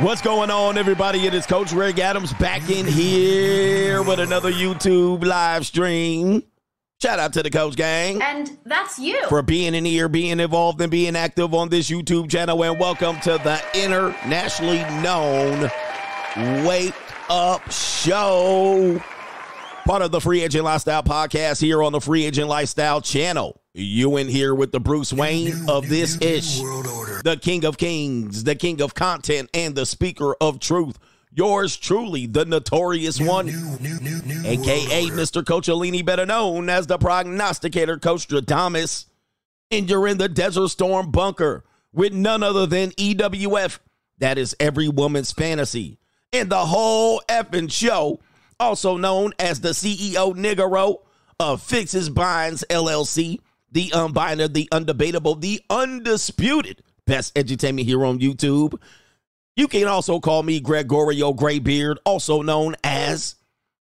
What's going on, everybody? It is Coach Greg Adams back in here with another YouTube live stream. Shout out to the Coach Gang. And that's you. For being in here, being involved, and being active on this YouTube channel. And welcome to the internationally known Wake Up Show. Part of the Free Agent Lifestyle podcast here on the Free Agent Lifestyle channel. You in here with the Bruce Wayne new, of this new, ish, the King of Kings, the King of Content, and the Speaker of Truth. Yours truly, the notorious new, one, aka Mr. Coach Alini, better known as the prognosticator, Coach Stradamus. And you're in the Desert Storm bunker with none other than EWF. That is every woman's fantasy. And the whole effing show, also known as the CEO Nigaro of Fixes Binds LLC the um, unbinder, the undebatable, the undisputed best entertainment here on YouTube. You can also call me Gregorio Graybeard, also known as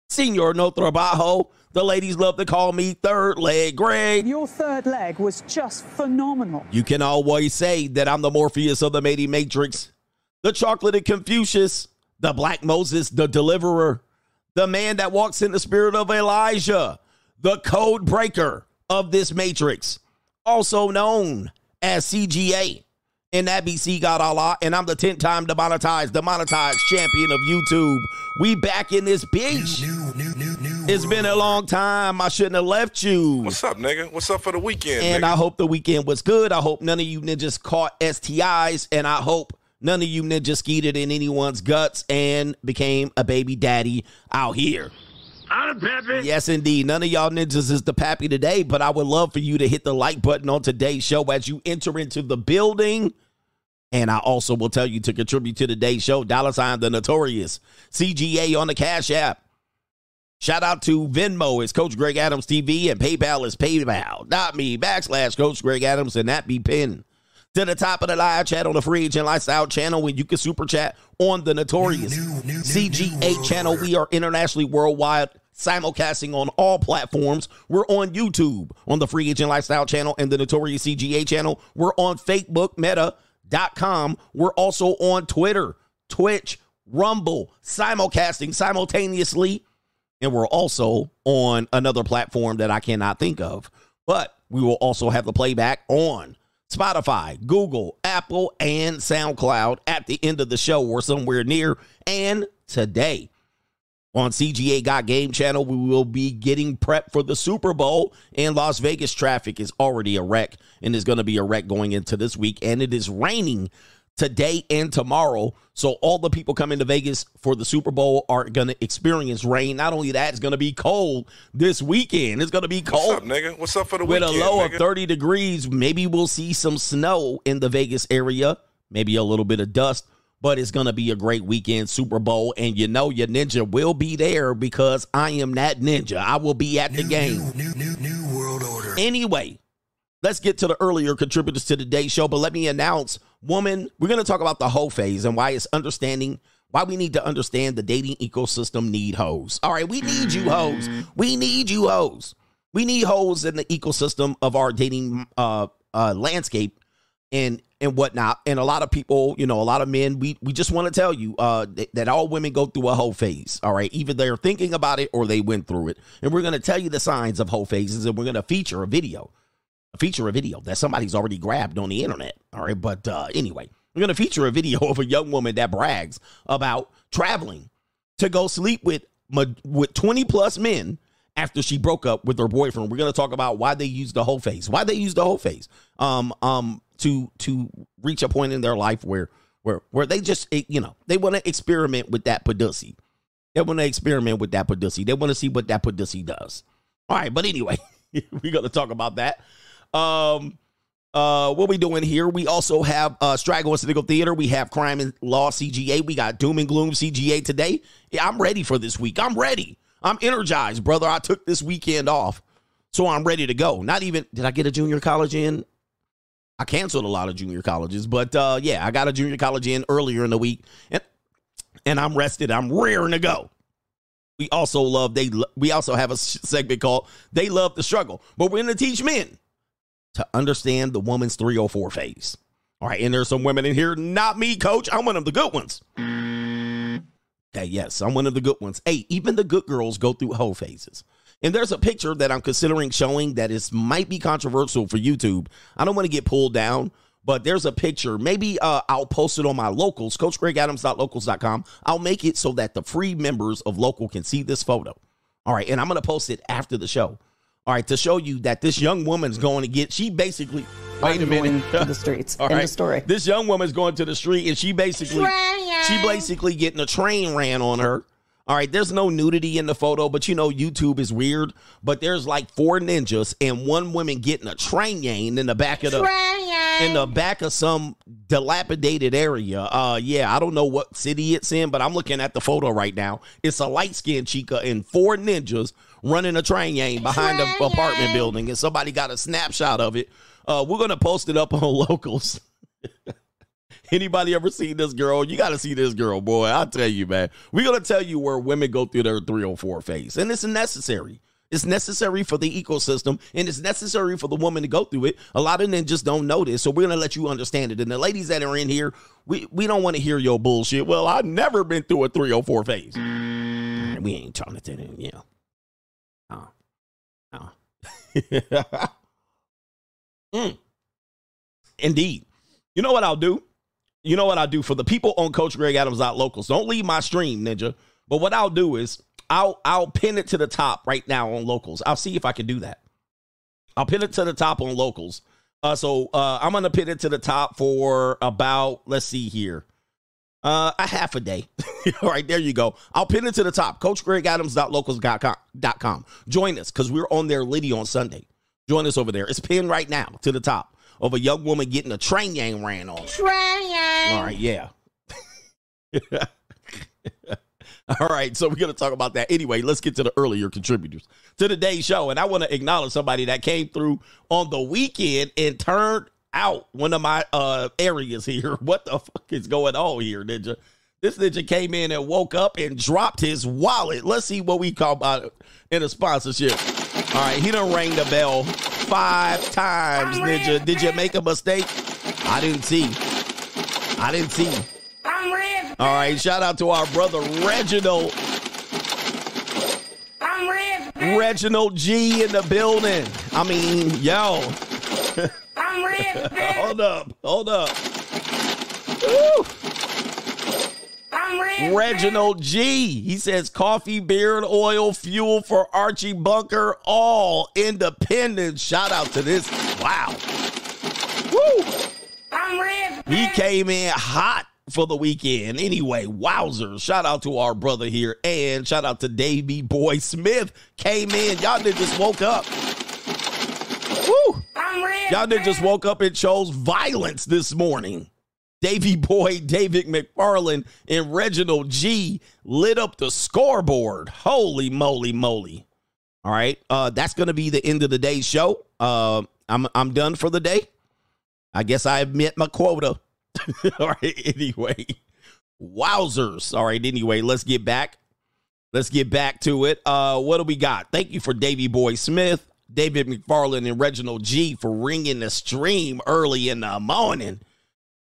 Senor No Trabajo. The ladies love to call me Third Leg Greg. Your third leg was just phenomenal. You can always say that I'm the Morpheus of the Matey Matrix, the Chocolate Confucius, the Black Moses, the Deliverer, the man that walks in the spirit of Elijah, the Code Breaker, of this matrix, also known as CGA. And that BC got Allah, and I'm the 10 time demonetized, demonetized champion of YouTube. We back in this bitch. New, new, new, it's been a long time. I shouldn't have left you. What's up, nigga? What's up for the weekend? And nigga? I hope the weekend was good. I hope none of you ninjas caught STIs, and I hope none of you ninjas skeeted in anyone's guts and became a baby daddy out here. I'm Pappy. Yes, indeed. None of y'all ninjas is the Pappy today, but I would love for you to hit the like button on today's show as you enter into the building. And I also will tell you to contribute to today's show, dollar sign the notorious CGA on the Cash App. Shout out to Venmo, it's Coach Greg Adams TV, and PayPal is PayPal. Not me, backslash Coach Greg Adams, and that be pinned to the top of the live chat on the Free Agent Lifestyle channel when you can super chat on the notorious new, new, new, CGA channel. We are internationally worldwide simulcasting on all platforms. We're on YouTube on the Free Agent Lifestyle channel and the Notorious CGA channel. We're on Facebook Meta.com. We're also on Twitter, Twitch, Rumble, simulcasting simultaneously. And we're also on another platform that I cannot think of. But we will also have the playback on Spotify, Google, Apple, and SoundCloud at the end of the show or somewhere near. And today on CGA Got Game channel, we will be getting prep for the Super Bowl. And Las Vegas traffic is already a wreck and is going to be a wreck going into this week. And it is raining today and tomorrow. So all the people coming to Vegas for the Super Bowl are going to experience rain. Not only that, it's going to be cold this weekend. It's going to be cold. What's up, nigga? What's up for the weekend? With weekend, a low nigga? of 30 degrees, maybe we'll see some snow in the Vegas area, maybe a little bit of dust, but it's going to be a great weekend Super Bowl and you know your ninja will be there because I am that ninja. I will be at the new, game. New, new, new, new world order. Anyway, let's get to the earlier contributors to today's show, but let me announce woman, we're going to talk about the hoe phase and why it's understanding why we need to understand the dating ecosystem need hoes. All right, we need you hoes. We need you hoes. We need hoes in the ecosystem of our dating uh, uh, landscape and and whatnot. And a lot of people, you know, a lot of men, we we just want to tell you uh, th- that all women go through a hoe phase. All right, either they're thinking about it or they went through it. And we're going to tell you the signs of hoe phases, and we're going to feature a video feature a video that somebody's already grabbed on the internet. All right. But uh, anyway, we're going to feature a video of a young woman that brags about traveling to go sleep with, with 20 plus men after she broke up with her boyfriend. We're going to talk about why they use the whole face, why they use the whole face um, um, to, to reach a point in their life where, where, where they just, eh, you know, they want to experiment with that pudussy. They want to experiment with that pudussy. They want to see what that pudussy does. All right. But anyway, we're going to talk about that. Um, uh, what we doing here? We also have uh, Straggle and Cynical Theater. We have Crime and Law CGA. We got Doom and Gloom CGA today. Yeah, I'm ready for this week. I'm ready. I'm energized, brother. I took this weekend off, so I'm ready to go. Not even did I get a junior college in? I canceled a lot of junior colleges, but uh, yeah, I got a junior college in earlier in the week, and and I'm rested. I'm raring to go. We also love they. We also have a segment called "They Love the Struggle," but we're to teach men to understand the woman's 304 phase. All right, and there's some women in here. Not me, coach. I'm one of the good ones. Okay, yes, I'm one of the good ones. Hey, even the good girls go through hoe phases. And there's a picture that I'm considering showing that is might be controversial for YouTube. I don't want to get pulled down, but there's a picture. Maybe uh, I'll post it on my locals, CoachGregAdams.locals.com. I'll make it so that the free members of local can see this photo. All right, and I'm going to post it after the show. All right, to show you that this young woman's going to get. She basically. Wait a I'm going minute. to the streets. All End right. story. This young woman's going to the street and she basically she basically getting a train ran on her. All right, there's no nudity in the photo, but you know YouTube is weird. But there's like four ninjas and one woman getting a train yang in the back of the in the back of some dilapidated area. Uh yeah, I don't know what city it's in, but I'm looking at the photo right now. It's a light-skinned chica and four ninjas running a train game behind the apartment building, and somebody got a snapshot of it. Uh, we're gonna post it up on locals. Anybody ever seen this girl? You got to see this girl, boy. I'll tell you, man. We're going to tell you where women go through their 304 phase. And it's necessary. It's necessary for the ecosystem and it's necessary for the woman to go through it. A lot of them just don't know this. So we're going to let you understand it. And the ladies that are in here, we, we don't want to hear your bullshit. Well, I've never been through a 304 phase. We ain't trying to tell them, yeah. Mm. Indeed. You know what I'll do? You know what I'll do for the people on Coach Greg Adams out locals. Don't leave my stream, Ninja. But what I'll do is I'll I'll pin it to the top right now on locals. I'll see if I can do that. I'll pin it to the top on locals. Uh, so uh, I'm gonna pin it to the top for about let's see here, uh, a half a day. All right, there you go. I'll pin it to the top. CoachGregAdams.locals.com. Join us because we're on there Liddy on Sunday. Join us over there. It's pinned right now to the top of a young woman getting a train yang ran on. her. All right, yeah. All right, so we're going to talk about that. Anyway, let's get to the earlier contributors to today's show. And I want to acknowledge somebody that came through on the weekend and turned out one of my uh areas here. What the fuck is going on here, Ninja? This ninja came in and woke up and dropped his wallet. Let's see what we call about it in a sponsorship. All right, he done rang the bell five times, Ninja. Did you make a mistake? I didn't see. I didn't see. I'm red. All right, shout out to our brother Reginald. I'm red. Reginald G in the building. I mean, yo. hold up, hold up. Woo. Reginald G. He says coffee, beard, oil, fuel for Archie Bunker, all independent. Shout out to this. Wow. Woo. He came in hot for the weekend. Anyway, wowzers. Shout out to our brother here. And shout out to Davey Boy Smith. Came in. Y'all did just woke up. Y'all did just woke up and chose violence this morning. Davy Boy, David McFarland, and Reginald G lit up the scoreboard. Holy moly, moly. All right. Uh, that's gonna be the end of the day's show. Uh, I'm I'm done for the day. I guess I have met my quota. All right. Anyway, wowzers. All right. Anyway, let's get back. Let's get back to it. Uh, what do we got? Thank you for Davy Boy Smith, David McFarland, and Reginald G for ringing the stream early in the morning.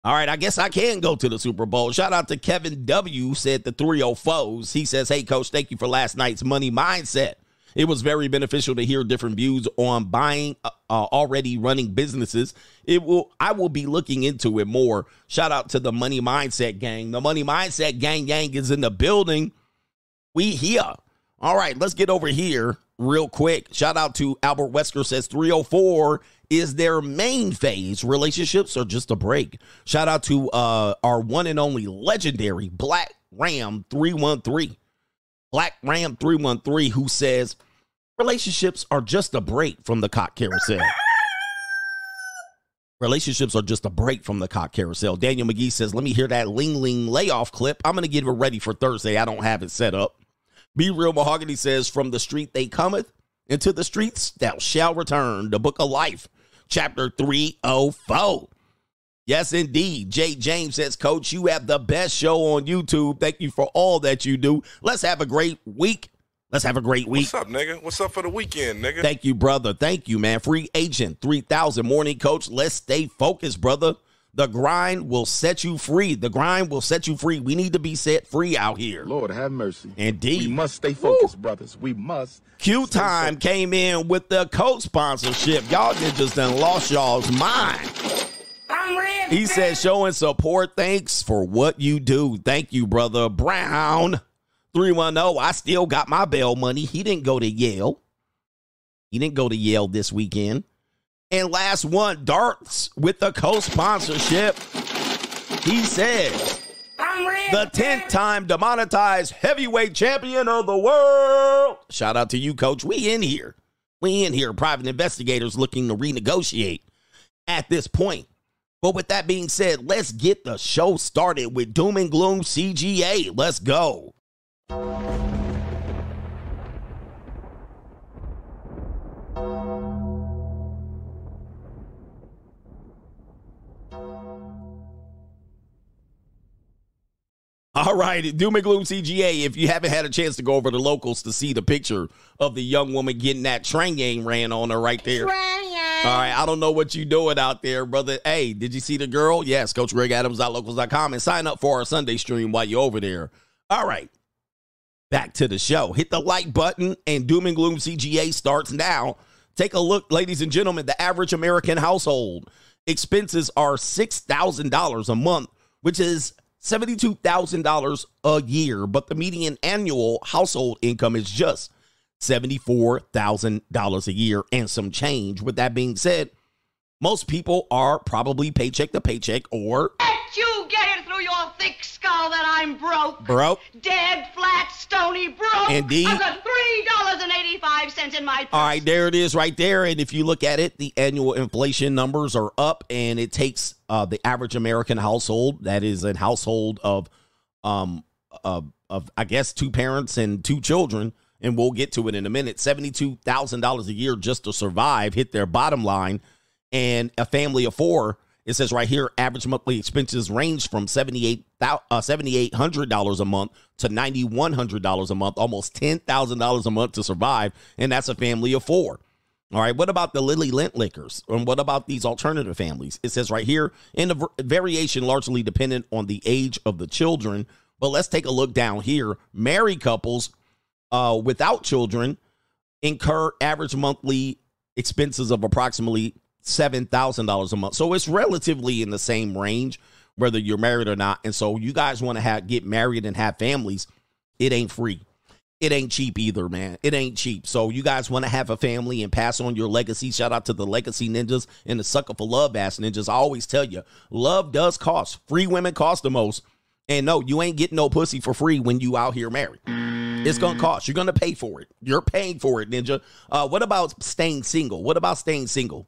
All right, I guess I can go to the Super Bowl. Shout out to Kevin W. Said the 304s. He says, Hey, coach, thank you for last night's money mindset. It was very beneficial to hear different views on buying uh, uh, already running businesses. It will I will be looking into it more. Shout out to the Money Mindset gang. The Money Mindset gang gang is in the building. We here. All right, let's get over here real quick. Shout out to Albert Wesker says 304 is their main phase. Relationships are just a break. Shout out to uh our one and only legendary Black Ram 313. Black Ram 313 who says relationships are just a break from the cock carousel. Relationships are just a break from the cock carousel. Daniel McGee says, Let me hear that Ling Ling layoff clip. I'm going to get it ready for Thursday. I don't have it set up. Be Real Mahogany says, From the street they cometh, into the streets thou shall return. The book of life, chapter 304. Yes, indeed. Jay James says, Coach, you have the best show on YouTube. Thank you for all that you do. Let's have a great week. Let's have a great week. What's up, nigga? What's up for the weekend, nigga? Thank you, brother. Thank you, man. Free agent 3000 morning coach. Let's stay focused, brother. The grind will set you free. The grind will set you free. We need to be set free out here. Lord have mercy. Indeed. We must stay focused, brothers. We must. Q Time came in with the coat sponsorship. Y'all just done lost y'all's mind. I'm ready. He said, showing support. Thanks for what you do. Thank you, brother Brown. 310. I still got my bail money. He didn't go to Yale. He didn't go to Yale this weekend. And last one, Darts with the co sponsorship. He says, the 10th time demonetized heavyweight champion of the world. Shout out to you, coach. We in here. We in here. Private investigators looking to renegotiate at this point. But with that being said, let's get the show started with Doom and Gloom CGA. Let's go. All right, Doom and Gloom CGA. If you haven't had a chance to go over to locals to see the picture of the young woman getting that train game ran on her right there. All right, I don't know what you doing out there, brother. Hey, did you see the girl? Yes, Coach Greg Adams.locals.com and sign up for our Sunday stream while you're over there. All right, back to the show. Hit the like button and Doom and Gloom CGA starts now. Take a look, ladies and gentlemen. The average American household expenses are $6,000 a month, which is $72,000 a year, but the median annual household income is just $74,000 a year and some change. With that being said, most people are probably paycheck to paycheck or You get it through your thick skull that I'm broke. broke. Dead, flat, stony, broke. Indeed. I've got three dollars and eighty-five cents in my purse. All right, there it is right there. And if you look at it, the annual inflation numbers are up, and it takes uh, the average American household, that is a household of, um, of, of I guess two parents and two children, and we'll get to it in a minute. Seventy-two thousand dollars a year just to survive, hit their bottom line, and a family of four. It says right here, average monthly expenses range from seventy-eight uh, a month to ninety-one hundred dollars a month, almost ten thousand dollars a month to survive, and that's a family of four. All right, what about the Lily Lent liquors? And what about these alternative families? It says right here, in the variation largely dependent on the age of the children. But let's take a look down here. Married couples uh, without children incur average monthly expenses of approximately $7,000 a month. So it's relatively in the same range, whether you're married or not. And so you guys want to have get married and have families, it ain't free. It ain't cheap either, man. It ain't cheap. So you guys want to have a family and pass on your legacy. Shout out to the legacy ninjas and the sucker for love ass ninjas. I always tell you, love does cost. Free women cost the most. And no, you ain't getting no pussy for free when you out here married. It's gonna cost. You're gonna pay for it. You're paying for it, ninja. Uh, what about staying single? What about staying single?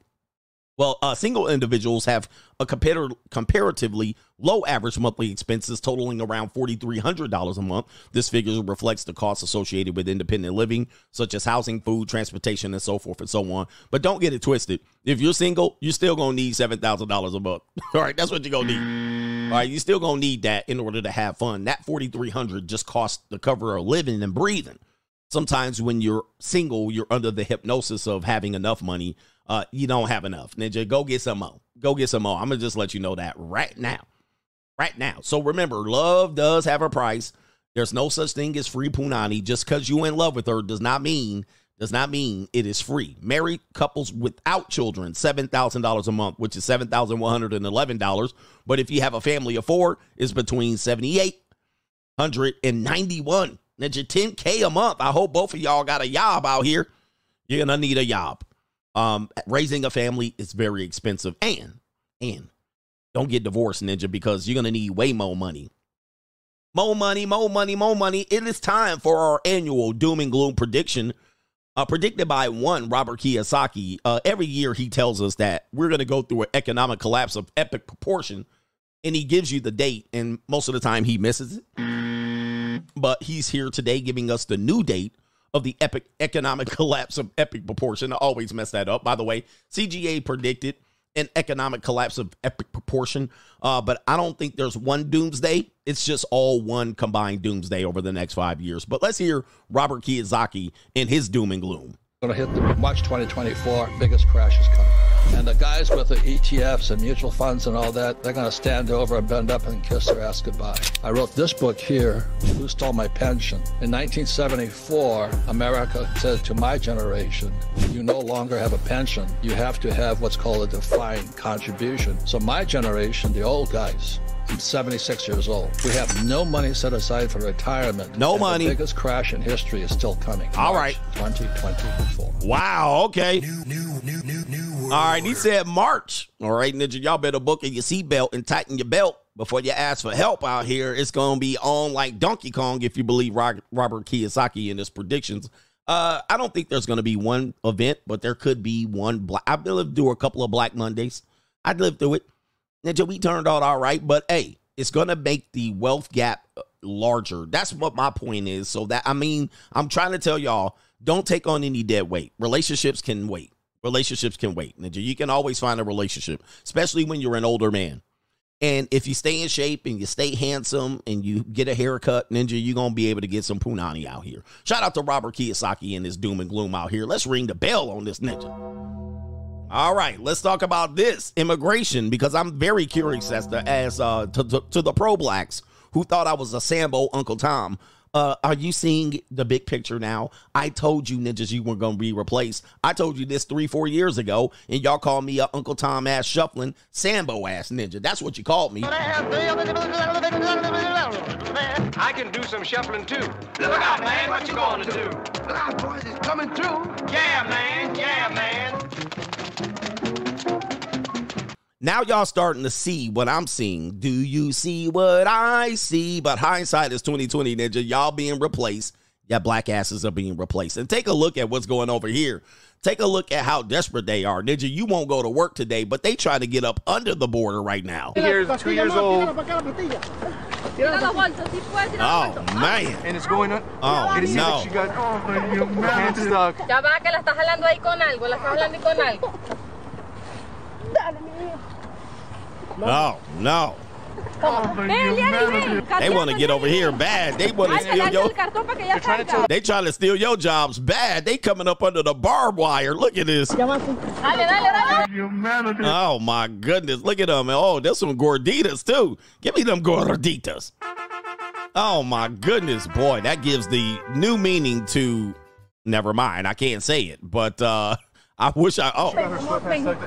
Well, uh, single individuals have a compar- comparatively low average monthly expenses totaling around $4,300 a month. This figure reflects the costs associated with independent living, such as housing, food, transportation, and so forth and so on. But don't get it twisted. If you're single, you're still going to need $7,000 a month. All right, that's what you're going to need. All right, you're still going to need that in order to have fun. That $4,300 just costs the cover of living and breathing. Sometimes when you're single, you're under the hypnosis of having enough money uh, you don't have enough. Ninja, go get some more. Go get some more. I'm gonna just let you know that right now. Right now. So remember, love does have a price. There's no such thing as free punani. Just because you in love with her does not mean does not mean it is free. Married couples without children, seven thousand dollars a month, which is seven thousand one hundred and eleven dollars. But if you have a family of four, it's between seventy eight hundred and ninety one. Ninja, ten k a month. I hope both of y'all got a job out here. You're gonna need a job. Um, raising a family is very expensive, and and don't get divorced, ninja, because you're gonna need way more money. More money, more money, more money. It is time for our annual doom and gloom prediction. Uh, predicted by one Robert Kiyosaki. Uh, every year he tells us that we're to go through an economic collapse of epic proportion, and he gives you the date, and most of the time he misses it. But he's here today giving us the new date of the epic economic collapse of epic proportion. I always mess that up. By the way, CGA predicted an economic collapse of epic proportion, uh, but I don't think there's one doomsday. It's just all one combined doomsday over the next five years. But let's hear Robert Kiyosaki in his doom and gloom. going to hit the March 2024 biggest crash is coming. And the guys with the ETFs and mutual funds and all that, they're going to stand over and bend up and kiss their ass goodbye. I wrote this book here, Who Stole My Pension? In 1974, America said to my generation, you no longer have a pension. You have to have what's called a defined contribution. So my generation, the old guys, I'm 76 years old. We have no money set aside for retirement. No and money. The biggest crash in history is still coming. All March 2024. Wow. Okay. All right. He said March. All right, Ninja. Y'all better buckle your seatbelt and tighten your belt before you ask for help out here. It's going to be on like Donkey Kong if you believe Robert Kiyosaki in his predictions. Uh, I don't think there's going to be one event, but there could be one. Black. I've lived through a couple of Black Mondays. I'd lived through it. Ninja, we turned out all right, but hey, it's going to make the wealth gap uh, larger. That's what my point is. So that I mean, I'm trying to tell y'all, don't take on any dead weight. Relationships can wait. Relationships can wait. Ninja, you can always find a relationship, especially when you're an older man. And if you stay in shape and you stay handsome and you get a haircut, Ninja, you're going to be able to get some punani out here. Shout out to Robert Kiyosaki and his doom and gloom out here. Let's ring the bell on this Ninja. All right, let's talk about this immigration because I'm very curious as to as uh to, to, to the pro blacks who thought I was a Sambo Uncle Tom. Uh, are you seeing the big picture now? I told you ninjas you were going to be replaced. I told you this three, four years ago, and y'all called me a Uncle Tom ass shuffling Sambo ass ninja. That's what you called me. I can do some shuffling too. Look out, man. What you gonna do? Look out, boys. It's coming through. Yeah, man. Yeah, man. Now y'all starting to see what I'm seeing. Do you see what I see? But hindsight is 2020, ninja. Y'all being replaced. Yeah, black asses are being replaced. And take a look at what's going over here. Take a look at how desperate they are. Ninja, you won't go to work today, but they try to get up under the border right now. Here's two years old, Oh, man. and it's going on. Oh, It is no. She got oh, hand stuck. Ya va que la estás jalando ahí con algo, la estás jalando ahí con algo. Oh, no. Ven, Liani, no. They want to get over here bad. They want to steal your el cartón para que ya salga. They trying to steal your jobs bad. They coming up under the barbed wire. Look at this. Oh my goodness. Look at them. Oh, there's some gorditas too. Give me them gorditas. Oh my goodness, boy. That gives the new meaning to never mind. I can't say it, but uh I wish I oh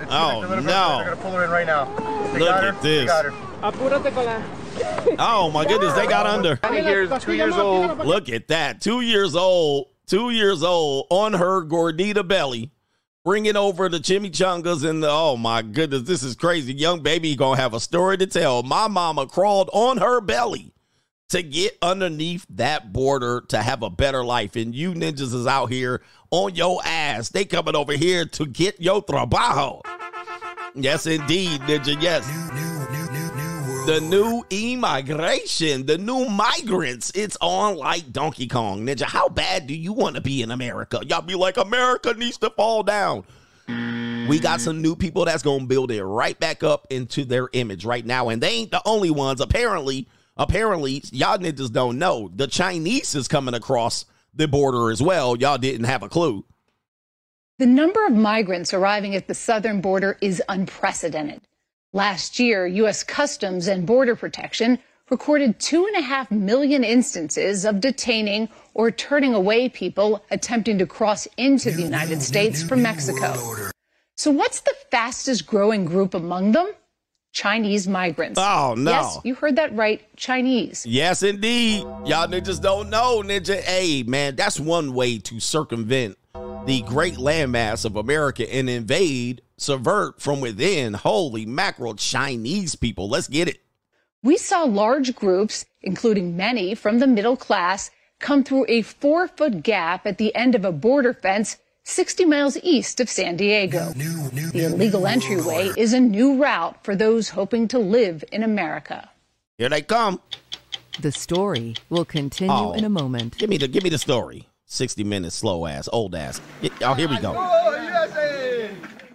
Oh, no. They're gonna pull her in right now. They Look got her. at this. oh my goodness, they got under. Honey here's two years old. Look at that. Two years old, two years old on her gordita belly, bringing over the chimichangas and the, oh my goodness, this is crazy. Young baby gonna have a story to tell. My mama crawled on her belly to get underneath that border to have a better life. And you ninjas is out here on your ass. They coming over here to get your trabajo. Yes, indeed, ninja. Yes. The new immigration, the new migrants, it's on like Donkey Kong. Ninja, how bad do you want to be in America? Y'all be like, America needs to fall down. We got some new people that's going to build it right back up into their image right now. And they ain't the only ones. Apparently, apparently, y'all ninjas don't know. The Chinese is coming across the border as well. Y'all didn't have a clue. The number of migrants arriving at the southern border is unprecedented. Last year, U.S. Customs and Border Protection recorded two and a half million instances of detaining or turning away people attempting to cross into the United States from Mexico. So, what's the fastest growing group among them? Chinese migrants. Oh, no. Yes, you heard that right. Chinese. Yes, indeed. Y'all ninjas don't know, ninja. Hey, man, that's one way to circumvent the great landmass of America and invade, subvert from within. Holy mackerel, Chinese people. Let's get it. We saw large groups, including many from the middle class, come through a four foot gap at the end of a border fence 60 miles east of San Diego. The illegal entryway is a new route for those hoping to live in America. Here they come. The story will continue Oh. in a oh, moment. Give me the give me the story. 60 minutes slow ass, old ass. Oh, here we go.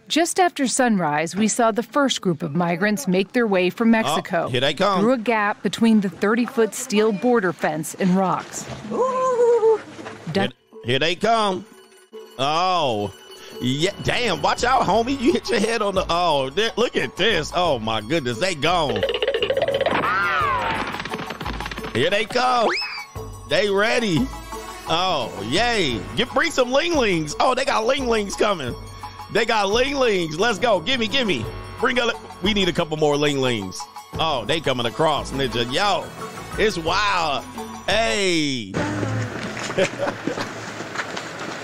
Just after sunrise, we saw the first group of migrants make their way from oh, Mexico. Oh, here they come. Through a gap between the 30 foot steel border fence and rocks. Here, here they come. Oh. Yeah, damn. Watch out, homie. You hit your head on the. Oh, look at this. Oh my goodness, they gone. Here they come. They ready. Oh, yay. Get bring some linglings. Oh, they got linglings coming. They got linglings. Let's go. Gimme, gimme. Bring a we need a couple more linglings. Oh, they coming across, ninja. Yo, it's wild. Hey.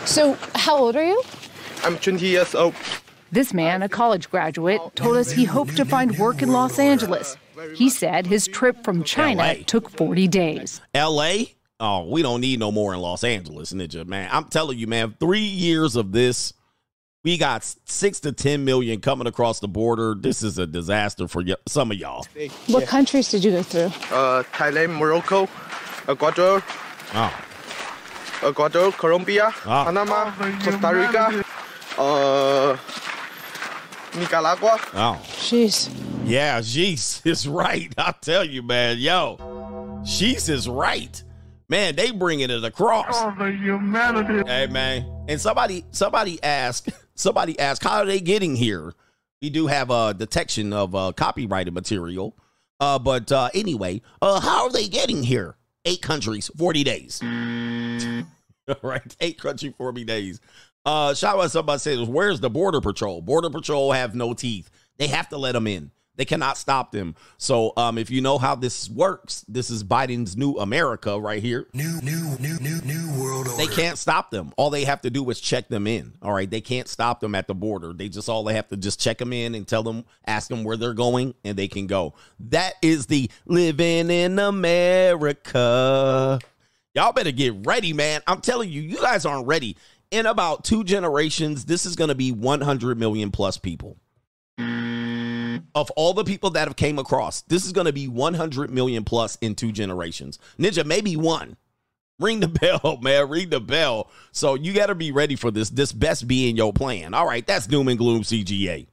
So, how old are you? I'm 20 years old. This man, a college graduate, told us he hoped to find work in Los Angeles. He said his trip from China LA. took 40 days. LA? Oh, we don't need no more in Los Angeles, ninja, man. I'm telling you, man, three years of this, we got six to 10 million coming across the border. This is a disaster for y- some of y'all. What countries did you go through? Uh, Thailand, Morocco, Ecuador, Oh, Ecuador, Colombia, Ah. Panama, Costa Rica, uh, Nicaragua. oh. Jeez. Yeah, Jeez is right. I tell you, man, yo, Jeez is right. Man, they bringing it across. Oh, the humanity. Hey, man. And somebody, somebody asked, somebody asked, how are they getting here? We do have a detection of uh, copyrighted material. Uh, but uh, anyway, uh, how are they getting here? Eight countries, 40 days. right? Eight country, 40 days. Uh, shout out somebody says, where's the border patrol? Border patrol have no teeth. They have to let them in. They cannot stop them. So, um, if you know how this works, this is Biden's new America right here. New, new, new, new, new world order. They can't stop them. All they have to do is check them in. All right. They can't stop them at the border. They just all they have to just check them in and tell them, ask them where they're going, and they can go. That is the living in America. Y'all better get ready, man. I'm telling you, you guys aren't ready. In about two generations, this is going to be 100 million plus people. Of all the people that have came across, this is going to be 100 million plus in two generations. Ninja, maybe one. Ring the bell, man. Ring the bell. So you got to be ready for this. This best be in your plan. All right, that's doom and gloom CGA.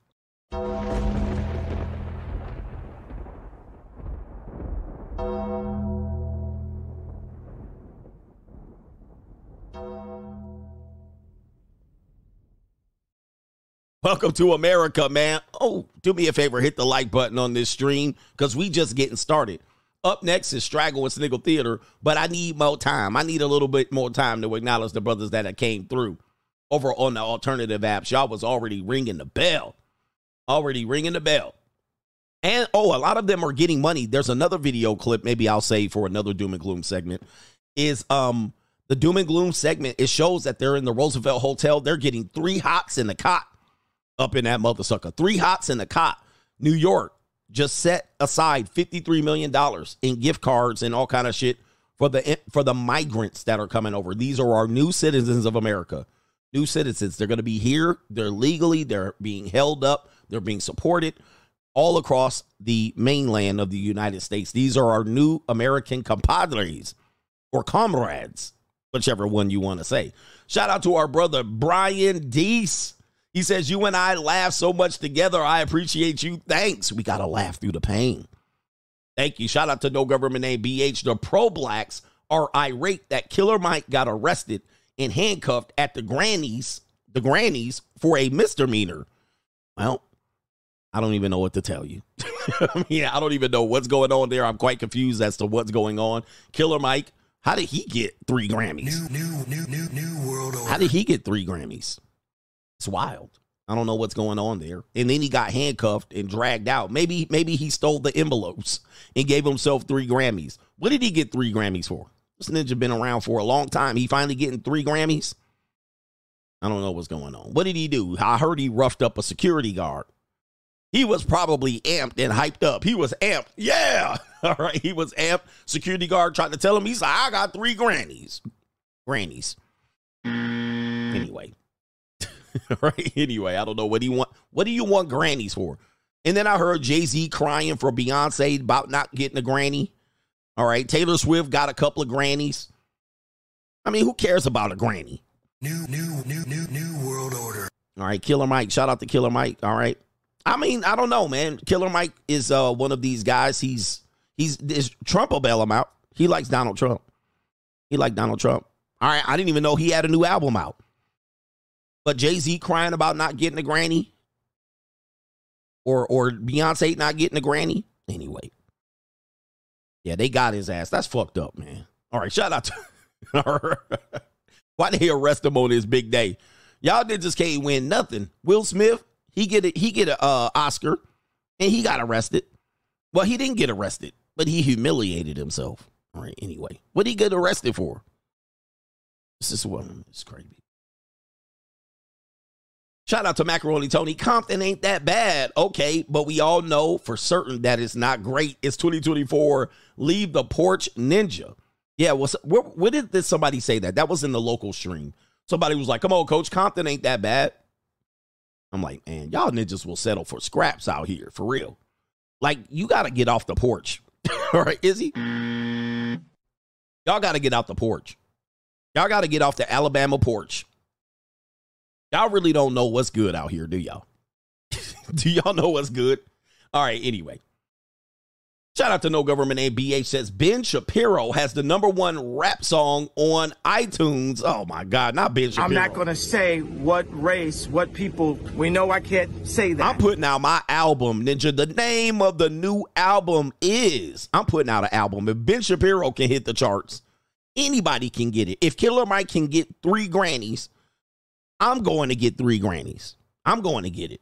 Welcome to America, man. Oh, do me a favor, hit the like button on this stream because we just getting started. Up next is Straggle and Sniggle Theater, but I need more time. I need a little bit more time to acknowledge the brothers that came through over on the alternative apps. Y'all was already ringing the bell. Already ringing the bell. And oh, a lot of them are getting money. There's another video clip, maybe I'll say for another doom and gloom segment. Is um the doom and gloom segment, it shows that they're in the Roosevelt Hotel. They're getting three hots in the cot up in that mother sucker. Three hots in the cot. New York just set aside $53 million in gift cards and all kind of shit for the for the migrants that are coming over. These are our new citizens of America. New citizens. They're going to be here. They're legally, they're being held up, they're being supported all across the mainland of the United States. These are our new American compadres or comrades, whichever one you want to say. Shout out to our brother Brian Deese. He says, You and I laugh so much together. I appreciate you. Thanks. We got to laugh through the pain. Thank you. Shout out to No Government Name BH. The pro blacks are irate that Killer Mike got arrested and handcuffed at the grannies, the grannies for a misdemeanor. Well, I don't even know what to tell you. I mean, I don't even know what's going on there. I'm quite confused as to what's going on. Killer Mike, how did he get three Grammys? New, new, new, new, new world order. How did he get three Grammys? It's wild. I don't know what's going on there. And then he got handcuffed and dragged out. Maybe maybe he stole the envelopes and gave himself three Grammys. What did he get three Grammys for? This ninja been around for a long time. He finally getting three Grammys. I don't know what's going on. What did he do? I heard he roughed up a security guard. He was probably amped and hyped up. He was amped. Yeah. All right. He was amped. Security guard tried to tell him, he's like, I got three grannies. Grannies. Anyway. right? Anyway, I don't know what do you want. What do you want grannies for? And then I heard Jay Z crying for Beyonce about not getting a granny. All right, Taylor Swift got a couple of grannies. I mean, who cares about a granny? New, new, new, new, new world order. All right, Killer Mike. Shout out to Killer Mike. All right. I mean, I don't know, man. Killer Mike is uh one of these guys. He's he's is Trump will bail him out. He likes Donald Trump. He liked Donald Trump. All right, I didn't even know he had a new album out. But Jay Z crying about not getting a granny, or or Beyonce not getting a granny. Anyway, yeah, they got his ass. That's fucked up, man. All right, shout out to. Why they arrest him on his big day? Y'all did just can't win nothing. Will Smith, he get it. He get a uh, Oscar, and he got arrested. Well, he didn't get arrested, but he humiliated himself. All right. Anyway, what did he get arrested for? This is what it's crazy. Shout out to Macaroni Tony. Compton ain't that bad. Okay, but we all know for certain that it's not great. It's 2024. Leave the porch ninja. Yeah, what's where, where did this somebody say that? That was in the local stream. Somebody was like, come on, coach, Compton ain't that bad. I'm like, man, y'all ninjas will settle for scraps out here, for real. Like, you gotta get off the porch. All right, Izzy? Y'all gotta get out the porch. Y'all gotta get off the Alabama porch. Y'all really don't know what's good out here, do y'all? do y'all know what's good? All right, anyway. Shout out to No Government Name BH says Ben Shapiro has the number one rap song on iTunes. Oh my God, not Ben Shapiro. I'm not going to say what race, what people. We know I can't say that. I'm putting out my album, Ninja. The name of the new album is I'm putting out an album. If Ben Shapiro can hit the charts, anybody can get it. If Killer Mike can get three grannies, I'm going to get three grannies. I'm going to get it.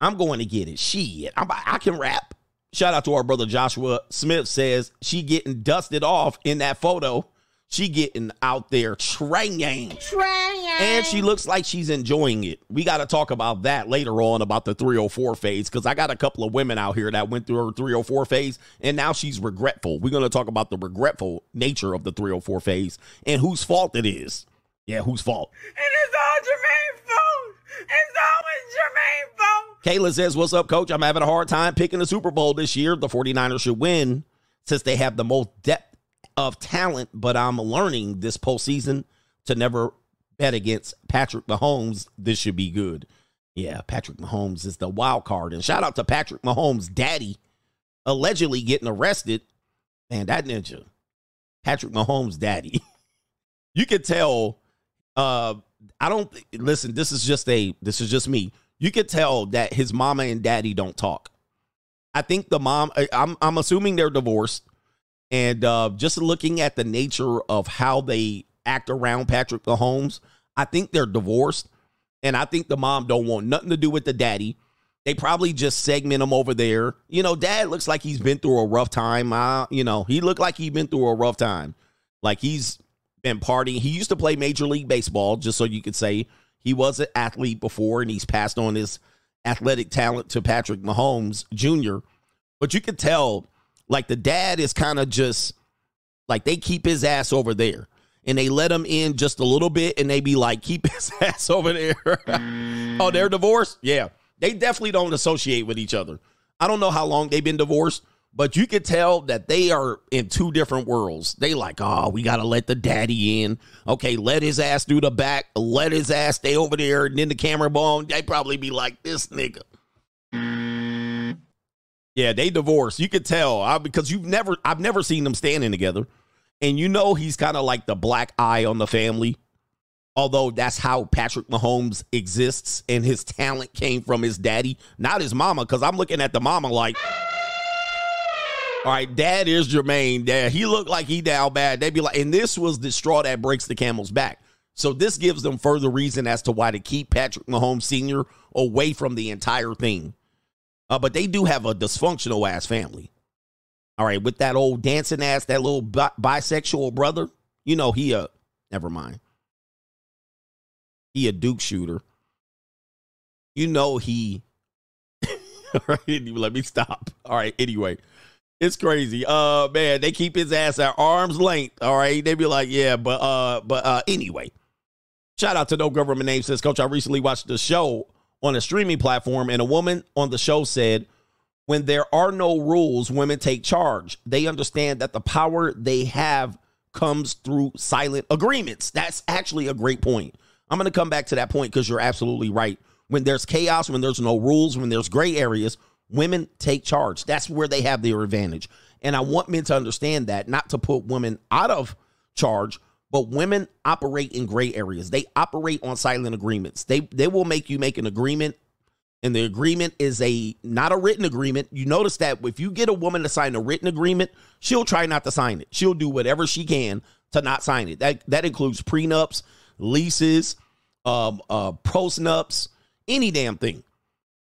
I'm going to get it. Shit, I'm, I can rap. Shout out to our brother Joshua Smith says she getting dusted off in that photo. She getting out there training. Trying. And she looks like she's enjoying it. We got to talk about that later on about the 304 phase because I got a couple of women out here that went through her 304 phase and now she's regretful. We're going to talk about the regretful nature of the 304 phase and whose fault it is. Yeah, whose fault? And it's all Jermaine's fault. It's always Jermaine's fault. Kayla says, What's up, coach? I'm having a hard time picking the Super Bowl this year. The 49ers should win since they have the most depth of talent, but I'm learning this postseason to never bet against Patrick Mahomes. This should be good. Yeah, Patrick Mahomes is the wild card. And shout out to Patrick Mahomes' daddy allegedly getting arrested. Man, that ninja. Patrick Mahomes' daddy. you could tell uh I don't listen, this is just a this is just me. You could tell that his mama and daddy don't talk. I think the mom I- I'm I'm assuming they're divorced and uh just looking at the nature of how they act around Patrick Mahomes, I think they're divorced and I think the mom don't want nothing to do with the daddy. They probably just segment him over there. You know, dad looks like he's been through a rough time. Uh, you know, he looked like he's been through a rough time. Like he's been partying. He used to play Major League Baseball, just so you could say he was an athlete before, and he's passed on his athletic talent to Patrick Mahomes Jr. But you could tell, like the dad is kind of just like they keep his ass over there, and they let him in just a little bit, and they be like, keep his ass over there. oh, they're divorced? Yeah, they definitely don't associate with each other. I don't know how long they've been divorced. But you could tell that they are in two different worlds. They like, oh, we gotta let the daddy in. Okay, let his ass do the back, let his ass stay over there, and then the camera bone. They probably be like, this nigga. Yeah, they divorced. You could tell I, because you've never, I've never seen them standing together, and you know he's kind of like the black eye on the family. Although that's how Patrick Mahomes exists, and his talent came from his daddy, not his mama. Because I'm looking at the mama like. All right, dad is Jermaine. Dad, he looked like he down bad. They'd be like, and this was the straw that breaks the camel's back. So this gives them further reason as to why to keep Patrick Mahomes Sr. away from the entire thing. Uh, but they do have a dysfunctional ass family. All right, with that old dancing ass, that little bi- bisexual brother, you know he a never mind. He a Duke shooter. You know he. All right, let me stop. All right, anyway. It's crazy. Uh man, they keep his ass at arm's length. All right. They be like, yeah, but uh, but uh anyway. Shout out to No Government Name says, Coach, I recently watched the show on a streaming platform, and a woman on the show said, When there are no rules, women take charge. They understand that the power they have comes through silent agreements. That's actually a great point. I'm gonna come back to that point because you're absolutely right. When there's chaos, when there's no rules, when there's gray areas, women take charge. That's where they have their advantage. And I want men to understand that, not to put women out of charge, But women operate in gray areas. They operate on silent agreements. They they will make you make an agreement and the agreement is a not a written agreement. You notice that if you get a woman to sign a written agreement, she'll try not to sign it. She'll do whatever she can to not sign it. That that includes prenups, leases, um, uh, postnups, any damn thing.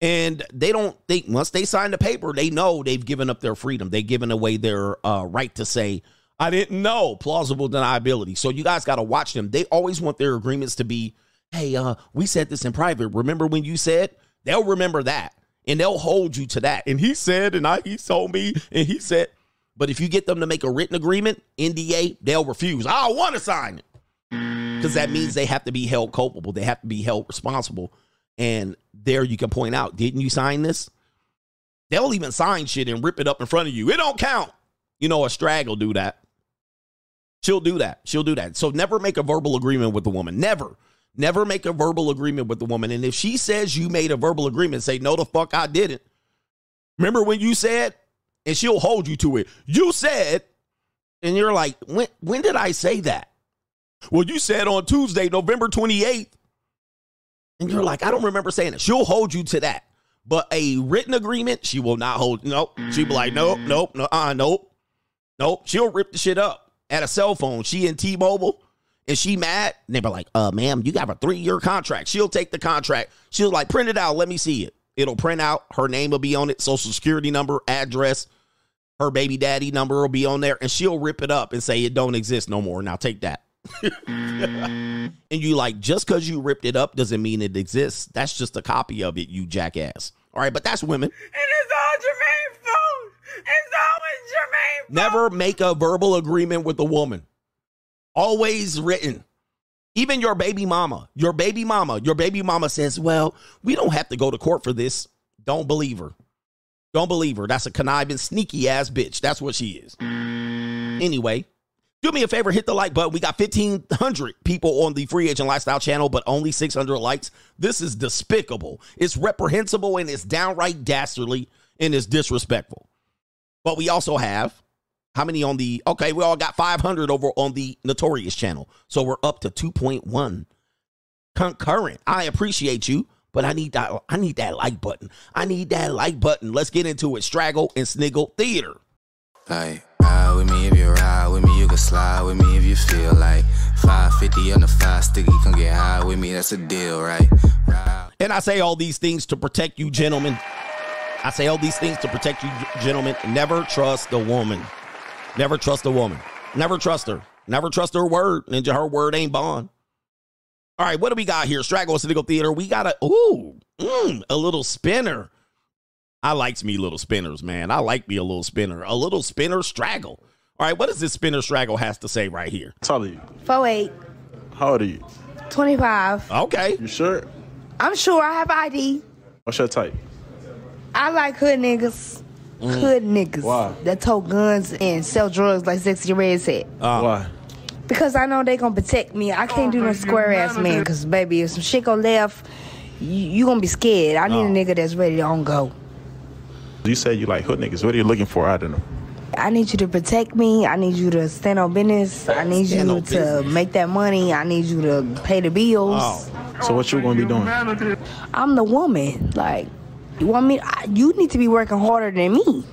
And they don't think once they sign the paper, they know they've given up their freedom. They've given away their uh, right to say, "I didn't know." Plausible deniability. So you guys got to watch them. They always want their agreements to be, "Hey, uh, we said this in private. Remember when you said?" They'll remember that and they'll hold you to that. And he said, and I he told me, and he said, but if you get them to make a written agreement, NDA, they'll refuse. I want to sign it. Because that means they have to be held culpable. They have to be held responsible. And there you can point out, didn't you sign this? They'll even sign shit and rip it up in front of you. It don't count. You know, a strag will do that. She'll do that. She'll do that. So never make a verbal agreement with the woman. Never. Never make a verbal agreement with the woman. And if she says you made a verbal agreement, say, no, the fuck I didn't. Remember when you said, and she'll hold you to it. You said, and you're like, when when did I say that? Well, you said on Tuesday, November 28th. And you're like, I don't remember saying it. She'll hold you to that. But a written agreement, she will not hold. Nope. She'll be like, nope, nope, no, uh, nope. Nope. She'll rip the shit up at a cell phone. She in T-Mobile and she mad, and they be like, uh, ma'am, you got a three-year contract. She'll take the contract. She'll like, print it out. Let me see it. It'll print out. Her name will be on it, social security number, address, her baby daddy number will be on there, and she'll rip it up and say it don't exist no more. Now take that. and you like, just because you ripped it up doesn't mean it exists. That's just a copy of it, you jackass. All right, but that's women. And it's all Jermaine's fault. It's always Jermaine's fault. Never make a verbal agreement with a woman. Always written. Even your baby mama, your baby mama, your baby mama says, Well, we don't have to go to court for this. Don't believe her. Don't believe her. That's a conniving, sneaky ass bitch. That's what she is. Anyway, do me a favor, hit the like button. We got 1,500 people on the Free Agent Lifestyle channel, but only 600 likes. This is despicable. It's reprehensible and it's downright dastardly and it's disrespectful. But we also have how many on the okay, we all got 500 over on the Notorious channel. So we're up to 2.1 concurrent. I appreciate you, but I need that I need that like button. I need that like button. Let's get into it. Straggle and Sniggle Theater. Like, ride with me if you ride with me, you can slide with me if you feel like 550 on the five sticky, come get high with me, that's a deal, right? Ride. And I say all these things to protect you, gentlemen. I say all these things to protect you, gentlemen. Never trust a woman. Never trust a woman. Never trust her. Never trust her word. And her word ain't bond. All right, what do we got here? Straggle Cynical Theater. We got a ooh, mm, a little spinner. I likes me little spinners, man. I like me a little spinner. A little spinner straggle. All right, what does this spinner straggle has to say right here? How tall are you? 4'8, How old are you? 25. Okay. You sure? I'm sure I have ID. What's your type? I like hood niggas. Mm. Hood niggas Why? that tote guns and sell drugs like Sexyy Red said. Uh. Why? Because I know they gonna protect me. I can't do no square ass man. Cause baby, if some shit go left, you, you gonna be scared. I need Oh. a uh. nigga that's ready to on go. You said you like hood niggas. What are you looking for? I don't know. I need you to protect me. I need you to stand on business. I need Stand you to business. make that money. I need you to pay the bills. Oh. So what you gonna be doing? I'm the woman. Like, you want me? I, you need to be working harder than me.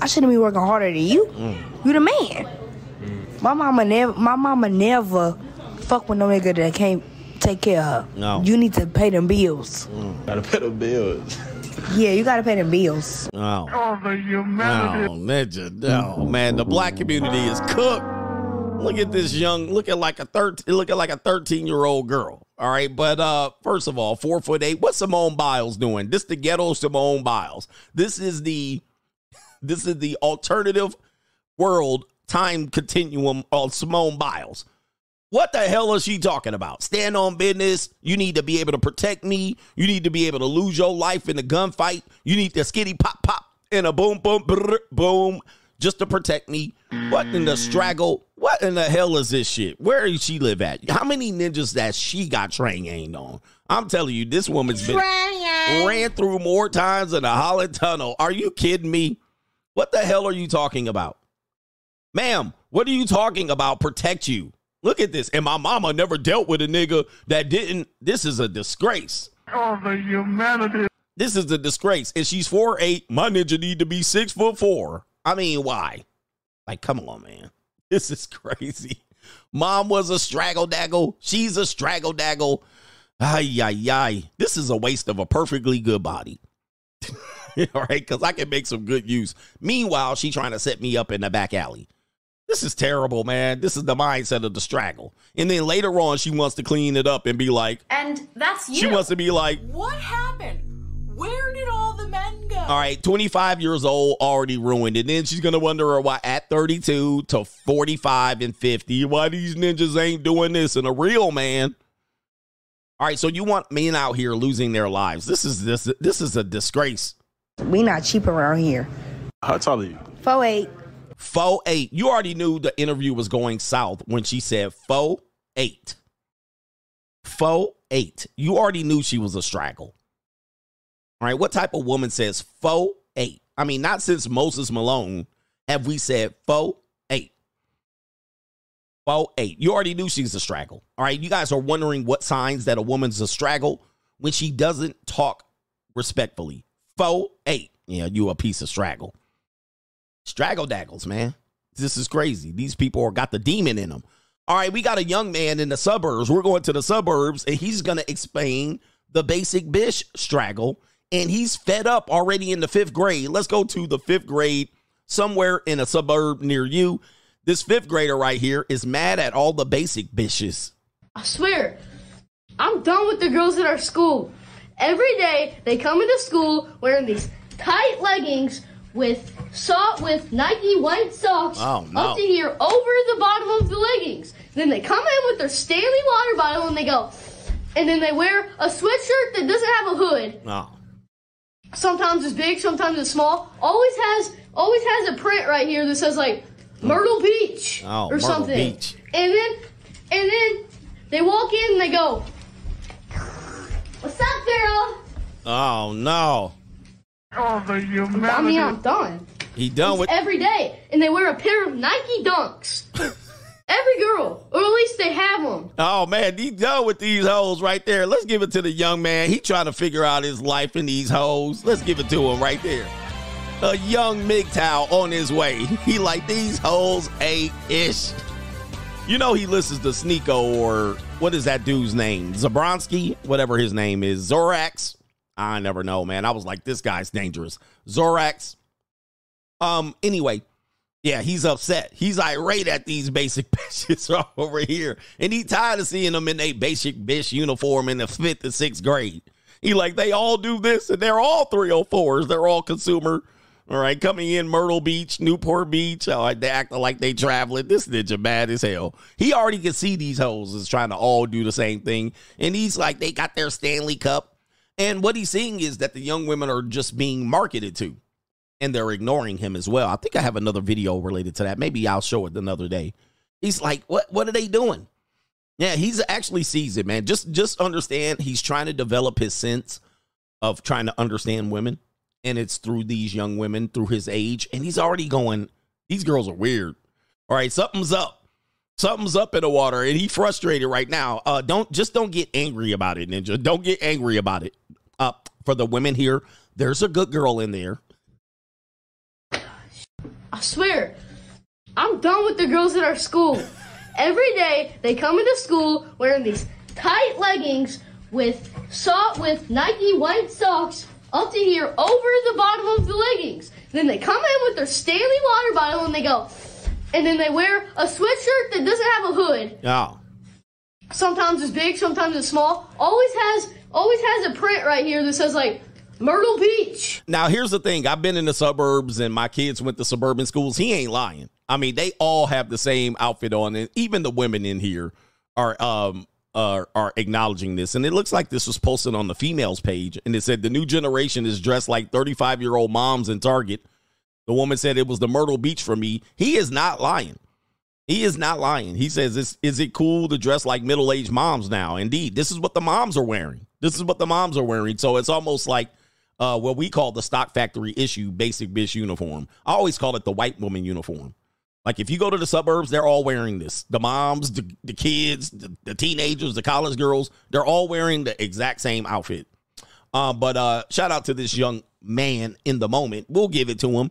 I shouldn't be working harder than you. Mm. You the man. My mama never. My mama never fuck with no nigga that can't take care of her. No. You need to pay them bills. Mm. Gotta pay the bills. Yeah, you gotta pay them bills. Oh. Oh, the No, humanity. Ninja. No, man. The black community is cooked. Look at this young, look at like a 13, look at like a 13 year old girl. All right. But uh, first of all, four foot eight. What's Simone Biles doing? This the ghetto Simone Biles. This is the this is the alternative world time continuum of Simone Biles. What the hell is she talking about? Stand on business. You need to be able to protect me. You need to be able to lose your life in a gunfight. You need to skitty pop pop and a boom boom brr, boom just to protect me. What in the straggle? What in the hell is this shit? Where does she live at? How many ninjas that she got trained on? I'm telling you, this woman's been ran through more times in a Holland tunnel. Are you kidding me? What the hell are you talking about? Ma'am, what are you talking about? Protect you. Look at this. And my mama never dealt with a nigga that didn't. This is a disgrace. Oh, the humanity. This is a disgrace. And she's four eight. My ninja need to be six foot four. I mean, why? Like, come on, man. This is crazy. Mom was a straggle daggle. She's a straggle daggle. Ay, ay, ay. This is a waste of a perfectly good body. All right, because I can make some good use. Meanwhile, she trying to set me up in the back alley. This is terrible, man. This is the mindset of the straggle. And then later on, she wants to clean it up and be like, And that's you. she wants to be like, What happened? Where did all the men go? all right, 25 years old, already ruined. And then she's going to wonder why at 32 to 45 and 50, why these ninjas ain't doing this. And a real man. All right, so you want men out here losing their lives. This is this this is a disgrace. We not cheap around here. How tall are you? Four eight. Four eight. You already knew the interview was going south when she said four eight. Four eight. You already knew she was a straggle. All right. What type of woman says four eight? I mean, not since Moses Malone have we said four eight. Four eight. You already knew she's a straggle. All right. You guys are wondering what signs that a woman's a straggle when she doesn't talk respectfully. Four eight. Yeah, you a piece of straggle. Straggle daggles, man. This is crazy. These people are got the demon in them. All right, we got a young man in the suburbs. We're going to the suburbs, and he's going to explain the basic bish straggle. And he's fed up already in the fifth grade. Let's go to the fifth grade somewhere in a suburb near you. This fifth grader right here is mad at all the basic bitches. I swear, I'm done with the girls at our school. Every day they come into school wearing these tight leggings with sock with Nike white socks Oh, no. up to here over the bottom of the leggings. Then they come in with their Stanley water bottle and they go, and then they wear a sweatshirt that doesn't have a hood. Oh. Sometimes it's big, sometimes it's small. Always has always has a print right here that says like Myrtle Beach Oh, or Myrtle something. Beach. And then and then they walk in and they go, "What's up, girl?" Oh no. Oh, the I mean, I'm done. He done with Every day, and they wear a pair of Nike Dunks. Every girl, or at least they have them. Oh man, he done with these hoes right there. Let's give it to the young man. He trying to figure out his life in these hoes. Let's give it to him right there. A young MGTOW on his way. He like these hoes ain't ish. You know he listens to Sneako or what is that dude's name? Zabronsky, whatever his name is. Zorax. I never know, man. I was like, this guy's dangerous. Zorax. Um, anyway, yeah, he's upset. He's irate at these basic bitches over here. And he tired of seeing them in a basic bitch uniform in the fifth and sixth grade. He like, they all do this and they're all 304s. They're all consumer. All right, coming in Myrtle Beach, Newport Beach. Oh, they acting like they traveling. This ninja bad as hell. He already can see these hoes is trying to all do the same thing. And he's like, they got their Stanley Cup. And what he's seeing is that the young women are just being marketed to and they're ignoring him as well. I think I have another video related to that. Maybe I'll show it another day. He's like, "What? What are they doing?" Yeah, he's actually sees it, man. Just just understand he's trying to develop his sense of trying to understand women, and it's through these young women through his age, and he's already going. These girls are weird. All right, something's up. Something's up in the water, and he frustrated right now. Uh, don't just don't get angry about it, Ninja. Don't get angry about it. Uh, for the women here, there's a good girl in there. I swear, I'm done with the girls at our school. Every day they come into school wearing these tight leggings with sock with Nike white socks up to here over the bottom of the leggings. Then they come in with their Stanley water bottle and they go, and then they wear a sweatshirt that doesn't have a hood. Oh, Sometimes it's big, sometimes it's small. Always has always has a print right here that says like Myrtle Beach. Now, here's the thing. I've been in the suburbs and my kids went to suburban schools. He ain't lying. I mean, they all have the same outfit on, and even the women in here are um are are acknowledging this. And it looks like this was posted on the females page, and it said the new generation is dressed like 35 year old moms in Target. The woman said it was the Myrtle Beach for me. He is not lying. He is not lying. He says, is, is it cool to dress like middle aged moms now? Indeed, this is what the moms are wearing. This is what the moms are wearing. So it's almost like uh, what we call the stock factory issue basic bitch uniform. I always call it the white woman uniform. Like if you go to the suburbs, they're all wearing this. The moms, the, the kids, the, the teenagers, the college girls, they're all wearing the exact same outfit. Um, but uh, shout out to this young man in the moment. We'll give it to him.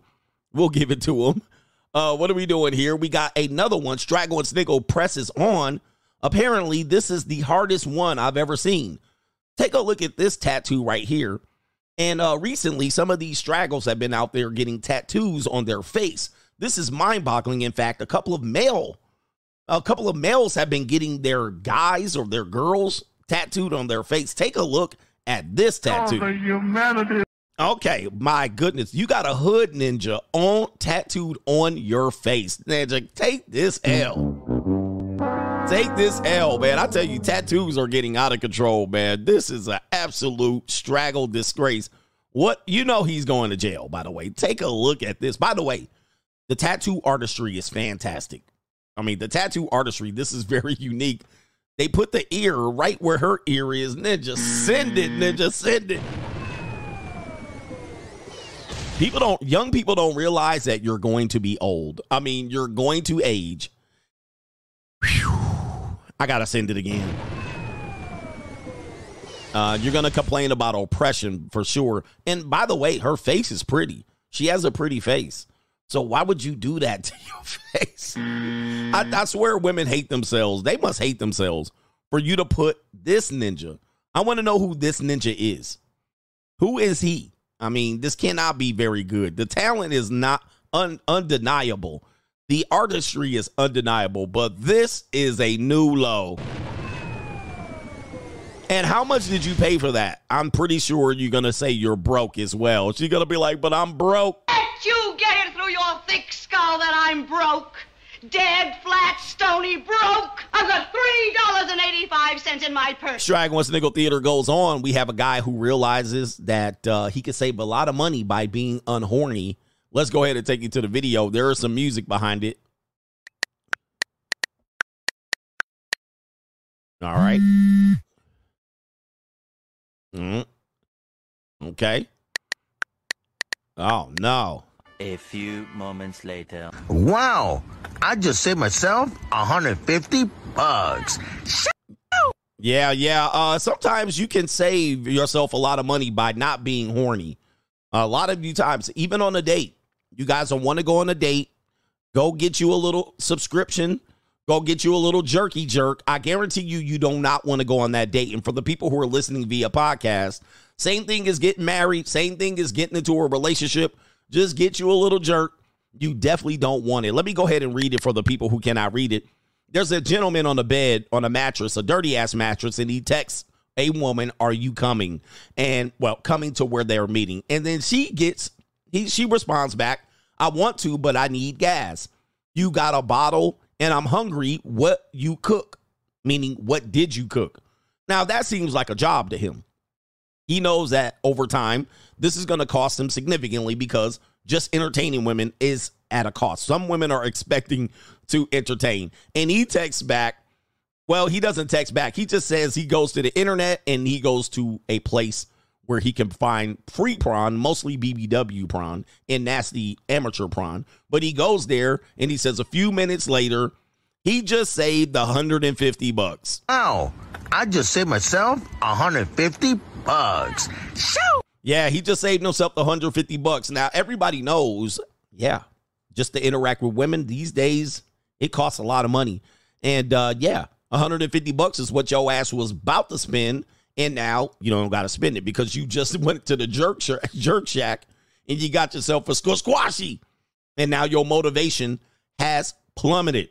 We'll give it to him. Uh, what are we doing here? We got another one. Straggle and Sniggle presses on. Apparently, this is the hardest one I've ever seen. Take a look at this tattoo right here. And uh, recently, some of these straggles have been out there getting tattoos on their face. This is mind-boggling. In fact, a couple of male, a couple of males have been getting their guys or their girls tattooed on their face. Take a look at this tattoo. Oh, the humanity. Okay, my goodness, you got a hood ninja on tattooed on your face. Ninja, take this L. Take this L, man. I tell you, tattoos are getting out of control, man. This is an absolute straggle disgrace. What you know he's going to jail, by the way. Take a look at this. By the way, the tattoo artistry is fantastic. I mean, the tattoo artistry, this is very unique. They put the ear right where her ear is, just send it, just send it. People don't, young people don't realize that you're going to be old. I mean, you're going to age. Whew. I gotta send it again. Uh, you're gonna complain about oppression for sure. And by the way, her face is pretty. She has a pretty face. So why would you do that to your face? I, I swear women hate themselves. They must hate themselves for you to put this ninja. I want to know who this ninja is. Who is he? I mean, this cannot be very good. The talent is not un- undeniable. The artistry is undeniable, but this is a new low. And how much did you pay for that? I'm pretty sure you're going to say you're broke as well. She's going to be like, but I'm broke. Let you get it through your thick skull that I'm broke. Dead, flat, stony, broke. I've got $3.85 in my purse. Strag once Nickel Theater goes on, we have a guy who realizes that uh, he could save a lot of money by being unhorny. Let's go ahead and take you to the video. There is some music behind it. All right. Mm. Okay. Oh, no. A few moments later. Wow, I just saved myself 150 bucks. Yeah, yeah. Uh, sometimes you can save yourself a lot of money by not being horny. A lot of you times, even on a date, you guys don't want to go on a date. Go get you a little subscription. Go get you a little jerky jerk. I guarantee you, you do not want to go on that date. And for the people who are listening via podcast, same thing as getting married. Same thing as getting into a relationship. Just get you a little jerk. You definitely don't want it. Let me go ahead and read it for the people who cannot read it. There's a gentleman on the bed on a mattress, a dirty ass mattress, and he texts a woman, "Are you coming?" And well, coming to where they're meeting. And then she gets he she responds back, "I want to, but I need gas. You got a bottle, and I'm hungry. What you cook? Meaning, what did you cook?" Now that seems like a job to him. He knows that over time, this is going to cost him significantly because just entertaining women is at a cost. Some women are expecting to entertain. And he texts back, well, he doesn't text back. He just says he goes to the internet and he goes to a place where he can find free prawn, mostly BBW prawn and nasty amateur prawn. But he goes there and he says a few minutes later, he just saved 150 bucks. Wow, I just saved myself 150 bucks. Shoo! Yeah, he just saved himself the 150 bucks. Now everybody knows, yeah, just to interact with women these days, it costs a lot of money. And uh, yeah, 150 bucks is what your ass was about to spend, and now you don't got to spend it because you just went to the jerk sh- jerk shack and you got yourself a squashy, and now your motivation has plummeted.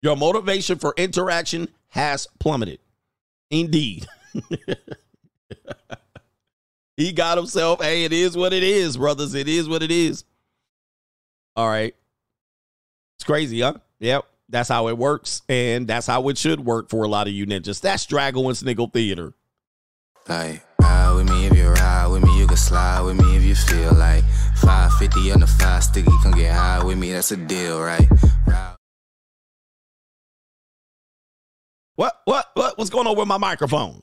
Your motivation for interaction has plummeted. Indeed. he got himself. Hey, it is what it is, brothers. It is what it is. All right. It's crazy, huh? Yep. That's how it works. And that's how it should work for a lot of you ninjas. That's Draggle and Sniggle Theater. Like, ride with me if you ride with me, you can slide with me if you feel like 550 on the five sticky, come get high with me, that's a deal, right? Ride What? What? What? What's going on with my microphone?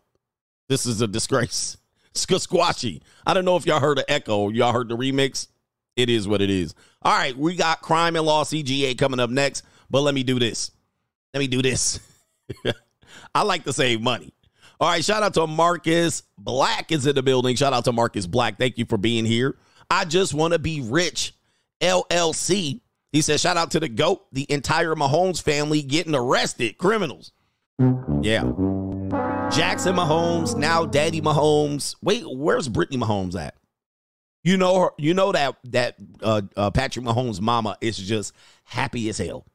This is a disgrace. Squashy. I don't know if y'all heard the echo. Y'all heard the remix. it is what it is. All right, we got crime and law CGA coming up next, but let me do this. Let me do this. I like to save money. All right, shout out to Marcus Black is in the building. Shout out to Marcus Black. Thank you for being here. I just want to be rich. LLC. He says, shout out to the GOAT, the entire Mahomes family getting arrested. Criminals. Yeah. Jackson Mahomes, now Daddy Mahomes. Wait, where's Brittany Mahomes at? You know her, you know that that uh, uh, Patrick Mahomes' mama is just happy as hell.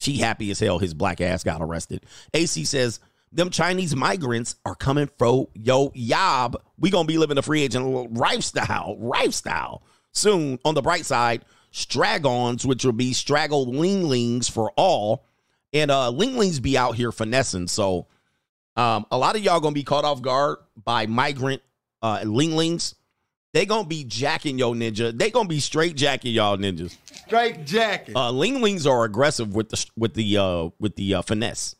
She happy as hell. His black ass got arrested. AC says them Chinese migrants are coming fro yo yob. We gonna be living a free agent lifestyle, lifestyle soon. On the bright side, stragons, which will be straggle linglings for all, and uh linglings be out here finessing. So um, a lot of y'all gonna be caught off guard by migrant uh linglings. They gonna be jacking yo ninja. They gonna be straight jacking y'all ninjas. Straight jacking. Uh, linglings are aggressive with the with the uh with the uh, finesse.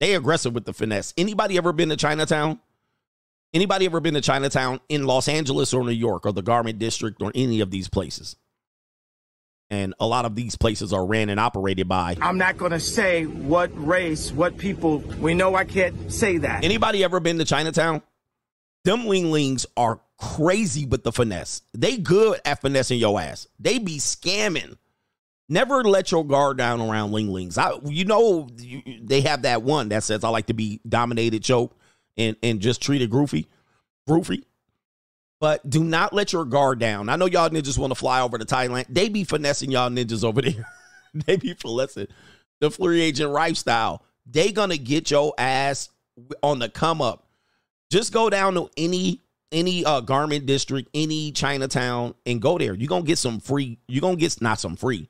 They aggressive with the finesse. Anybody ever been to Chinatown? Anybody ever been to Chinatown in Los Angeles or New York or the Garment District or any of these places? And a lot of these places are ran and operated by. I'm not going to say what race, what people. We know I can't say that. Anybody ever been to Chinatown? Them linglings are crazy with the finesse. They good at finessing your ass. They be scamming. Never let your guard down around linglings. I, you know, you, they have that one that says I like to be dominated, choke, and and just treated groovy, groovy. But do not let your guard down. I know y'all ninjas want to fly over to Thailand. They be finessing y'all ninjas over there. they be finessing the free agent lifestyle. They gonna get your ass on the come up. Just go down to any any uh garment district, any Chinatown, and go there. You're gonna get some free, you're gonna get not some free.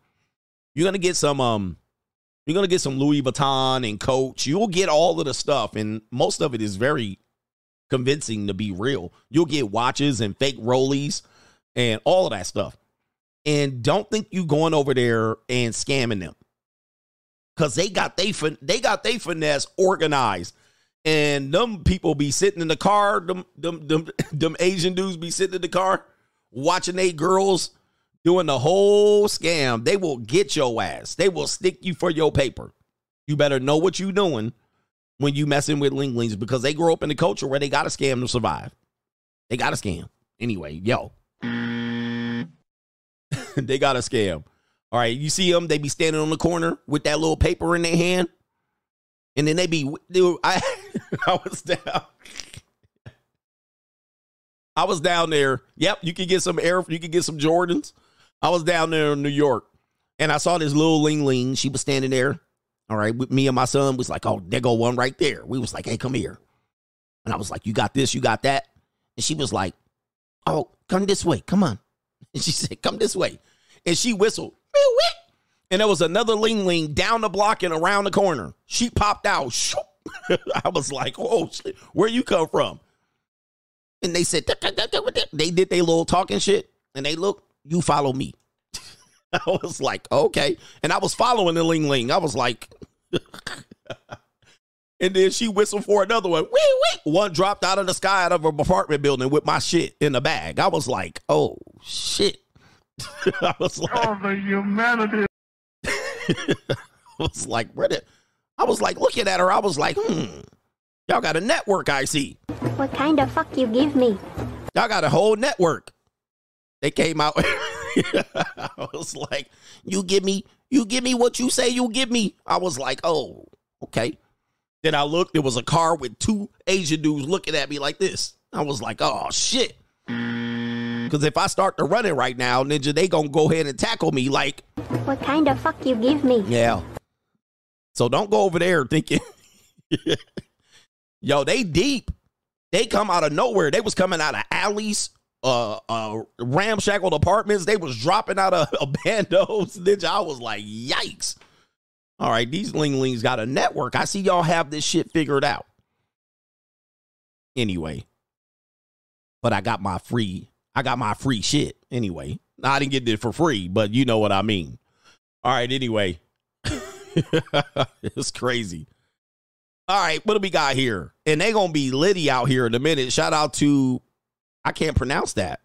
You're gonna get some um you're gonna get some Louis Vuitton and Coach. You'll get all of the stuff, and most of it is very convincing to be real. You'll get watches and fake rollies and all of that stuff. And don't think you going over there and scamming them. Cause they got they fin- they got they finesse organized. And them people be sitting in the car, them them them, them Asian dudes be sitting in the car watching they girls doing the whole scam. They will get your ass. They will stick you for your paper. You better know what you doing when you messing with linglings because they grow up in a culture where they got to scam to survive. They got to scam. Anyway, yo. they got to scam. All right, you see them, they be standing on the corner with that little paper in their hand. And then they be, dude, I, I was down. I was down there. Yep, you could get some air, you could get some Jordans. I was down there in New York and I saw this little Ling Ling. She was standing there. All right, with me and my son was like, oh, there go one right there. We was like, hey, come here. And I was like, you got this, you got that. And she was like, oh, come this way, come on. And she said, come this way. And she whistled, and there was another Ling Ling down the block and around the corner. She popped out. I was like, oh, shit, where you come from? And they said, they did their little talking shit. And they look, you follow me. I was like, okay. And I was following the Ling Ling. I was like, and then she whistled for another one. Wee, wee. One dropped out of the sky out of an apartment building with my shit in the bag. I was like, oh, shit. I was like, oh, the humanity. I was like, where did I was like looking at her, I was like, hmm, y'all got a network, I see. What kind of fuck you give me? Y'all got a whole network. They came out. I was like, you give me, you give me what you say you give me. I was like, oh, okay. Then I looked, there was a car with two Asian dudes looking at me like this. I was like, oh shit. Because if I start to run it right now, Ninja, they gonna go ahead and tackle me like What kind of fuck you give me? Yeah. So don't go over there thinking Yo, they deep. They come out of nowhere. They was coming out of alleys, uh uh ramshackled apartments. They was dropping out of abandos. Ninja, I was like, yikes. All right, these linglings got a network. I see y'all have this shit figured out. Anyway. But I got my free I got my free shit anyway. I didn't get it for free, but you know what I mean. All right, anyway. it's crazy. All right, what do we got here? And they gonna be Liddy out here in a minute. Shout out to I can't pronounce that.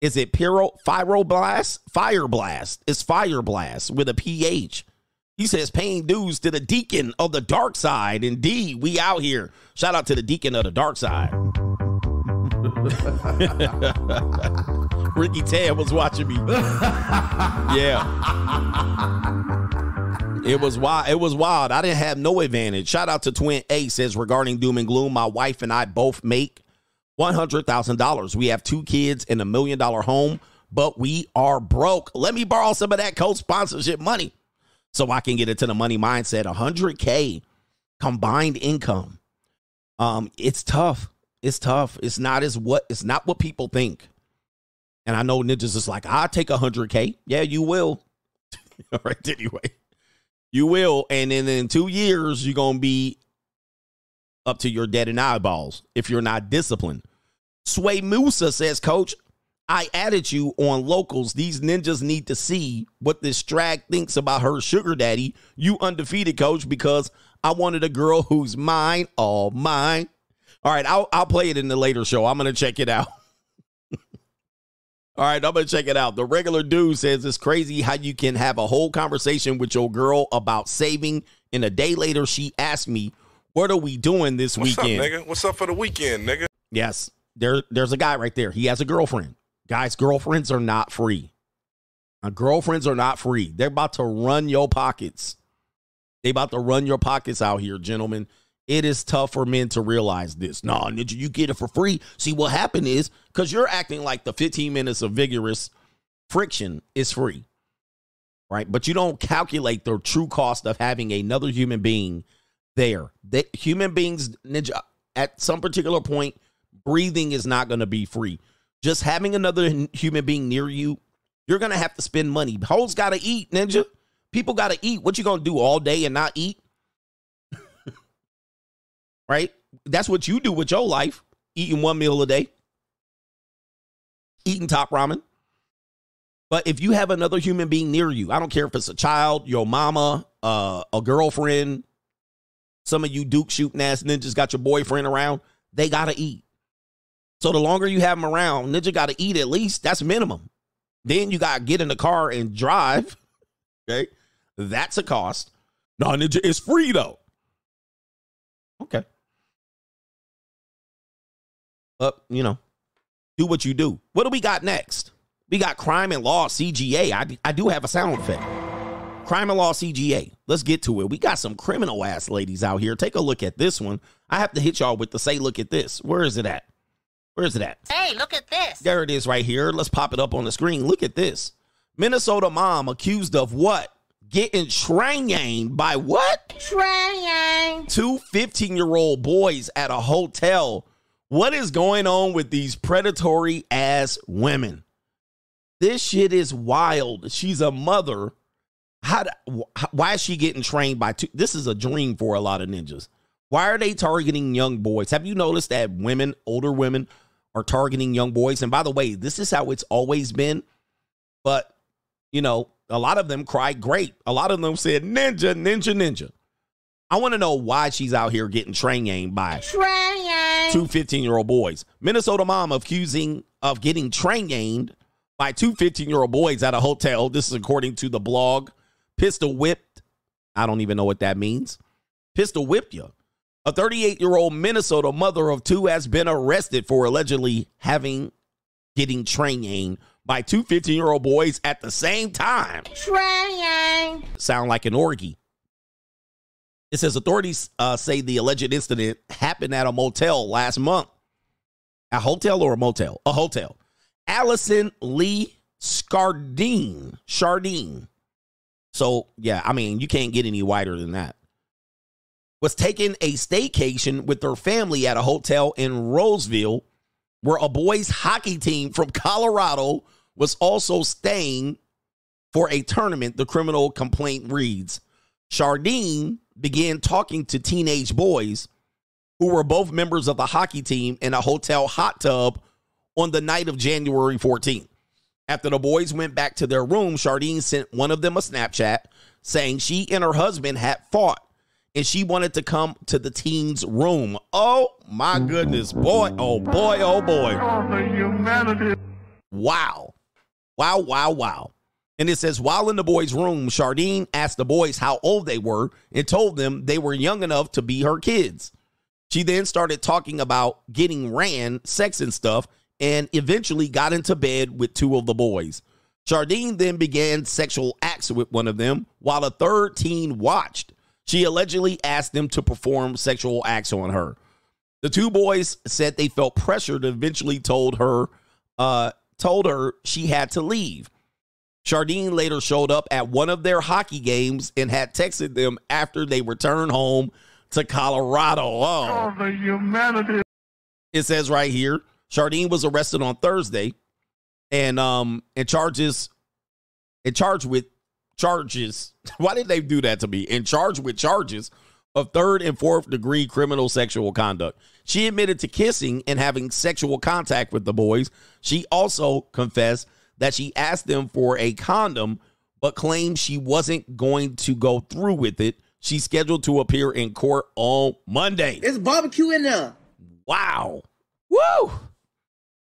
Is it pyro pyroblast? Fire blast. It's fire blast with a PH. He says paying dues to the deacon of the dark side. Indeed, we out here. Shout out to the deacon of the dark side. Ricky Ted was watching me. yeah. It was wild. It was wild. I didn't have no advantage. Shout out to Twin A says regarding doom and gloom, my wife and I both make one hundred thousand dollars. We have two kids in a million dollar home, but we are broke. Let me borrow some of that co-sponsorship money so I can get into the money mindset. 100K combined income. Um, it's tough. It's tough. It's not as what it's not what people think. And I know ninjas is like, I'll take 100K. Yeah, you will. All right, anyway. You will. And then in two years, you're going to be up to your dead and eyeballs if you're not disciplined. Sway Musa says, Coach, I added you on locals. These ninjas need to see what this drag thinks about her sugar daddy. You undefeated, coach, because I wanted a girl who's mine, all mine. All right, I'll, I'll play it in the later show. I'm going to check it out. all right, I'm going to check it out. The regular dude says it's crazy how you can have a whole conversation with your girl about saving, and a day later she asked me, What are we doing this What's weekend? up, nigga? What's up for the weekend, nigga? Yes, there, there's a guy right there. He has a girlfriend. Guys, girlfriends are not free. Uh, girlfriends are not free. They're about to run your pockets. They about to run your pockets out here, gentlemen. It is tough for men to realize this. No, ninja, you get it for free. See, what happened is because you're acting like the 15 minutes of vigorous friction is free, right? But you don't calculate the true cost of having another human being there. That human beings, ninja, at some particular point, breathing is not going to be free just having another human being near you, you're gonna have to spend money. Hoes gotta eat, ninja. People gotta eat. What you gonna do all day and not eat? right? That's what you do with your life. Eating one meal a day. Eating top ramen. But if you have another human being near you, I don't care if it's a child, your mama, uh, a girlfriend, some of you Duke shooting ass ninjas got your boyfriend around, they gotta eat. So the longer you have them around, Ninja got to eat at least. That's minimum. Then you got to get in the car and drive. Okay. That's a cost. No, Ninja is free though. Okay. But, you know, do what you do. What do we got next? We got crime and law CGA. I, I do have a sound effect. Crime and law CGA. Let's get to it. We got some criminal ass ladies out here. Take a look at this one. I have to hit y'all with the say, look at this. Where is it at? Where is it at? Hey, look at this. There it is right here. Let's pop it up on the screen. Look at this. Minnesota mom accused of what? Getting trained by what? Train. Two 15 year old boys at a hotel. What is going on with these predatory ass women? This shit is wild. She's a mother. How? Do, why is she getting trained by two? This is a dream for a lot of ninjas. Why are they targeting young boys? Have you noticed that women, older women, are targeting young boys? And by the way, this is how it's always been. But, you know, a lot of them cry great. A lot of them said, Ninja, Ninja, Ninja. I want to know why she's out here getting train aimed by train two 15 year old boys. Minnesota mom accusing of getting train aimed by two 15 year old boys at a hotel. This is according to the blog. Pistol whipped. I don't even know what that means. Pistol whipped you. A 38 year old Minnesota mother of two has been arrested for allegedly having getting trained by two 15 year old boys at the same time. Train. Sound like an orgy. It says authorities uh, say the alleged incident happened at a motel last month. A hotel or a motel? A hotel. Allison Lee Scardine. Chardine. So, yeah, I mean, you can't get any whiter than that was taking a staycation with their family at a hotel in Roseville, where a boys' hockey team from Colorado was also staying for a tournament. The criminal complaint reads Chardine began talking to teenage boys who were both members of the hockey team in a hotel hot tub on the night of January 14th. After the boys went back to their room, Chardine sent one of them a Snapchat saying she and her husband had fought and she wanted to come to the teen's room. Oh my goodness, boy, oh boy, oh boy. Wow. Wow, wow, wow. And it says, while in the boys' room, Chardine asked the boys how old they were and told them they were young enough to be her kids. She then started talking about getting ran, sex and stuff, and eventually got into bed with two of the boys. Chardine then began sexual acts with one of them while a third teen watched. She allegedly asked them to perform sexual acts on her. The two boys said they felt pressured and eventually told her uh told her she had to leave. Chardine later showed up at one of their hockey games and had texted them after they returned home to Colorado. Oh, Oh, the humanity. it says right here, Chardine was arrested on Thursday and um and charges and charged with charges. Why did they do that to me? And charged with charges of third and fourth degree criminal sexual conduct. She admitted to kissing and having sexual contact with the boys. She also confessed that she asked them for a condom, but claimed she wasn't going to go through with it. She's scheduled to appear in court on Monday. It's barbecue in there. Wow. Woo!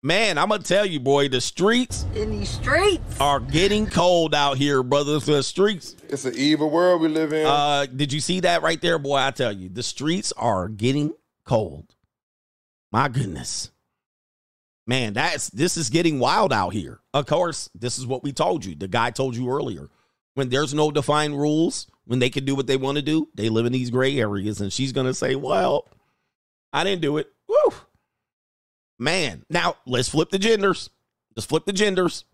Man, I'm gonna tell you, boy, the streets In these streets. are getting cold out here, brothers. The streets. It's an evil world we live in. Uh, did you see that right there, boy? I tell you, the streets are getting cold. My goodness. Man, that's this is getting wild out here. Of course, this is what we told you. The guy told you earlier. When there's no defined rules, when they can do what they want to do, they live in these gray areas. And she's gonna say, Well, I didn't do it. Woo. Man, now let's flip the genders. Let's flip the genders.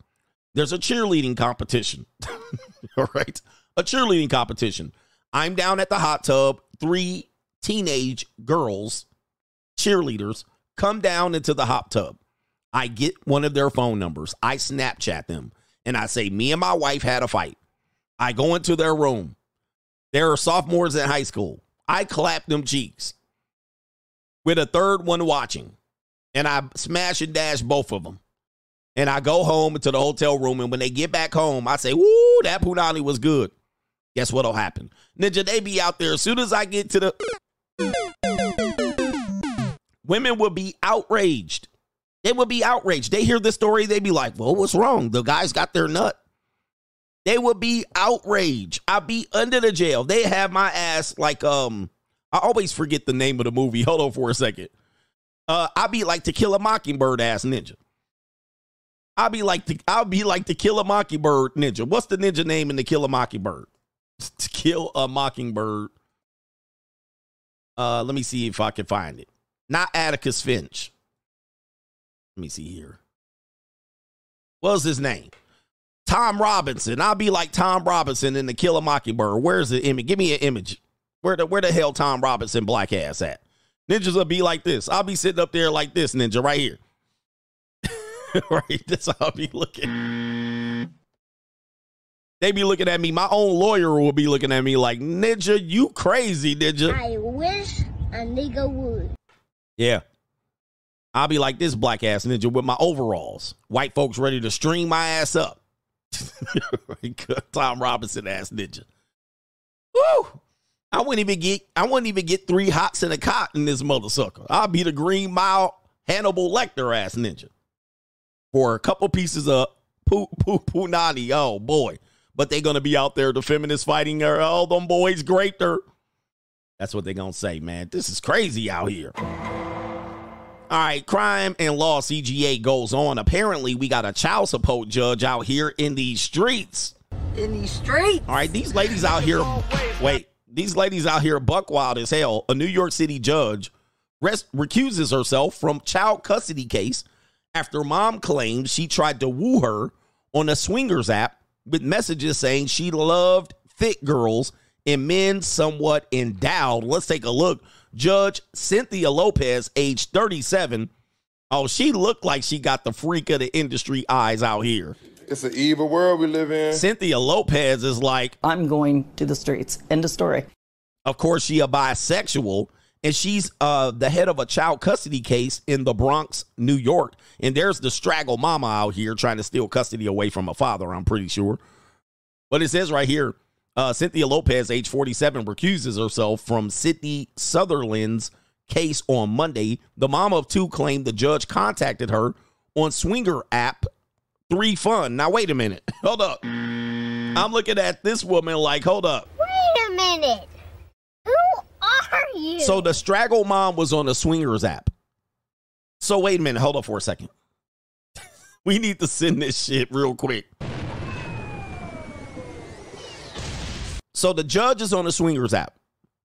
There's a cheerleading competition. All right. A cheerleading competition. I'm down at the hot tub. Three teenage girls, cheerleaders, come down into the hot tub. I get one of their phone numbers. I Snapchat them and I say, Me and my wife had a fight. I go into their room. They're sophomores in high school. I clap them cheeks with a third one watching and I smash and dash both of them. And I go home to the hotel room, and when they get back home, I say, "Woo, that punani was good." Guess what'll happen, Ninja? They be out there as soon as I get to the. Women will be outraged. They will be outraged. They hear the story, they be like, "Well, what's wrong? The guys got their nut." They would be outraged. I'll be under the jail. They have my ass like um. I always forget the name of the movie. Hold on for a second. Uh, I'll be like to kill a mockingbird ass ninja. I'll be like to I'll be like to kill a mockingbird ninja. What's the ninja name in the kill a mockingbird? to kill a mockingbird. Uh, let me see if I can find it. Not Atticus Finch. Let me see here. What's his name? Tom Robinson. I'll be like Tom Robinson in the Kill a Mockingbird. Where's the image? Give me an image. Where the where the hell Tom Robinson black ass at? Ninjas will be like this. I'll be sitting up there like this, ninja, right here. right? That's how I'll be looking. They be looking at me. My own lawyer will be looking at me like, Ninja, you crazy, Ninja. I wish a nigga would. Yeah. I'll be like this black ass ninja with my overalls. White folks ready to string my ass up. Tom Robinson ass ninja. Woo! I wouldn't even get I wouldn't even get three hots in a cot in this mother sucker. I'll be the green mile Hannibal Lecter ass ninja. For a couple pieces of poo poo punani. Oh boy. But they're gonna be out there, the feminists fighting her. Oh, them boys great there. That's what they gonna say, man. This is crazy out here. All right, crime and law CGA goes on. Apparently, we got a child support judge out here in these streets. In these streets. All right, these ladies out here. Wait, these ladies out here buck wild as hell. A New York City judge res- recuses herself from child custody case after mom claims she tried to woo her on a swingers app with messages saying she loved thick girls and men somewhat endowed. Let's take a look. Judge Cynthia Lopez, age 37. Oh, she looked like she got the freak of the industry eyes out here. It's an evil world we live in. Cynthia Lopez is like, I'm going to the streets. End of story. Of course, she a bisexual, and she's uh the head of a child custody case in the Bronx, New York. And there's the straggle mama out here trying to steal custody away from a father. I'm pretty sure. But it says right here, uh, Cynthia Lopez, age 47, recuses herself from Sydney Sutherland's case on Monday. The mom of two claimed the judge contacted her on Swinger app three fun. Now wait a minute. Hold up. I'm looking at this woman like, hold up. Wait a minute. Who are you? So the straggle mom was on the swingers app. So wait a minute, hold up for a second. we need to send this shit real quick. So the judge is on the swingers app.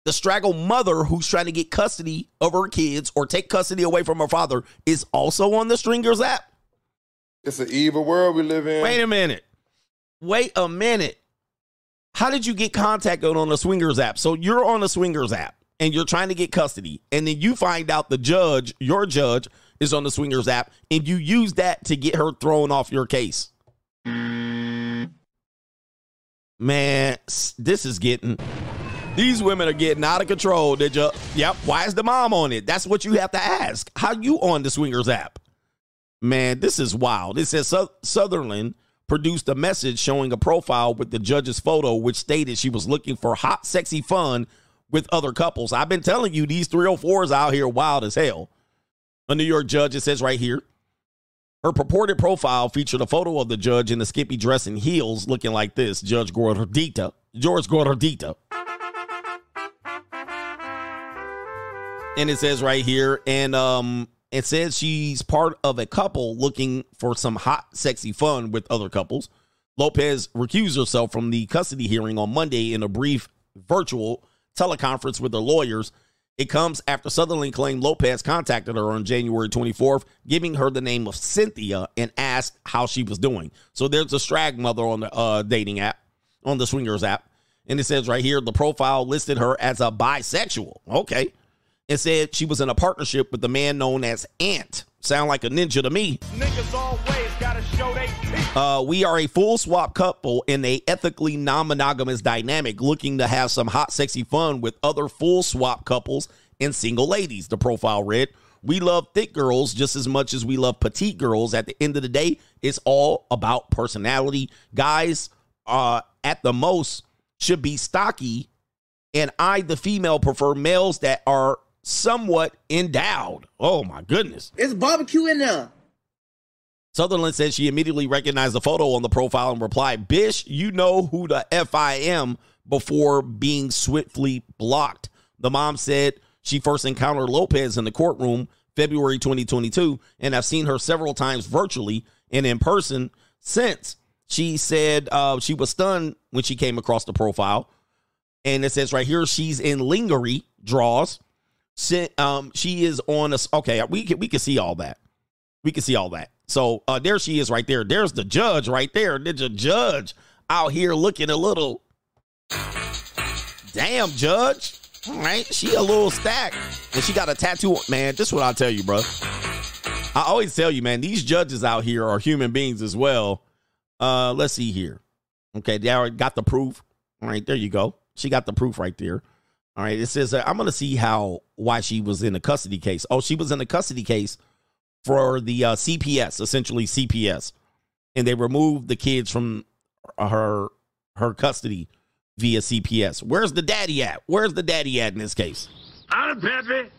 The straggle mother who's trying to get custody of her kids or take custody away from her father is also on the stringers app. It's an evil world we live in. Wait a minute. Wait a minute. How did you get contacted on the swingers app? So you're on the swingers app and you're trying to get custody, and then you find out the judge, your judge, is on the swingers app, and you use that to get her thrown off your case. Man, this is getting these women are getting out of control. Did you? Yep. Why is the mom on it? That's what you have to ask. How you on the swingers app? Man, this is wild. It says Sutherland produced a message showing a profile with the judge's photo, which stated she was looking for hot, sexy fun with other couples. I've been telling you these 304s out here wild as hell. A New York judge, it says right here. Her purported profile featured a photo of the judge in a skimpy dress and heels looking like this Judge Gordita. George Gordita. And it says right here, and um, it says she's part of a couple looking for some hot, sexy fun with other couples. Lopez recused herself from the custody hearing on Monday in a brief virtual teleconference with her lawyers. It comes after Sutherland claimed Lopez contacted her on January 24th, giving her the name of Cynthia and asked how she was doing. So there's a strag mother on the uh, dating app, on the swingers app. And it says right here the profile listed her as a bisexual. Okay. It said she was in a partnership with the man known as Ant. Sound like a ninja to me. Niggas always gotta show they teeth. Uh, we are a full swap couple in a ethically non-monogamous dynamic, looking to have some hot, sexy fun with other full swap couples and single ladies. The profile read, "We love thick girls just as much as we love petite girls. At the end of the day, it's all about personality. Guys, uh, at the most, should be stocky, and I, the female, prefer males that are somewhat endowed. Oh my goodness." It's barbecue in there. Sutherland said she immediately recognized the photo on the profile and replied, Bish, you know who the F I am before being swiftly blocked. The mom said she first encountered Lopez in the courtroom February 2022 and have seen her several times virtually and in person since. She said uh, she was stunned when she came across the profile. And it says right here, she's in lingerie draws. Si- Um, she is on us. Okay, we can, we can see all that. We can see all that. So uh, there she is right there. There's the judge right there. There's a judge out here looking a little. Damn, judge. All right, she a little stacked. And she got a tattoo. Man, this is what I'll tell you, bro. I always tell you, man, these judges out here are human beings as well. Uh, let's see here. Okay, they got the proof. All right, there you go. She got the proof right there. All right, it says uh, I'm going to see how why she was in a custody case. Oh, she was in a custody case for the uh, CPS, essentially CPS, and they removed the kids from her her custody via CPS. Where's the daddy at? Where's the daddy at in this case? I'm Pepe.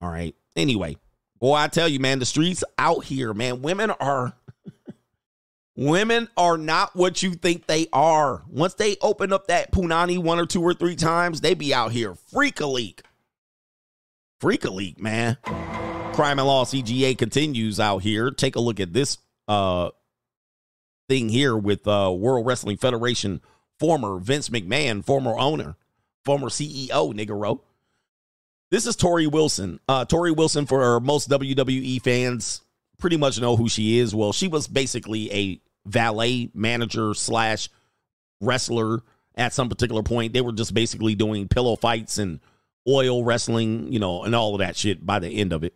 All right. Anyway, boy, I tell you, man, the streets out here, man, women are women are not what you think they are. Once they open up that punani one or two or three times, they be out here freak a leak. Freak a leak, man. Crime and Law CGA continues out here. Take a look at this uh thing here with uh World Wrestling Federation former Vince McMahon, former owner, former CEO, Nigero. This is Torrie Wilson. Uh Torrie Wilson for most WWE fans pretty much know who she is. Well, she was basically a valet manager slash wrestler at some particular point. They were just basically doing pillow fights and oil wrestling, you know, and all of that shit by the end of it.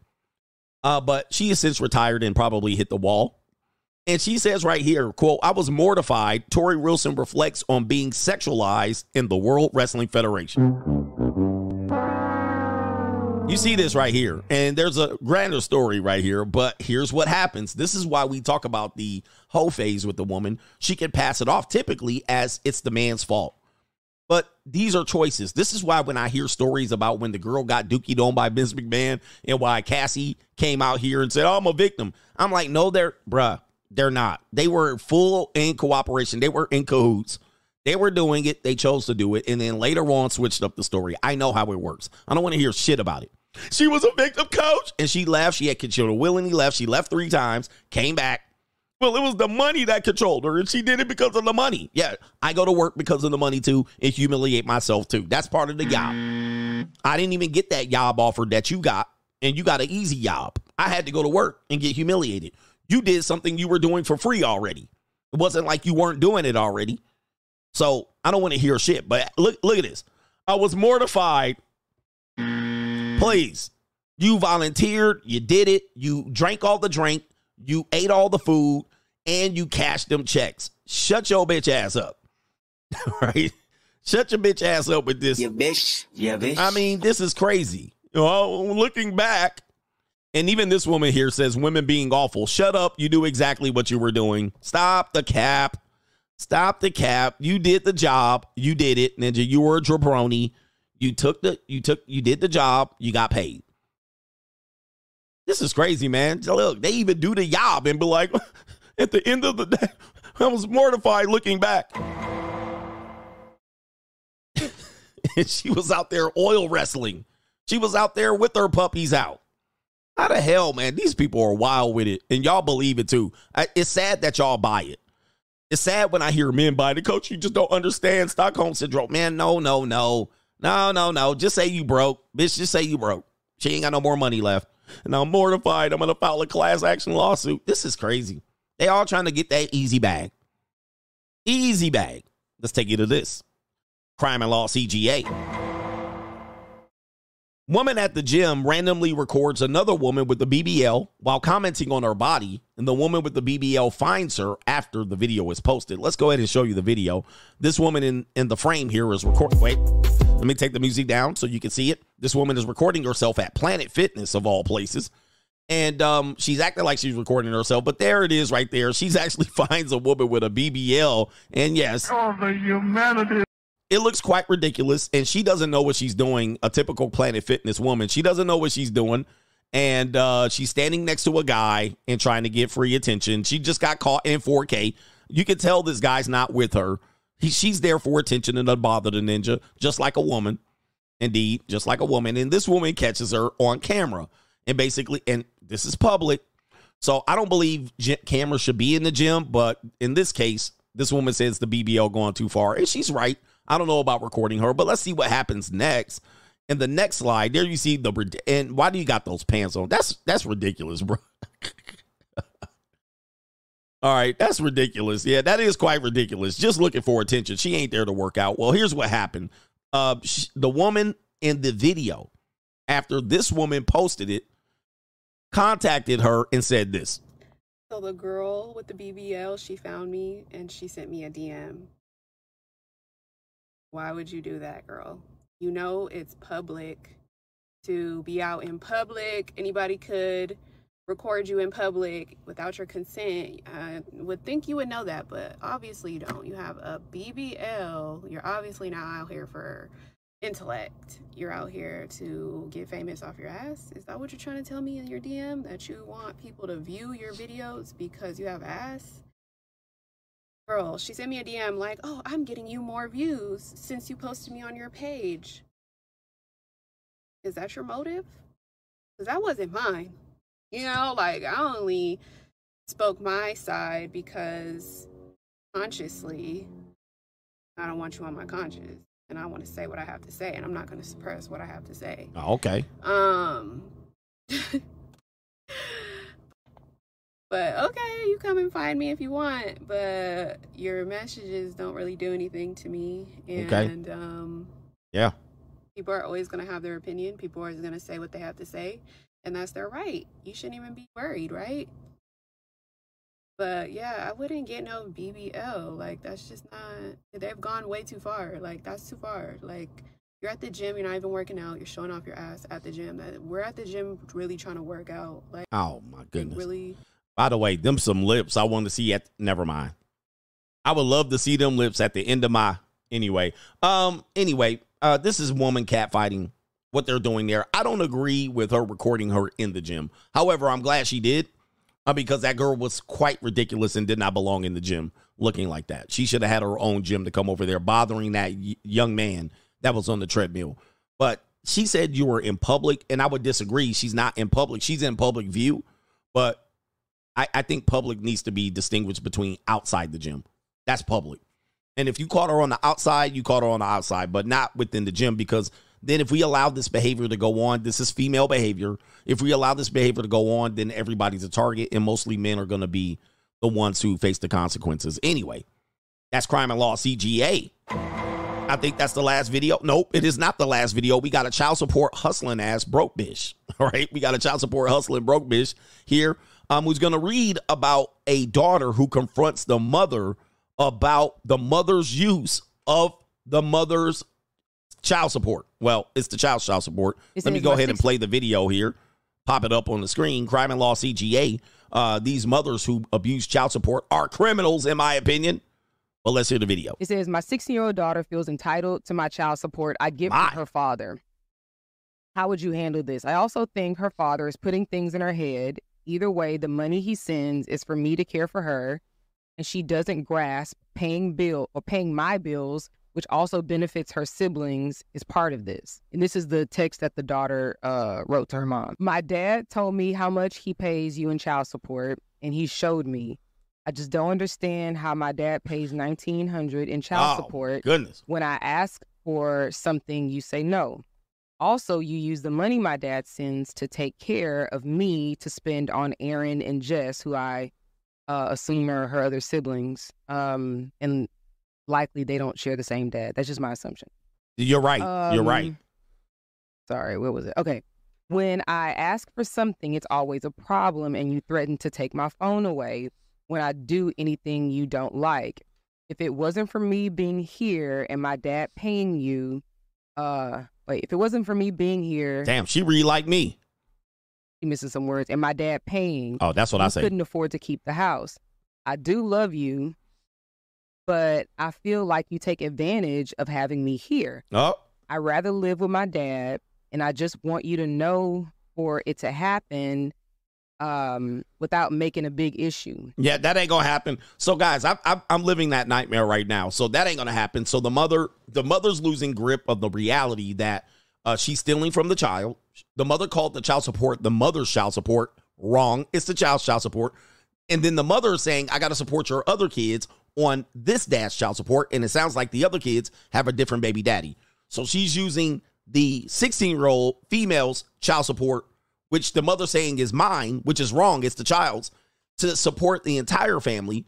Uh, but she has since retired and probably hit the wall. And she says right here, quote, I was mortified. Torrie Wilson reflects on being sexualized in the World Wrestling Federation. You see this right here, and there's a grander story right here, but here's what happens. This is why we talk about the hoe phase with the woman. She can pass it off typically as it's the man's fault. But these are choices. This is why when I hear stories about when the girl got dookied on by Vince McMahon and why Cassie came out here and said, oh, I'm a victim. I'm like, no, they're bruh, They're not. They were full in cooperation. They were in cahoots. They were doing it. They chose to do it. And then later on switched up the story. I know how it works. I don't want to hear shit about it. She was a victim coach. And she left. She had control willingly left. She left three times, came back. Well, it was the money that controlled her, and she did it because of the money. Yeah, I go to work because of the money too, and humiliate myself too. That's part of the job. I didn't even get that job offer that you got, and you got an easy job. I had to go to work and get humiliated. You did something you were doing for free already. It wasn't like you weren't doing it already. So I don't want to hear shit. But look, look at this. I was mortified. Please, you volunteered. You did it. You drank all the drink. You ate all the food, and you cashed them checks. Shut your bitch ass up. right? Shut your bitch ass up with this. You bitch. Yeah, bitch. I mean, this is crazy. Oh, looking back, and even this woman here says women being awful. Shut up. You do exactly what you were doing. Stop the cap. Stop the cap. You did the job. You did it, Ninja. You were a jabroni. You took the you took you did the job. You got paid. This is crazy, man. Look, they even do the job and be like, at the end of the day, I was mortified looking back. and she was out there oil wrestling. She was out there with her puppies out. How the hell, man? These people are wild with it, and y'all believe it too. It's sad that y'all buy it. It's sad when I hear men buy it. Coach, you just don't understand Stockholm syndrome. Man, no, no, no. No, no, no. Just say you broke. Bitch, just say you broke. She ain't got no more money left. And I'm mortified. I'm going to file a class action lawsuit. This is crazy. They all trying to get that easy bag. Easy bag. Let's take you to this. Crime and Law CGA. Woman at the gym randomly records another woman with the BBL while commenting on her body, and the woman with the BBL finds her after the video is posted. Let's go ahead and show you the video. This woman in, in the frame here is recording. Wait, let me take the music down so you can see it. This woman is recording herself at Planet Fitness, of all places. And um, she's acting like she's recording herself, but there it is right there. She's actually finds a woman with a BBL. And yes, Oh, the humanity. it looks quite ridiculous and she doesn't know what she's doing a typical planet fitness woman she doesn't know what she's doing and uh, she's standing next to a guy and trying to get free attention she just got caught in 4k you can tell this guy's not with her he, she's there for attention and doesn't bother the ninja just like a woman indeed just like a woman and this woman catches her on camera and basically and this is public so i don't believe cameras should be in the gym but in this case this woman says the bbl going too far and she's right I don't know about recording her, but let's see what happens next. In the next slide, there you see the and why do you got those pants on? That's that's ridiculous, bro. All right, that's ridiculous. Yeah, that is quite ridiculous. Just looking for attention. She ain't there to work out. Well, here's what happened. Uh, sh- the woman in the video, after this woman posted it, contacted her and said this. So the girl with the BBL, she found me and she sent me a DM. Why would you do that, girl? You know it's public to be out in public. Anybody could record you in public without your consent. I would think you would know that, but obviously you don't. You have a BBL. You're obviously not out here for intellect. You're out here to get famous off your ass. Is that what you're trying to tell me in your DM? That you want people to view your videos because you have ass? Girl, she sent me a DM like, oh, I'm getting you more views since you posted me on your page. Is that your motive? Because that wasn't mine. You know, like, I only spoke my side because consciously, I don't want you on my conscience. And I want to say what I have to say, and I'm not going to suppress what I have to say. Oh, okay. Um, but okay, you come and find me if you want, but your messages don't really do anything to me. Okay. And um, Yeah. people are always going to have their opinion. People are always going to say what they have to say, and that's their right. You shouldn't even be worried, right? But yeah, I wouldn't get no BBL. Like that's just not. They've gone way too far. Like that's too far. Like you're at the gym, you're not even working out. You're showing off your ass at the gym. That we're at the gym really trying to work out. Like Oh my goodness. really. By the way, them some lips I want to see at never mind. I would love to see them lips at the end of my anyway. Um anyway, uh this is woman catfighting what they're doing there. I don't agree with her recording her in the gym. However, I'm glad she did. uh, because that girl was quite ridiculous and did not belong in the gym looking like that. She should have had her own gym to come over there, bothering that young man that was on the treadmill. But she said you were in public, and I would disagree. She's not in public. She's in public view, but I, I think public needs to be distinguished between outside the gym. That's public. And if you caught her on the outside, you caught her on the outside, but not within the gym because then if we allow this behavior to go on, this is female behavior. If we allow this behavior to go on, then everybody's a target and mostly men are going to be the ones who face the consequences. Anyway, that's crime and law CGA. I think that's the last video. Nope, it is not the last video. We got a child support hustling ass broke bitch. All right, we got a child support hustling broke bitch here um, who's going to read about a daughter who confronts the mother about the mother's use of the mother's child support. Well, it's the child's child support. Let me go ahead and play the video here. Pop it up on the screen. Crime and Law CGA. Uh, these mothers who abuse child support are criminals, in my opinion. But let's hear the video. It says, My 16 year old daughter feels entitled to my child support I give My. her father. How would you handle this? I also think her father is putting things in her head. Either way, the money he sends is for me to care for her, and she doesn't grasp paying bill or paying my bills, which also benefits her siblings, is part of this. And this is the text that the daughter uh, wrote to her mom. My dad told me how much he pays you in child support, and he showed me. I just don't understand how my dad pays nineteen hundred in child Oh, support. goodness. When I ask for something, you say no. Also, you use the money my dad sends to take care of me to spend on Aaron and Jess, who I uh, assume are her other siblings. Um, and likely they don't share the same dad. That's just my assumption. You're right. You're right. Um, Sorry, what was it? Okay. When I ask for something, it's always a problem, and you threaten to take my phone away when I do anything you don't like. If it wasn't for me being here and my dad paying you, uh, wait, if it wasn't for me being here, Damn, she read like me. you missing some words, and my dad paying, Oh, that's what I say. couldn't afford to keep the house. I do love you, but I feel like you take advantage of having me here. Oh, I rather live with my dad, and I just want you to know for it to happen um, without making a big issue. Yeah, that ain't gonna happen. So, guys, I, I, I'm living that nightmare right now. So that ain't gonna happen. So the mother, the mother's losing grip of the reality that uh, she's stealing from the child. The mother called the child support the mother's child support. Wrong. It's the child's child support. And then the mother is saying, "I got to support your other kids on this dad's child support." And it sounds like the other kids have a different baby daddy. So she's using the 16 year old female's child support which the mother saying is mine, which is wrong, it's the child's, to support the entire family.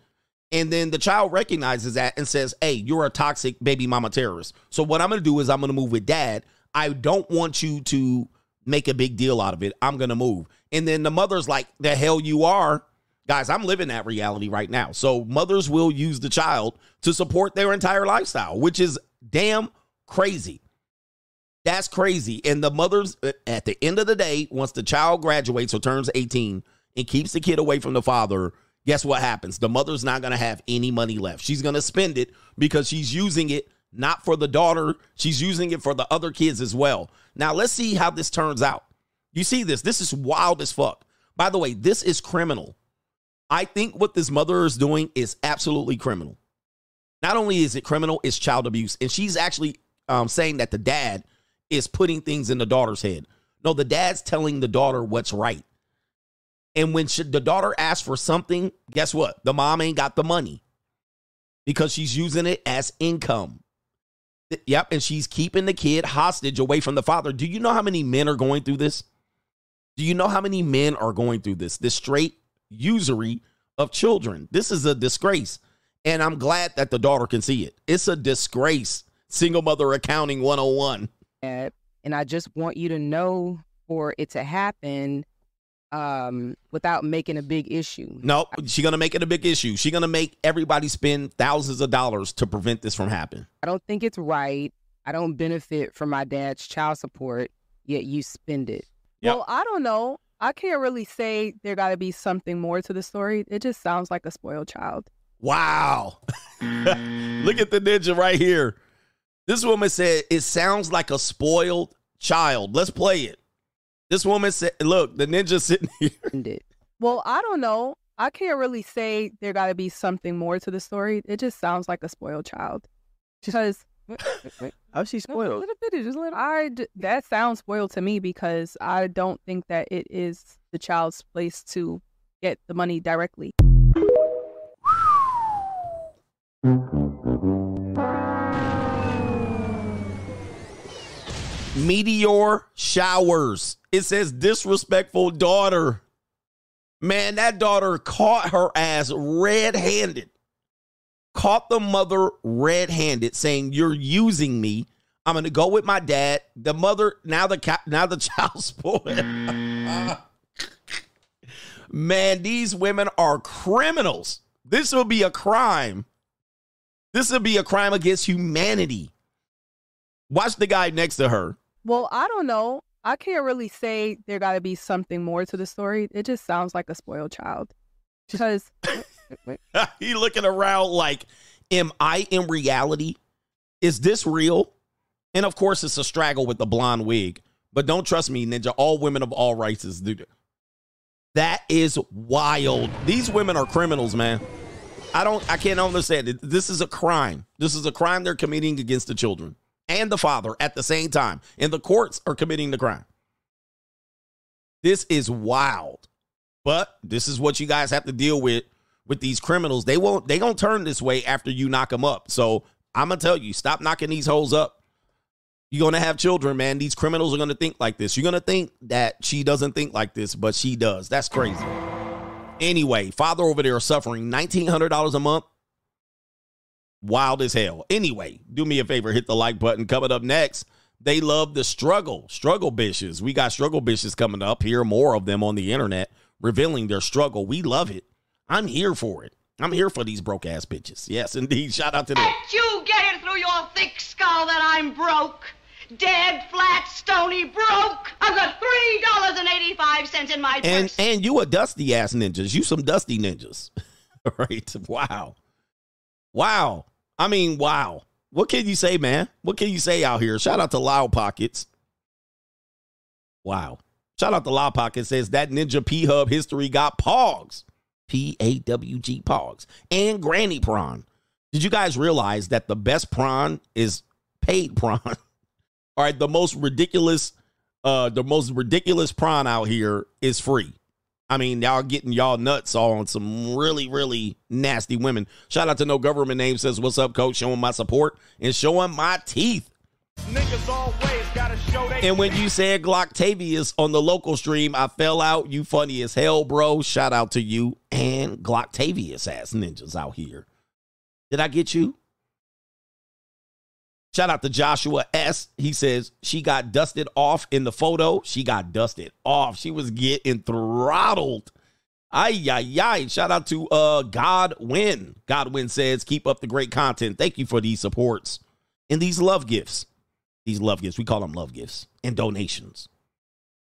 And then the child recognizes that and says, Hey, you're a toxic baby mama terrorist. So what I'm gonna do is I'm gonna move with dad. I don't want you to make a big deal out of it. I'm gonna move. And then the mother's like, The hell you are. Guys, I'm living that reality right now. So mothers will use the child to support their entire lifestyle, which is damn crazy. That's crazy. And the mother's uh, at the end of the day, once the child graduates or turns 18 and keeps the kid away from the father, guess what happens? The mother's not going to have any money left. She's going to spend it because she's using it not for the daughter, she's using it for the other kids as well. Now, let's see how this turns out. You see this? This is wild as fuck. By the way, this is criminal. I think what this mother is doing is absolutely criminal. Not only is it criminal, it's child abuse. And she's actually um, saying that the dad is putting things in the daughter's head. No, the dad's telling the daughter what's right. And when she, the daughter asks for something, guess what? The mom ain't got the money because she's using it as income. Yep. And she's keeping the kid hostage away from the father. Do you know how many men are going through this? Do you know how many men are going through this? This straight usury of children. This is a disgrace. And I'm glad that the daughter can see it. It's a disgrace. Single mother accounting 101. dad, and I just want you to know for it to happen um, without making a big issue. No, she's gonna make it a big issue. She's gonna make everybody spend thousands of dollars to prevent this from happening. I don't think it's right. I don't benefit from my dad's child support, yet you spend it. Well, I don't know. I can't really say there got to be something more to the story. It just sounds like a spoiled child. Wow. Look at the ninja right here. This woman said it sounds like a spoiled child. Let's play it. This woman said, look, the ninja sitting here. Well, I don't know. I can't really say there got to be something more to the story. It just sounds like a spoiled child. Because How's she a spoiled? little bit, just a little. I d- that sounds spoiled to me because I don't think that it is the child's place to get the money directly. Meteor showers. It says disrespectful daughter. Man, that daughter caught her ass red handed. Caught the mother red handed saying, You're using me. I'm gonna go with my dad. The mother, now the now the child spoiled. Man, these women are criminals. This will be a crime. This will be a crime against humanity. Watch the guy next to her. Well, I don't know. I can't really say there got to be something more to the story. It just sounds like a spoiled child. Because he looking around like, am I in reality? Is this real? And of course, it's a straggle with the blonde wig. But don't trust me, Ninja. All women of all races do that. That is wild. These women are criminals, man. I don't. I can't understand it. This is a crime. This is a crime they're committing against the children and the father at the same time. And the courts are committing the crime. This is wild. But this is what you guys have to deal with with these criminals. They won't they gonna turn this way after you knock them up. So I'm gonna tell you, stop knocking these hoes up. You're gonna have children, man. These criminals are gonna think like this. You're gonna think that she doesn't think like this, but she does. That's crazy. Anyway, father over there suffering $1,900 a month. Wild as hell. Anyway, do me a favor, hit the like button. Coming up next, they love the struggle. Struggle bitches. We got struggle bitches coming up. Hear more of them on the internet revealing their struggle. We love it. I'm here for it. I'm here for these broke ass bitches. Yes, indeed. Shout out to them. Can't you get it through your thick skull that I'm broke? Dead, flat, stony, broke. I've got three dollars and eighty-five cents in my And purse. and you a dusty ass ninjas. You some dusty ninjas. right? Wow. Wow. I mean, wow. What can you say, man? What can you say out here? Shout out to Loud Pockets. Wow. Shout out to Loud Pockets says that Ninja P Hub history got Pogs. P A W G Pogs. And Granny Prawn. Did you guys realize that the best prawn is paid prawn? All right, the most ridiculous, uh, the most ridiculous prawn out here is free. I mean, y'all getting y'all nuts on some really, really nasty women. Shout out to No Government Name says, What's up, coach? Showing my support and showing my teeth. And when you said Glocktavius on the local stream, I fell out. You funny as hell, bro. Shout out to you and Glocktavius ass ninjas out here. Did I get you? Shout out to Joshua S. He says she got dusted off in the photo. She got dusted off. She was getting throttled. Ay, ay, ay. Shout out to uh Godwin. Godwin says, keep up the great content. Thank you for these supports and these love gifts. These love gifts. We call them love gifts and donations.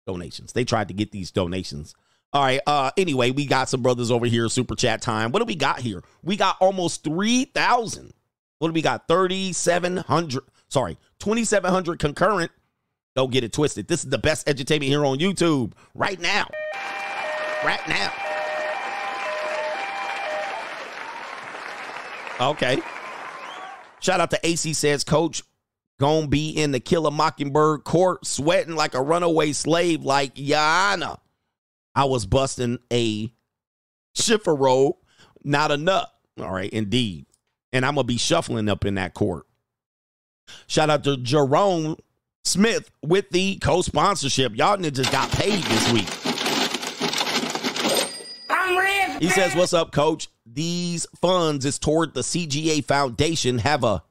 Donations. They tried to get these donations. All right. Uh, anyway, we got some brothers over here. Super chat time. What do we got here? We got almost 3,000. What do we got? 3,700. Sorry, 2,700 concurrent. Don't get it twisted. This is the best entertainment here on YouTube right now. Right now. Okay. Shout out to AC says, Coach, gonna be in the Killer Mockingbird court sweating like a runaway slave like Yana. I was busting a chiffarobe, not a nut. All right, indeed. And I'm gonna be shuffling up in that court. Shout out to Jerome Smith with the co-sponsorship. Y'all niggas got paid this week. I'm ready. He says, "What's up, Coach? These funds is toward the CGA Foundation. Have a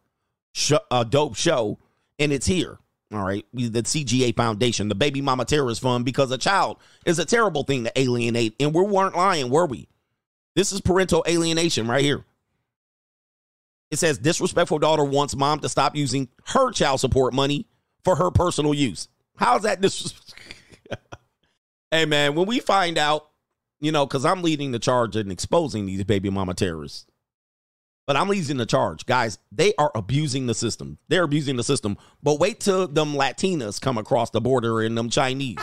sh- a dope show, and it's here. All right, the CGA Foundation, the Baby Mama Terrorist Fund, because a child is a terrible thing to alienate, and we weren't lying, were we? This is parental alienation right here. It says disrespectful daughter wants mom to stop using her child support money for her personal use. How's that disrespectful? hey man, when we find out, you know, because I'm leading the charge in exposing these baby mama terrorists. But I'm leading the charge. Guys, they are abusing the system. They're abusing the system. But wait till them Latinas come across the border and them Chinese.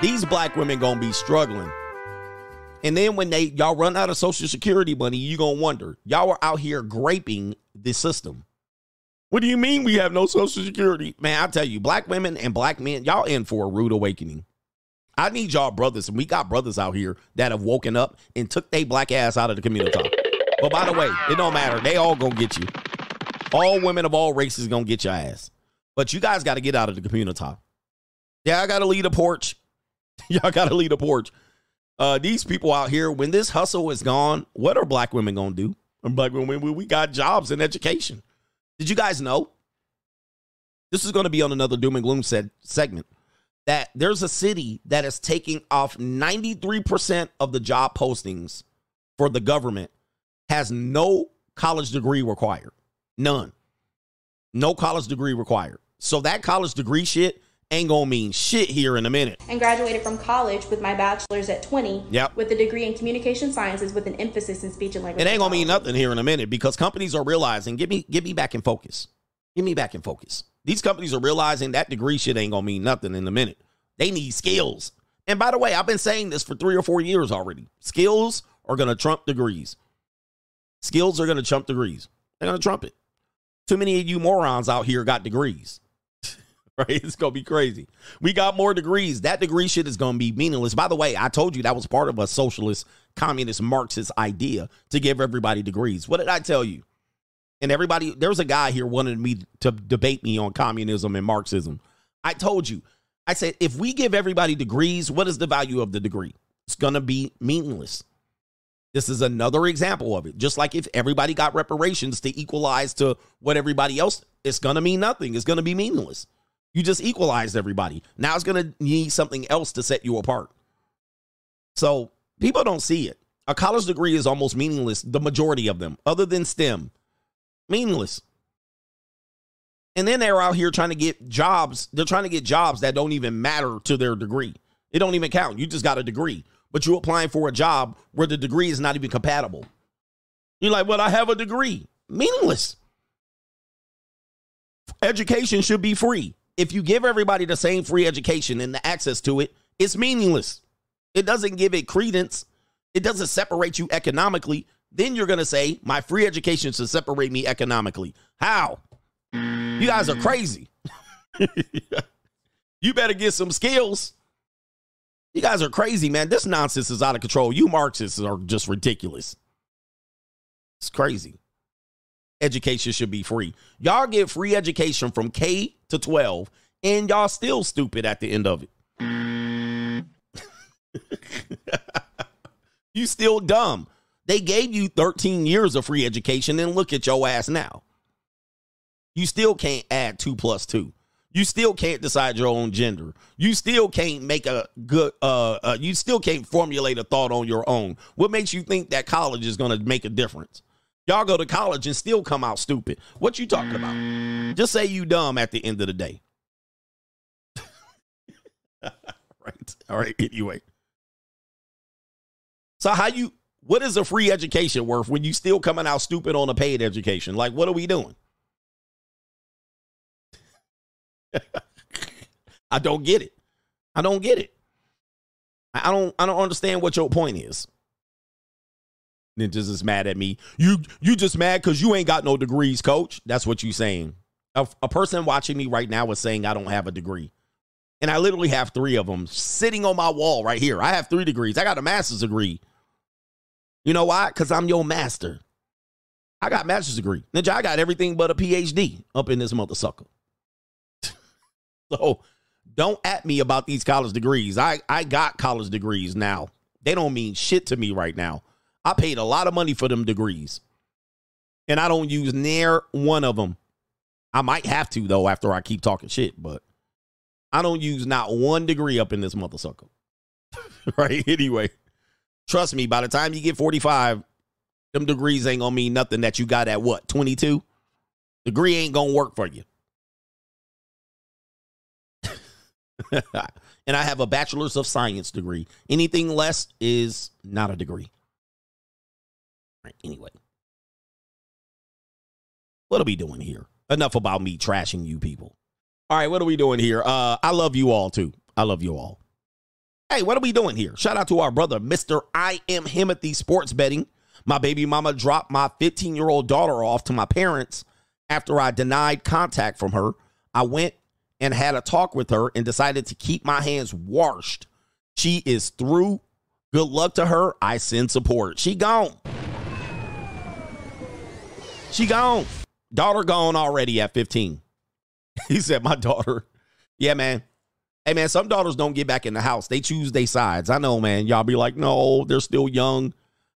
These black women gonna be struggling. And then when they y'all run out of social security money, you gonna wonder. Y'all are out here graping the system. What do you mean we have no social security? Man, I tell you, black women and black men, y'all in for a rude awakening. I need y'all brothers, and we got brothers out here that have woken up and took their black ass out of the community. But by the way, it don't matter. They all gonna get you. All women of all races gonna get your ass. But you guys got to get out of the community. Yeah, I gotta leave the porch. Y'all gotta leave the porch. Uh, these people out here, when this hustle is gone, what are black women gonna do? And black women, we, we got jobs and education. Did you guys know? This is going to be on another doom and gloom said segment. That there's a city that is taking off 93% of the job postings for the government has no college degree required. None. No college degree required. So that college degree shit ain't gonna mean shit here in a minute. and graduated from college with my bachelor's at 20 Yep. with a degree in communication sciences with an emphasis in speech and language It ain't gonna mean nothing here in a minute because companies are realizing, get me, get me back in focus. Get me back in focus. These companies are realizing that degree shit ain't gonna mean nothing in a minute. They need skills. And by the way, I've been saying this for three or four years already. Skills are gonna trump degrees. Skills are gonna trump degrees. They're gonna trump it. Too many of you morons out here got degrees. right? It's gonna be crazy. We got more degrees. That degree shit is gonna be meaningless. By the way, I told you that was part of a socialist, communist, Marxist idea to give everybody degrees. What did I tell you? And everybody, there was a guy here wanted me to debate me on communism and Marxism. I told you, I said, if we give everybody degrees, what is the value of the degree? It's gonna be meaningless. This is another example of it. Just like if everybody got reparations to equalize to what everybody else, it's gonna mean nothing. It's gonna be meaningless. You just equalized everybody. Now it's going to need something else to set you apart. So people don't see it. A college degree is almost meaningless, the majority of them, other than STEM. Meaningless. And then they're out here trying to get jobs. They're trying to get jobs that don't even matter to their degree. It don't even count. You just got a degree, but you're applying for a job where the degree is not even compatible. You're like, well, I have a degree. Meaningless. Education should be free if you give everybody the same free education and the access to it, it's meaningless. It doesn't give it credence. It doesn't separate you economically. Then you're going to say, my free education should separate me economically. How? You guys are crazy. you better get some skills. You guys are crazy, man. This nonsense is out of control. You Marxists are just ridiculous. It's crazy. Education should be free. Y'all get free education from K to 12, and y'all still stupid at the end of it. you still dumb. They gave you 13 years of free education, and look at your ass now. You still can't add two plus two. You still can't decide your own gender. You still can't make a good. Uh, uh, you still can't formulate a thought on your own. What makes you think that college is going to make a difference? Y'all go to college and still come out stupid. What you talking about? Just say you dumb at the end of the day. right. All right. Anyway. So how you what is a free education worth when you still coming out stupid on a paid education? Like what are we doing? I don't get it. I don't get it. I don't I don't understand what your point is. Ninjas is mad at me. You you just mad because you ain't got no degrees, coach. That's what you saying. A, a person watching me right now is saying I don't have a degree. And I literally have three of them sitting on my wall right here. I have three degrees. I got a master's degree. You know why? Because I'm your master. I got master's degree. Ninja, I got everything but a PhD up in this mother sucker. So don't at me about these college degrees. I, I got college degrees now. They don't mean shit to me right now. I paid a lot of money for them degrees. And I don't use near one of them. I might have to, though, after I keep talking shit, but I don't use not one degree up in this mother sucker. right? Anyway, trust me, by the time you get 45, them degrees ain't gonna mean nothing that you got at what, 22? Degree ain't gonna work for you. and I have a bachelor's of science degree. Anything less is not a degree. Right, anyway. What are we doing here? Enough about me trashing you people. All right, what are we doing here? Uh, I love you all too. I love you all. Hey, what are we doing here? Shout out to our brother, Mr. I am Himothy Sports Betting. My baby mama dropped my 15 year old daughter off to my parents after I denied contact from her. I went and had a talk with her and decided to keep my hands washed. She is through. Good luck to her. I send support. She gone. She gone. Daughter gone already at 15. he said, My daughter. Yeah, man. Hey, man, some daughters don't get back in the house. They choose their sides. I know, man. Y'all be like, No, they're still young.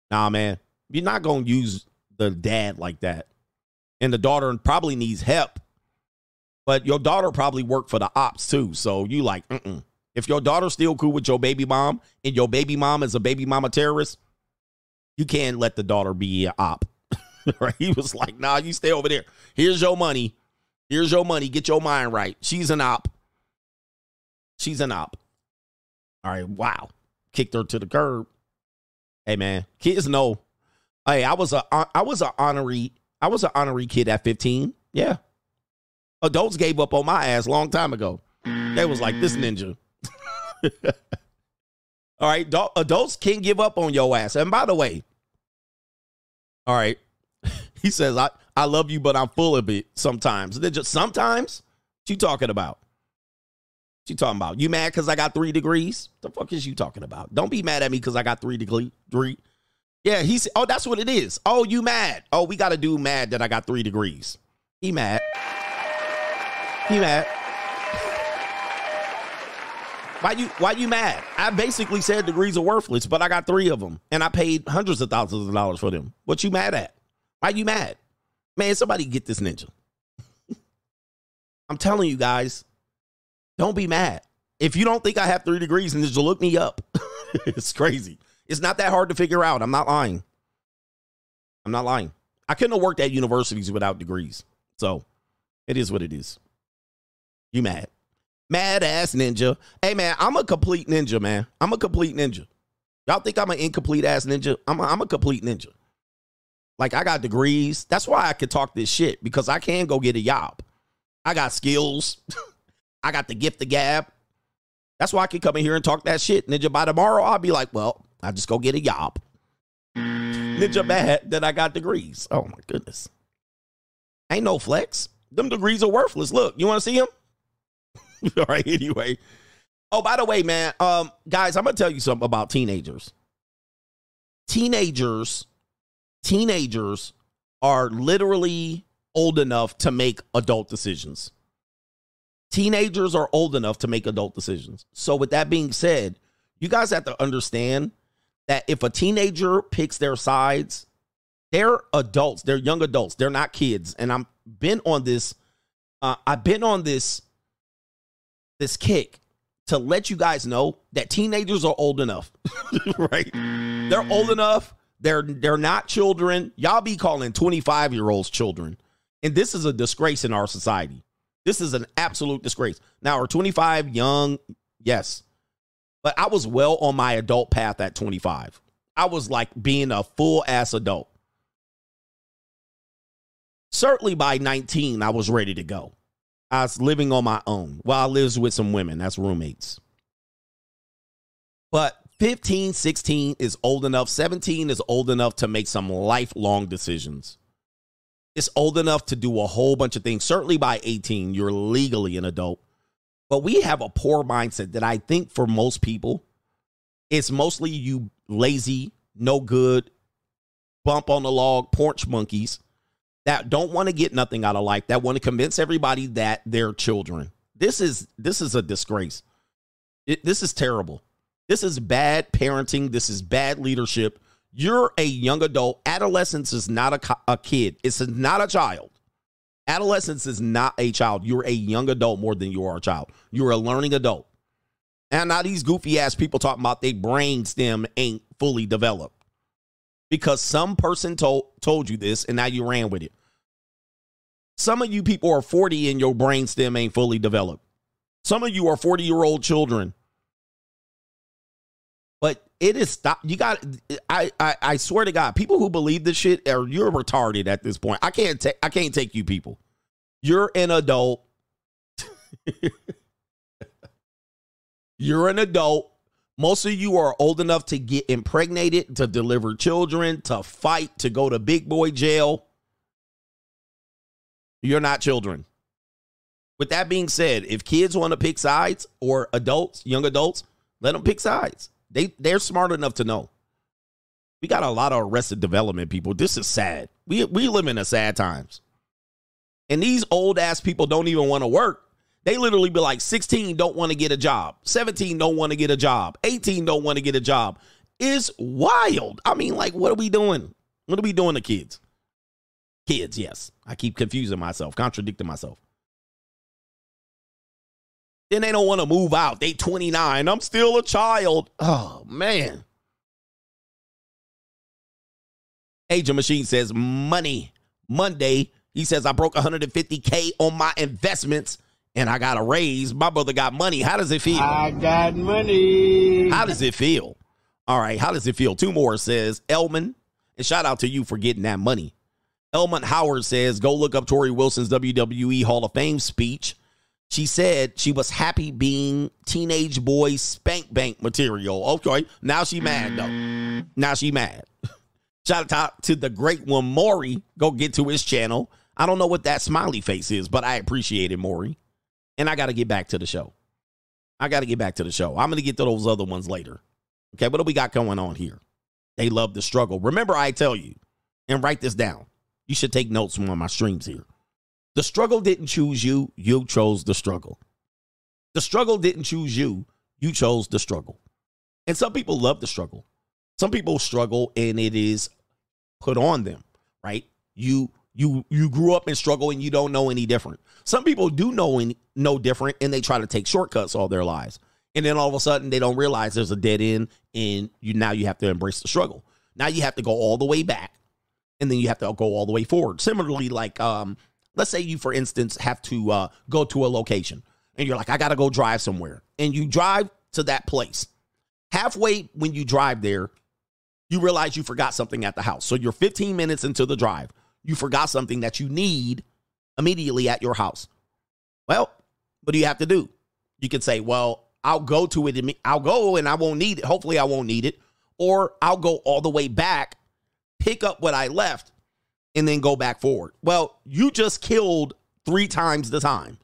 Nah, man. You're not going to use the dad like that. And the daughter probably needs help. But your daughter probably worked for the ops too. So you like, mm if your daughter's still cool with your baby mom and your baby mom is a baby mama terrorist, you can't let the daughter be an op. right? He was like, nah, you stay over there. Here's your money. Here's your money. Get your mind right. She's an op. She's an op. All right. Wow. Kicked her to the curb. Hey man, kids know. Hey, I was a I was an honorary I was an honorary kid at 15. Yeah. Adults gave up on my ass long time ago. They was like, this ninja. all right. Adults can't give up on your ass. And by the way, all right. He says, I, I love you, but I'm full of it sometimes. They're just sometimes. What you talking about? What you talking about? You mad because I got three degrees? The fuck is you talking about? Don't be mad at me because I got three degree three. Yeah, he's oh, that's what it is. Oh, you mad? Oh, we gotta do mad that I got three degrees. He mad. He mad. Why you why you mad? I basically said degrees are worthless, but I got three of them and I paid hundreds of thousands of dollars for them. What you mad at? Why you mad? Man, somebody get this ninja. I'm telling you guys, don't be mad. If you don't think I have three degrees, then just look me up. it's crazy. It's not that hard to figure out. I'm not lying. I'm not lying. I couldn't have worked at universities without degrees. So it is what it is. You mad. Mad ass ninja. Hey man, I'm a complete ninja, man. I'm a complete ninja. Y'all think I'm an incomplete ass ninja? I'm a, I'm a complete ninja. Like I got degrees. That's why I could talk this shit because I can go get a job. I got skills. I got the gift of gab. That's why I can come in here and talk that shit. Ninja, by tomorrow, I'll be like, well, I just go get a job. Ninja bad that I got degrees. Oh my goodness. Ain't no flex. Them degrees are worthless. Look, you want to see them? All right, anyway. Oh, by the way, man, um, guys, I'm gonna tell you something about teenagers. Teenagers teenagers are literally old enough to make adult decisions. Teenagers are old enough to make adult decisions. So, with that being said, you guys have to understand that if a teenager picks their sides, they're adults, they're young adults, they're not kids. And I'm been on this, uh, I've been on this, this kick to let you guys know that teenagers are old enough, right? They're old enough they're they're not children. Y'all be calling 25 year olds children. And this is a disgrace in our society. This is an absolute disgrace. Now, are 25 young? Yes. But I was well on my adult path at 25. I was like being a full ass adult. Certainly by 19, I was ready to go. I was living on my own while I lived with some women That's roommates. But 15, 16 is old enough. 17 is old enough to make some lifelong decisions. It's old enough to do a whole bunch of things. Certainly by 18, you're legally an adult. But we have a poor mindset that I think for most people, it's mostly you lazy, no good, bump on the log, porch monkeys that don't want to get nothing out of life, that want to convince everybody that they're children. This is this is a disgrace. It, this is terrible. This is bad parenting. This is bad leadership. You're a young adult. Adolescence is not a, a kid, it's not a child. Adolescence is not a child. You're a young adult more than you are a child. You're a learning adult. And now these goofy ass people talking about their brain stem ain't fully developed because some person told told you this and now you ran with it. Some of you people are 40 and your brain stem ain't fully developed. Some of you are 40 year old children but it is stop. You got. I, I I swear to God, people who believe this shit are you're retarded at this point. I can't take. I can't take you people. You're an adult. you're an adult. Most of you are old enough to get impregnated, to deliver children, to fight, to go to big boy jail. You're not children. With that being said, if kids want to pick sides or adults, young adults, let them pick sides. They they're smart enough to know. We got a lot of arrested development people. This is sad. We we live in a sad times. And these old ass people don't even want to work. They literally be like 16 don't want to get a job. 17 don't want to get a job. 18 don't want to get a job. It's wild. I mean, like, what are we doing? What are we doing to kids? Kids, yes. I keep confusing myself, contradicting myself. Then they don't want to move out. They 29. I'm still a child. Oh, man. Agent Machine says money. Monday, he says I broke 150K on my investments and I got a raise. My brother got money. How does it feel? I got money. How does it feel? All right, how does it feel? Two more says Elman, and shout out to you for getting that money. Elman Howard says, go look up Torrie Wilson's WWE Hall of Fame speech. She said she was happy being teenage boy spank bank material. Okay, now she mad though. Now she mad. Shout out to the great one, Maury. Go get to his channel. I don't know what that smiley face is, but I appreciate it, Maury. And I got to get back to the show. I got to get back to the show. I'm going to get to those other ones later. Okay, what do we got going on here? They love the struggle. Remember, I tell you, and write this down. You should take notes from one of my streams here. The struggle didn't choose you, you chose the struggle. The struggle didn't choose you, you chose the struggle. And some people love the struggle. Some people struggle and it is put on them, right? You you you grew up in struggle and you don't know any different. Some people do know any, no different and they try to take shortcuts all their lives. And then all of a sudden they don't realize there's a dead end and you now you have to embrace the struggle. Now you have to go all the way back and then you have to go all the way forward. Similarly like um let's say you for instance have to uh go to a location and you're like I got to go drive somewhere. And you drive to that place. Halfway when you drive there, you realize you forgot something at the house. So you're 15 minutes into the drive. You forgot something that you need immediately at your house. Well, what do you have to do? You can say, well, I'll go to it. I'll go and I won't need it. Hopefully, I won't need it. Or I'll go all the way back, pick up what I left, and then go back forward. Well, you just killed three times the time.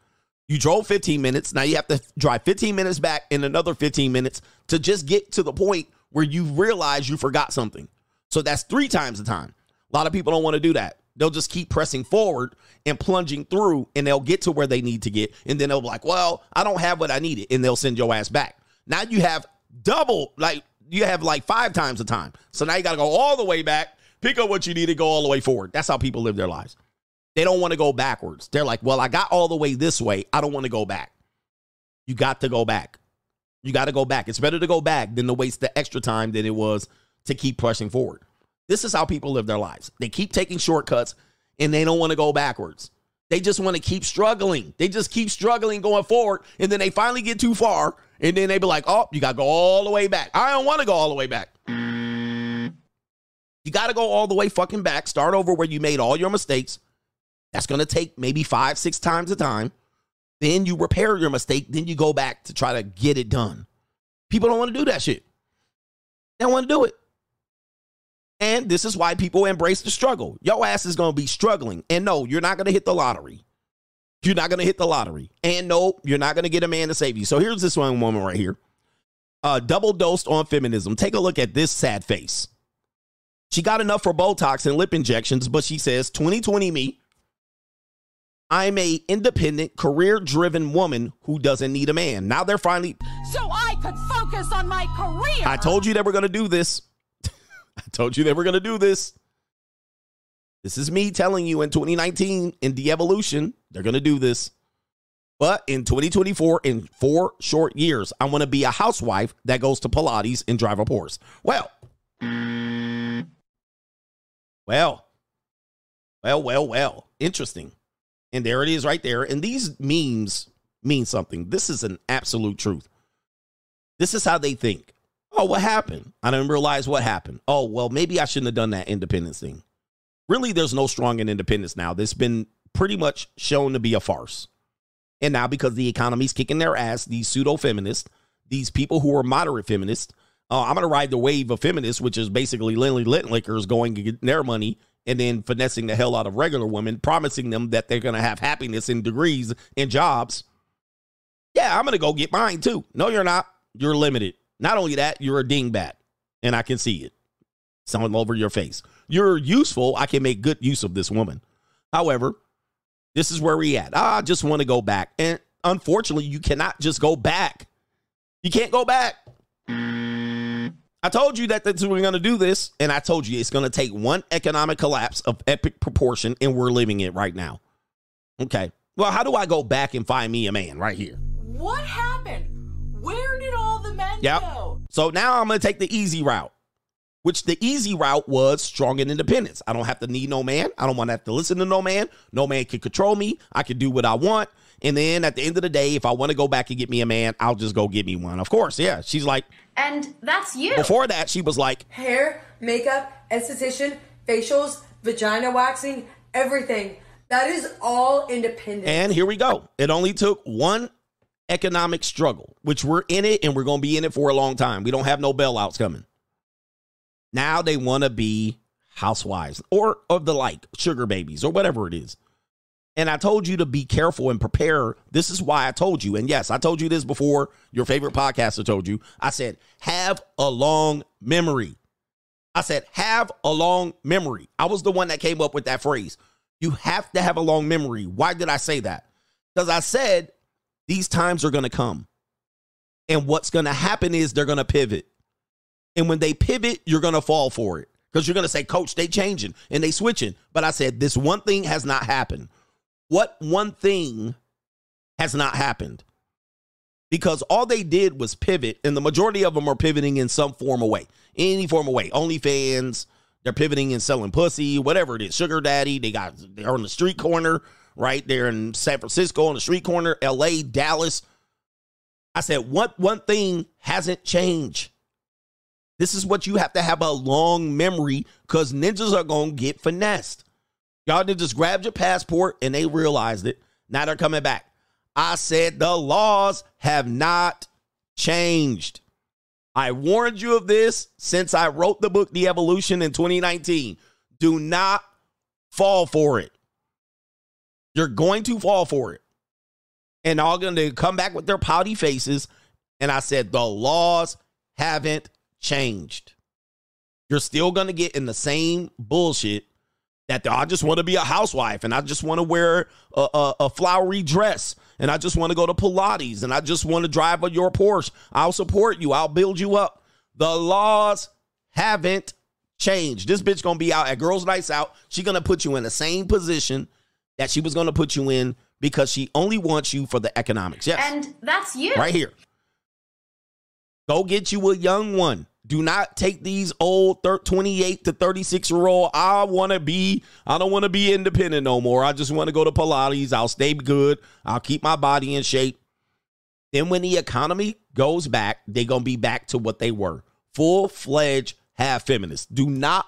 You drove 15 minutes. Now you have to drive 15 minutes back and another 15 minutes to just get to the point where you realize you forgot something. So that's three times the time. A lot of people don't want to do that. They'll just keep pressing forward and plunging through, and they'll get to where they need to get. And then they'll be like, well, I don't have what I needed. And they'll send your ass back. Now you have double, like, you have like five times the time. So now you got to go all the way back, pick up what you need to go all the way forward. That's how people live their lives. They don't want to go backwards. They're like, well, I got all the way this way. I don't want to go back. You got to go back. You got to go back. It's better to go back than to waste the extra time that it was to keep pushing forward. This is how people live their lives. They keep taking shortcuts and they don't want to go backwards. They just want to keep struggling. They just keep struggling going forward. And then they finally get too far. And then they be like, oh, you got to go all the way back. I don't want to go all the way back. You got to go all the way fucking back. Start over where you made all your mistakes. That's going to take maybe five, six times a time. Then you repair your mistake. Then you go back to try to get it done. People don't want to do that shit. They don't want to do it. And this is why people embrace the struggle. Your ass is going to be struggling. And no, you're not going to hit the lottery. You're not going to hit the lottery. And no, you're not going to get a man to save you. So here's this one woman right here. Uh, double dosed on feminism. Take a look at this sad face. She got enough for Botox and lip injections, but she says, 2020 me, I'm a independent, career-driven woman who doesn't need a man. Now they're finally So I could focus on my career. I told you they were going to do this. I told you they were going to do this. This is me telling you in 2019 in the evolution, they're going to do this. But in 2024, in four short years, I want to be a housewife that goes to Pilates and drive a Porsche. Well, well, well, well, well. Interesting. And there it is right there. And these memes mean something. This is an absolute truth. This is how they think. Oh, what happened? I didn't realize what happened. Oh, well, maybe I shouldn't have done that independence thing. Really, there's no strong in independence now. This has been pretty much shown to be a farce. And now, because the economy's kicking their ass, these pseudo feminists, these people who are moderate feminists. Uh, I'm going to ride the wave of feminists, which is basically Lindley Litlickers going to get their money and then finessing the hell out of regular women, promising them that they're going to have happiness and degrees and jobs. Yeah, I'm going to go get mine too. No, you're not. You're limited. Not only that, you're a dingbat, and I can see it. Some over your face. You're useful. I can make good use of this woman. However, this is where we at. I just want to go back. And unfortunately, you cannot just go back. You can't go back. I told you that that's, we're going to do this, and I told you it's going to take one economic collapse of epic proportion, and we're living it right now. Okay. Well, how do I go back and find me a man right here? What happened? Where did all Yep. So now I'm going to take the easy route, which the easy route was strong and independence. I don't have to need no man. I don't want to have to listen to no man. No man can control me. I can do what I want. And then at the end of the day, if I want to go back and get me a man, I'll just go get me one. Of course, yeah. She's like, And that's you. before that, she was like, Hair, makeup, esthetician, facials, vagina waxing, everything. That is all independent. And here we go. It only took one economic struggle, which we're in it and we're going to be in it for a long time. We don't have no bailouts coming. Now they want to be housewives or of the like, sugar babies or whatever it is. And I told you to be careful and prepare. This is why I told you. And yes, I told you this before your favorite podcaster told you. I said, have a long memory. I said, have a long memory. I was the one that came up with that phrase. You have to have a long memory. Why did I say that? Because I said these times are going to come. And what's going to happen is they're going to pivot. And when they pivot, you're going to fall for it. Because you're going to say, Coach, they changing and they switching. But I said, this one thing has not happened. What one thing has not happened? Because all they did was pivot, and the majority of them are pivoting in some form of way, any form of way. OnlyFans, they're pivoting and selling pussy, whatever it is. Sugar daddy, they got they're on the street corner, right? They're in San Francisco on the street corner, LA, Dallas. I said, what one thing hasn't changed? This is what you have to have a long memory because ninjas are gonna get finessed. Y'all just grabbed your passport and they realized it. Now they're coming back. I said the laws have not changed. I warned you of this since I wrote the book The Evolution in 2019. Do not fall for it. You're going to fall for it. And all going to come back with their pouty faces. And I said the laws haven't changed. You're still going to get in the same bullshit that I just want to be a housewife and I just want to wear a, a, a flowery dress and I just want to go to Pilates and I just want to drive a your Porsche. I'll support you. I'll build you up. The laws haven't changed. This bitch gonna be out at girls' nights out. She gonna put you in the same position that she was gonna put you in because she only wants you for the economics. Yes, And that's you. right here. Go get you a young one. Do not take these old thir- 28 to 36 year old. I want to be, I don't want to be independent no more. I just want to go to Pilates. I'll stay good. I'll keep my body in shape. Then when the economy goes back, they're going to be back to what they were full fledged half feminists. Do not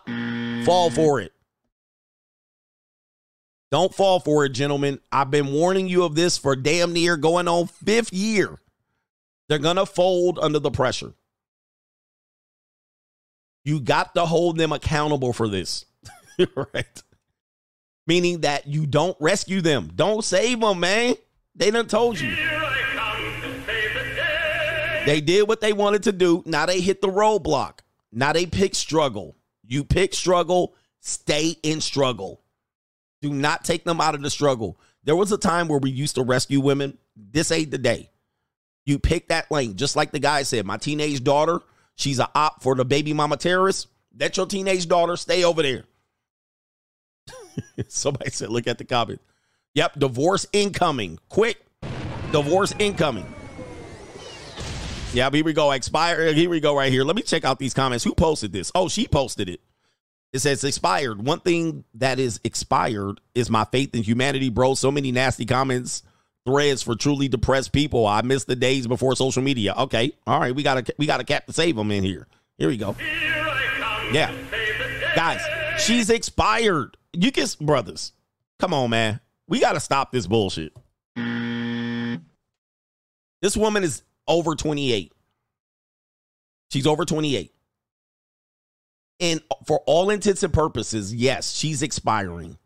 fall for it. Don't fall for it, gentlemen. I've been warning you of this for damn near going on fifth year. They're going to fold under the pressure. You got to hold them accountable for this. right? Meaning that you don't rescue them. Don't save them, man. They done told you. They did what they wanted to do. Now they hit the roadblock. Now they pick struggle. You pick struggle, stay in struggle. Do not take them out of the struggle. There was a time where we used to rescue women. This ain't the day. You pick that lane, just like the guy said. My teenage daughter, she's a op for the baby mama terrorists. Let your teenage daughter stay over there. Somebody said, look at the comment. Yep, divorce incoming. Quick, divorce incoming. Yeah, here we go. Expire. Here we go right here. Let me check out these comments. Who posted this? Oh, she posted it. It says expired. One thing that is expired is my faith in humanity, bro. So many nasty comments, threads for truly depressed people. I miss the days before social media. Okay, all right, we got to we got a cap to save them in here. Here we go. Yeah, guys, she's expired. You can, brothers. Come on, man. We got to stop this bullshit. This woman is over 28. She's over 28. And for all intents and purposes, yes, she's expiring.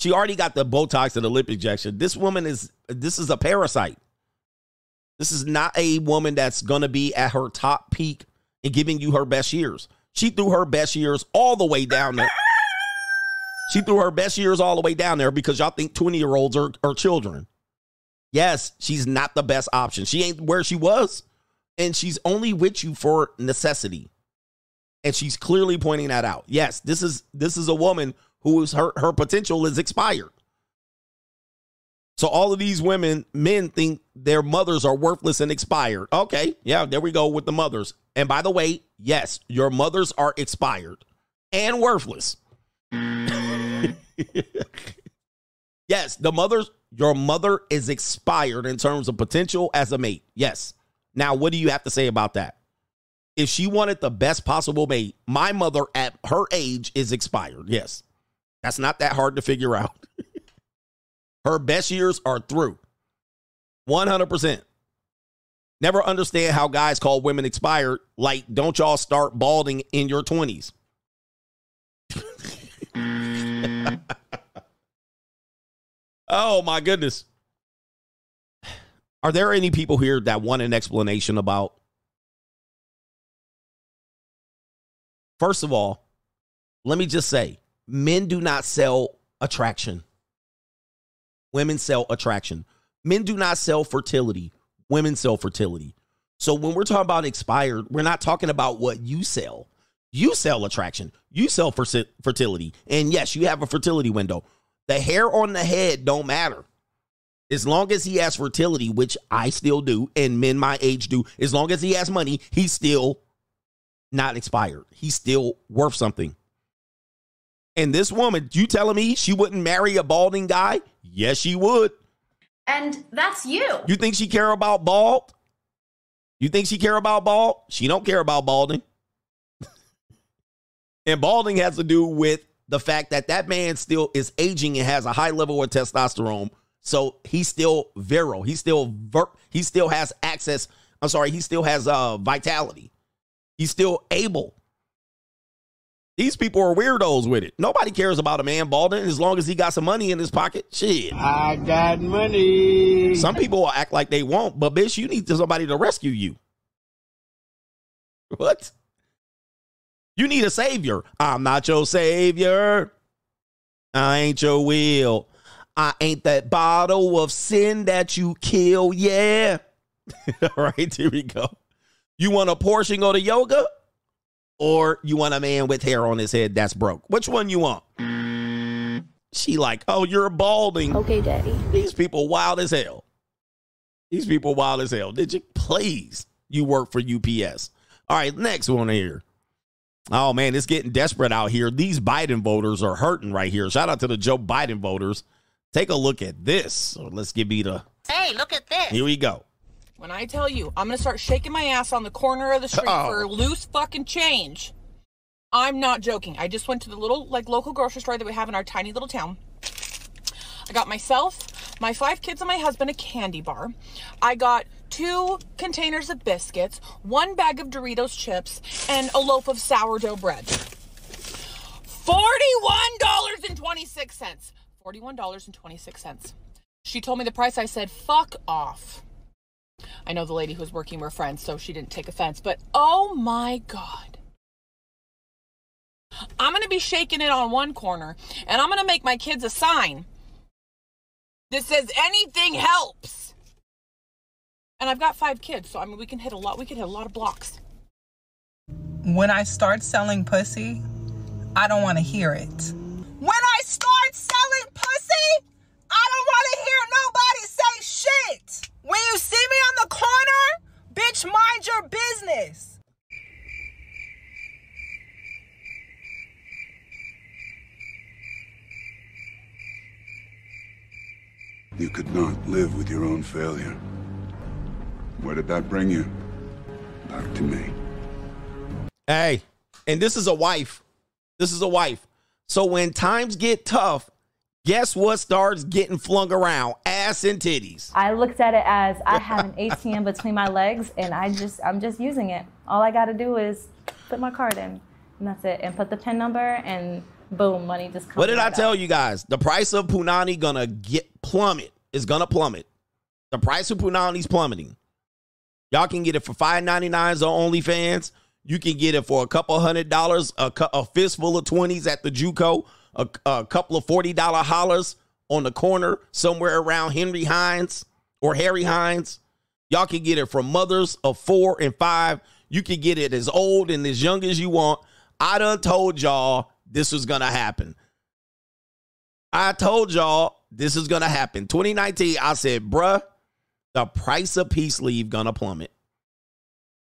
She already got the Botox and the lip injection. This woman is this is a parasite. This is not a woman that's to be at her top peak and giving you her best years. She threw her best years all the way down there. She threw her best years all the way down there because y'all think 20 year olds are, are children. Yes, she's not the best option. She ain't where she was, and she's only with you for necessity. And she's clearly pointing that out. Yes, this is this is a woman who is her her potential is expired. So all of these women, men think their mothers are worthless and expired. Okay, yeah, there we go with the mothers. And by the way, yes, your mothers are expired and worthless. yes, the mothers, your mother is expired in terms of potential as a mate. Yes. Now, what do you have to say about that? If she wanted the best possible mate, my mother at her age is expired. Yes. That's not that hard to figure out. her best years are through. 100%. Never understand how guys call women expired. Like, don't y'all start balding in your 20s? oh, my goodness. Are there any people here that want an explanation about? First of all, let me just say men do not sell attraction, women sell attraction. Men do not sell fertility, women sell fertility. So when we're talking about expired, we're not talking about what you sell. You sell attraction, you sell ferti- fertility. And yes, you have a fertility window. The hair on the head don't matter. As long as he has fertility, which I still do, and men my age do, as long as he has money, he still not expired. He's still worth something. And this woman, you telling me she wouldn't marry a balding guy? Yes, she would. And that's you. You think she care about bald? You think she care about bald? She don't care about balding. and balding has to do with the fact that that man still is aging and has a high level of testosterone. So he's still virile. He still ver- he still has access. I'm sorry, he still has uh vitality. He's still able. These people are weirdos with it. Nobody cares about a man balding as long as he got some money in his pocket. Shit. I got money. Some people will act like they won't, but bitch, you need somebody to rescue you. What? You need a savior. I'm not your savior. I ain't your will. I ain't that bottle of sin that you kill. Yeah. All right, here we go. You want a Porsche and go to yoga? Or you want a man with hair on his head that's broke? Which one you want? She like, oh, you're balding. Okay, daddy. These people wild as hell. These people wild as hell. Did you please? You work for UPS. All right, next one here. Oh man, it's getting desperate out here. These Biden voters are hurting right here. Shout out to the Joe Biden voters. Take a look at this. So let's give me the. Hey, look at this. Here we go. When I tell you I'm gonna start shaking my ass on the corner of the street Oh. for loose fucking change, I'm not joking. I just went to the little like local grocery store that we have in our tiny little town. I got myself, my five kids, and my husband a candy bar. I got two containers of biscuits, one bag of Doritos chips, and a loaf of sourdough bread. $41.26. $41.26. She told me the price. I said, fuck off. I know the lady who was working were friends, so she didn't take offense, but oh my God. I'm going to be shaking it on one corner, and I'm going to make my kids a sign that says anything helps. And I've got five kids, so I mean, we can hit a lot. We can hit a lot of blocks. When I start selling pussy, I don't want to hear it. When I start selling pussy, I don't want to hear nobody say shit. When you see me on the corner, bitch, mind your business. You could not live with your own failure. Where did that bring you? Back to me. Hey, and this is a wife. This is a wife. So when times get tough, Guess what starts getting flung around? Ass and titties. I looked at it as I have an ATM between my legs and I just I'm just using it. All I got to do is put my card in and that's it and put the pin number and boom, money just comes. What did I right tell out. you guys? The price of Punani gonna get plummet. Is gonna plummet. The price of Punani's plummeting. Y'all can get it for five ninety nines on OnlyFans. You can get it for a couple hundred dollars, a, cou- a fistful of twenties at the JUCO, a, a couple of forty dollar hollers on the corner somewhere around Henry Hines or Harry Hines. Y'all can get it from mothers of four and five. You can get it as old and as young as you want. I done told y'all this was gonna happen. I told y'all this is gonna happen. 2019, I said, bruh, the price of peace leave gonna plummet.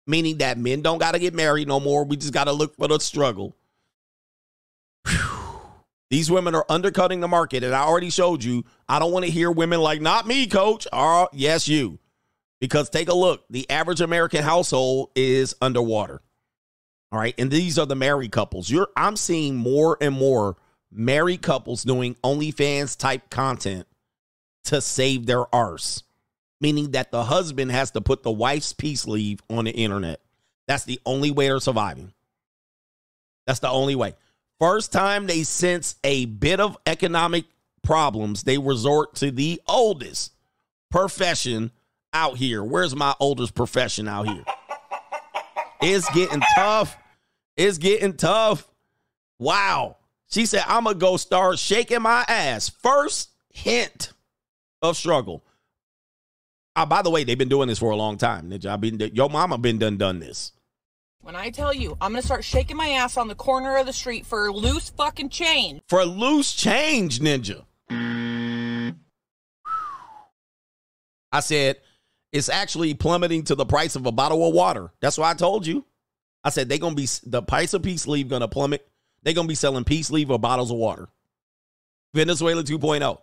Meaning that men don't gotta get married no more. We just gotta look for the struggle. Whew. These women are undercutting the market, and I already showed you. I don't want to hear women like, not me, coach. Oh, yes, you. Because take a look. The average American household is underwater. All right. And these are the married couples. You're I'm seeing more and more married couples doing OnlyFans type content to save their arse. Meaning that the husband has to put the wife's peace leave on the internet. That's the only way they're surviving. That's the only way. First time they sense a bit of economic problems, they resort to the oldest profession out here. Where's my oldest profession out here? It's getting tough. It's getting tough. Wow. She said, I'm going to go start shaking my ass. First hint of struggle. Uh, by the way, they've been doing this for a long time. Ninja. I've been, your mama been done done this. When I tell you, I'm gonna start shaking my ass on the corner of the street for loose fucking change. For loose change, Ninja. I said, it's actually plummeting to the price of a bottle of water. That's why I told you. I said they're gonna be the price of peace leave gonna plummet. They're gonna be selling peace leave or bottles of water. Venezuela 2.0.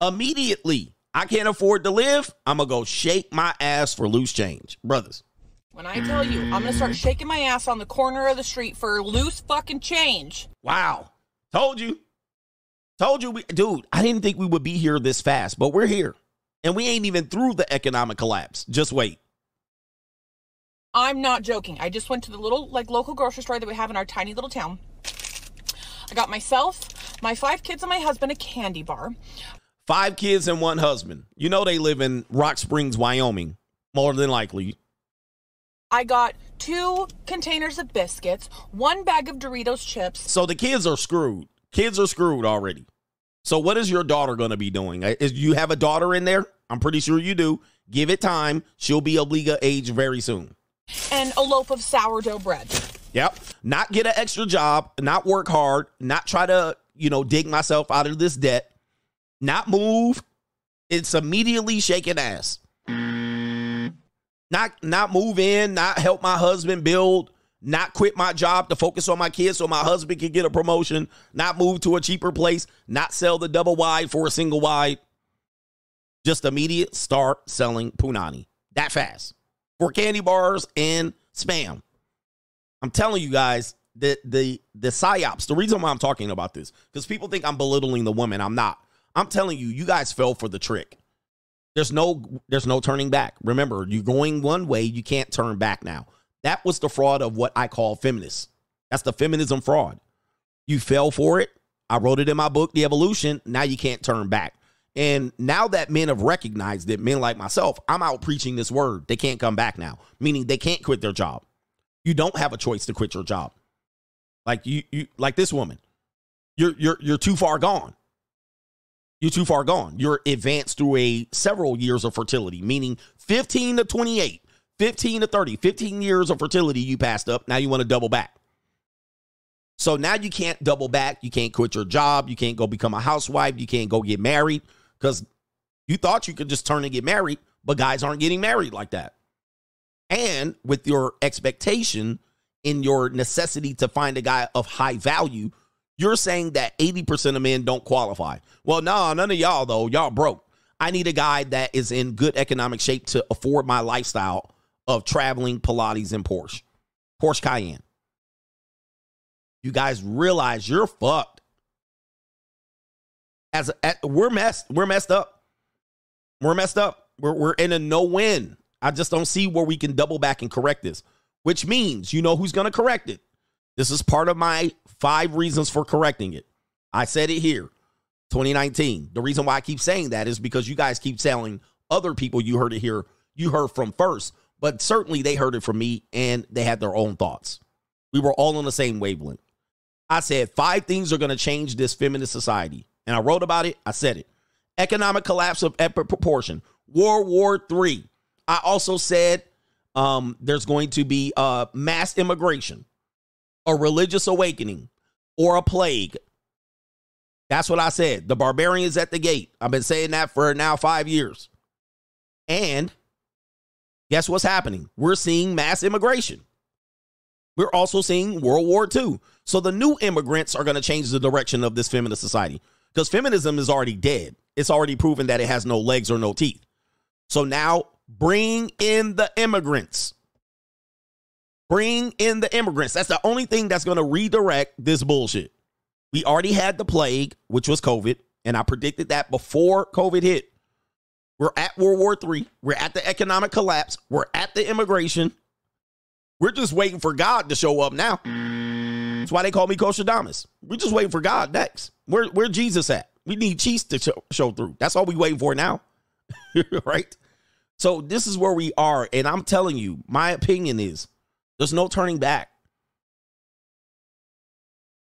Immediately, I can't afford to live. I'm gonna go shake my ass for loose change, brothers. When I tell you, I'm gonna start shaking my ass on the corner of the street for loose fucking change. Wow, told you, told you, we, dude. I didn't think we would be here this fast, but we're here, and we ain't even through the economic collapse. Just wait. I'm not joking. I just went to the little like local grocery store that we have in our tiny little town. I got myself, my five kids, and my husband a candy bar. Five kids and one husband. You know they live in Rock Springs, Wyoming, more than likely. I got two containers of biscuits, one bag of Doritos chips. So the kids are screwed. Kids are screwed already. So what is your daughter going to be doing? Is you have a daughter in there? I'm pretty sure you do. Give it time. She'll be of legal age very soon. and a loaf of sourdough bread. Yep. Not get an extra job, not work hard, not try to, you know, dig myself out of this debt, not move. It's immediately shaking ass. Not not move in, not help my husband build, not quit my job to focus on my kids so my husband can get a promotion, not move to a cheaper place, not sell the double wide for a single wide. Just immediate start selling punani. That fast. For candy bars and spam. I'm telling you guys that the the psyops. The reason why I'm talking about this because people think I'm belittling the women. I'm not. I'm telling you, you guys fell for the trick. There's no there's no turning back. Remember, you're going one way, you can't turn back now. That was the fraud of what I call feminists. That's the feminism fraud. You fell for it. I wrote it in my book, The Evolution. Now you can't turn back. And now that men have recognized it, men like myself, I'm out preaching this word. They can't come back now, meaning they can't quit their job. You don't have a choice to quit your job. Like you, you like this woman. You're you're you're too far gone. You're too far gone. You're advanced through a several years of fertility, meaning 15 to 28, 15 to 30, 15 years of fertility you passed up. Now you want to double back. So now you can't double back. You can't quit your job. You can't go become a housewife. You can't go get married because you thought you could just turn and get married, but guys aren't getting married like that. And with your expectation in your necessity to find a guy of high value, you're saying that 80% of men don't qualify. Well, no, none of y'all, though. Y'all broke. I need a guy that is in good economic shape to afford my lifestyle of traveling, Pilates, and Porsche. Porsche Cayenne. You guys realize you're fucked. As, as we're messed, we're messed up. We're messed up. We're we're in a no win. I just don't see where we can double back and correct this. Which means you know who's going to correct it. This is part of my five reasons for correcting it. I said it here, 2019. The reason why I keep saying that is because you guys keep telling other people you heard it here, you heard from first, but certainly they heard it from me and they had their own thoughts. We were all on the same wavelength. I said five things are going to change this feminist society. And I wrote about it. I said it. Economic collapse of epic proportion. World War III. I also said um, there's going to be uh, mass immigration, a religious awakening, or a plague. That's what I said. The barbarians at the gate. I've been saying that for now five years. And guess what's happening? We're seeing mass immigration. We're also seeing World War II. So the new immigrants are going to change the direction of this feminist society because feminism is already dead. It's already proven that it has no legs or no teeth. So now bring in the immigrants. Bring in the immigrants. That's the only thing that's going to redirect this bullshit. We already had the plague, which was COVID, and I predicted that before COVID hit. We're at World War III. We're at the economic collapse. We're at the immigration. We're just waiting for God to show up now. That's why they call me Kosher Koshadamas. We're just waiting for God next. Where where Jesus at? We need cheese to show, show through. That's all we waiting for now. right? So this is where we are. And I'm telling you, my opinion is there's no turning back.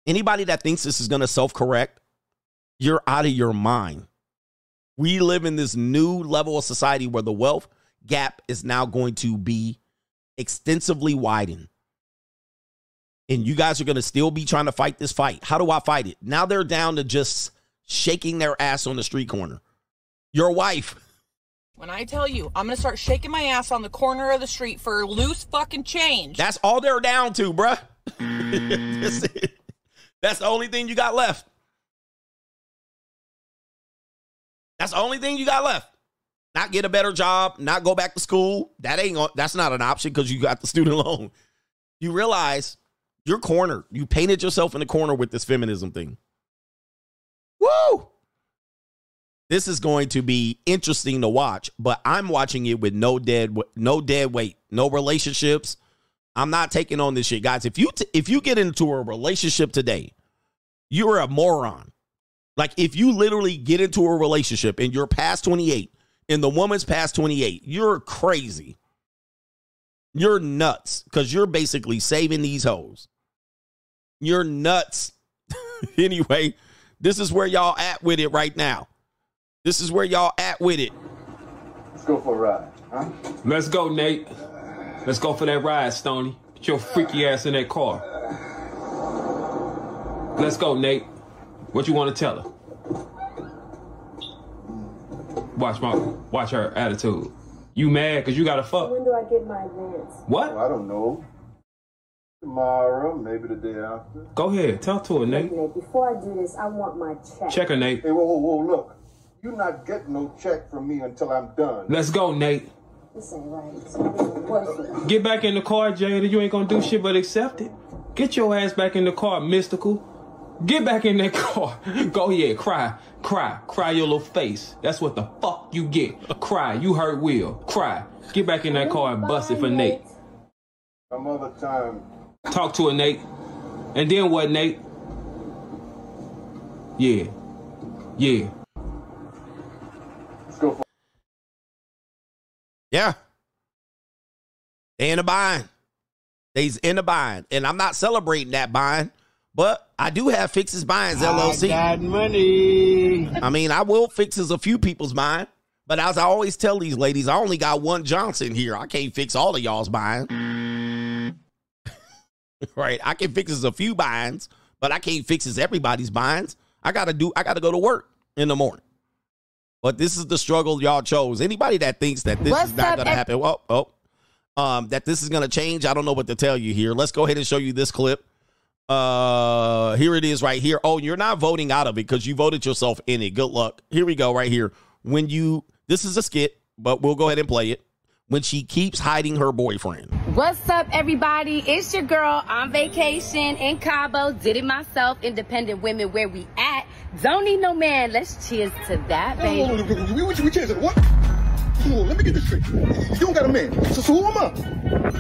Anybody that thinks this is going to self correct, you're out of your mind. We live in this new level of society where the wealth gap is now going to be extensively widened. And you guys are going to still be trying to fight this fight. How do I fight it? Now they're down to just shaking their ass on the street corner. Your wife. When I tell you, I'm gonna start shaking my ass on the corner of the street for loose fucking change. That's all they're down to, bruh. That's. That's the only thing you got left. That's the only thing you got left. Not get a better job, not go back to school. That ain't that's not an option because you got the student loan. You realize you're cornered. You painted yourself in the corner with this feminism thing. Woo! This is going to be interesting to watch, but I'm watching it with no dead no dead weight, no relationships. I'm not taking on this shit, guys. If you t- if you get into a relationship today, you're a moron. Like if you literally get into a relationship and you're past 28 and the woman's past 28, you're crazy. You're nuts because you're basically saving these hoes. You're nuts. anyway, this is where y'all at with it right now. This is where y'all at with it. Let's go for a ride, huh? Let's go, Nate. Let's go for that ride, Stony. Get your freaky ass in that car. Let's go, Nate. What you want to tell her? Watch my watch her attitude. You mad because you got to fuck? When do I get my advance? What? I don't know. Tomorrow, maybe the day after. Go ahead, talk to her, Nate. Nate, before I do this, I want my check. Check her, Nate. Hey, whoa, whoa, whoa, look. You're not getting no check from me until I'm done. Let's go, Nate. This ain't right. What is it? Get back in the car, Jada. You ain't gonna do shit but accept it. Get your ass back in the car, mystical. Get back in that car. Go ahead, cry, cry, cry your little face. That's what the fuck you get. Cry. You hurt Will. Cry. Get back in that car and bust it for Nate. Some other time. Talk to her, Nate. And then what, Nate? Yeah. Yeah. Let's go for Yeah. They in a bind. They's in a bind. And I'm not celebrating that bind, but I do have Fixes Binds LLC. I got money. I mean, I will fixes a few people's mind, but as I always tell these ladies, I only got one Johnson here. I can't fix all of y'all's binds. right? I can fixes a few binds, but I can't fixes everybody's binds. I gotta do. I gotta go to work in the morning. But this is the struggle y'all chose. Anybody that thinks that this What's is not gonna ev- happen, well, oh, um, that this is gonna change. I don't know what to tell you here. Let's go ahead and show you this clip. Uh, here it is right here. Oh, you're not voting out of it because you voted yourself in it. Good luck. Here we go, right here. When you, this is a skit, but we'll go ahead and play it. When she keeps hiding her boyfriend. What's up, everybody? It's your girl on vacation in Cabo. Did it myself. Independent women, where we at? Don't need no man. Let's cheers to that, baby. Hold on, we, we, we cheers to what? Hold on, let me get this straight. You don't got a man. So, so who am I?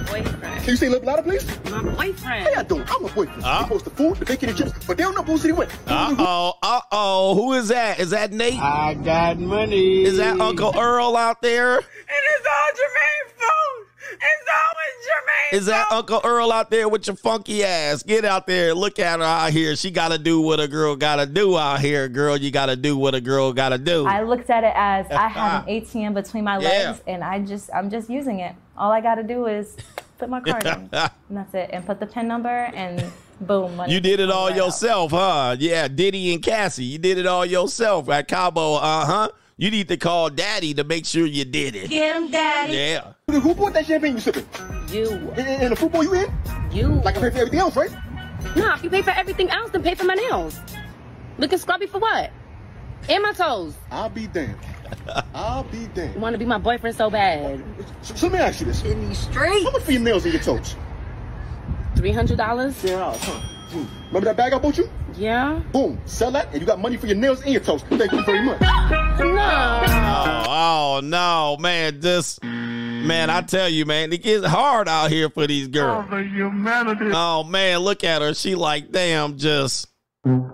Boyfriend. Can you say a little louder, please? My boyfriend. How y'all doing? I'm a boyfriend. Uh, supposed to food, the bacon and chips, but they don't know Boo City went. Uh oh, uh oh. Who is that? Is that Nate? I got money. Is that Uncle Earl out there? And it's all Jermaine food. It's always Jermaine. Is that Uncle Earl out there with your funky ass? Get out there. Look at her out here. She got to do what a girl got to do out here, girl. You got to do what a girl got to do. I looked at it as I have an ATM between my Yeah. legs, and I just I'm just using it. All I got to do is put my card in, and that's it, and put the pin number, and boom. money You did it comes all right out. yourself, huh? Yeah, Diddy and Cassie. You did it all yourself at Cabo, uh huh. You need to call Daddy to make sure you did it. Get him, daddy. Yeah. Who bought that champagne you sipping? You. And, and the football you in? You. Like I pay for everything else, right? Nah, if you pay for everything else, then pay for my nails. Looking scrubby for what? And my toes. I'll be damned. I'll be damned. You want to be my boyfriend so bad. So, so let me ask you this. In these streets. How much for your nails and your toes? Three hundred dollars. Yeah. Remember that bag I bought you? Yeah. Boom. Sell that, and you got money for your nails and your toes. Thank you very much. Oh, oh no, man. This man, I tell you, man, it gets hard out here for these girls. Oh, the humanity. Oh man, look at her. She like, damn, just. but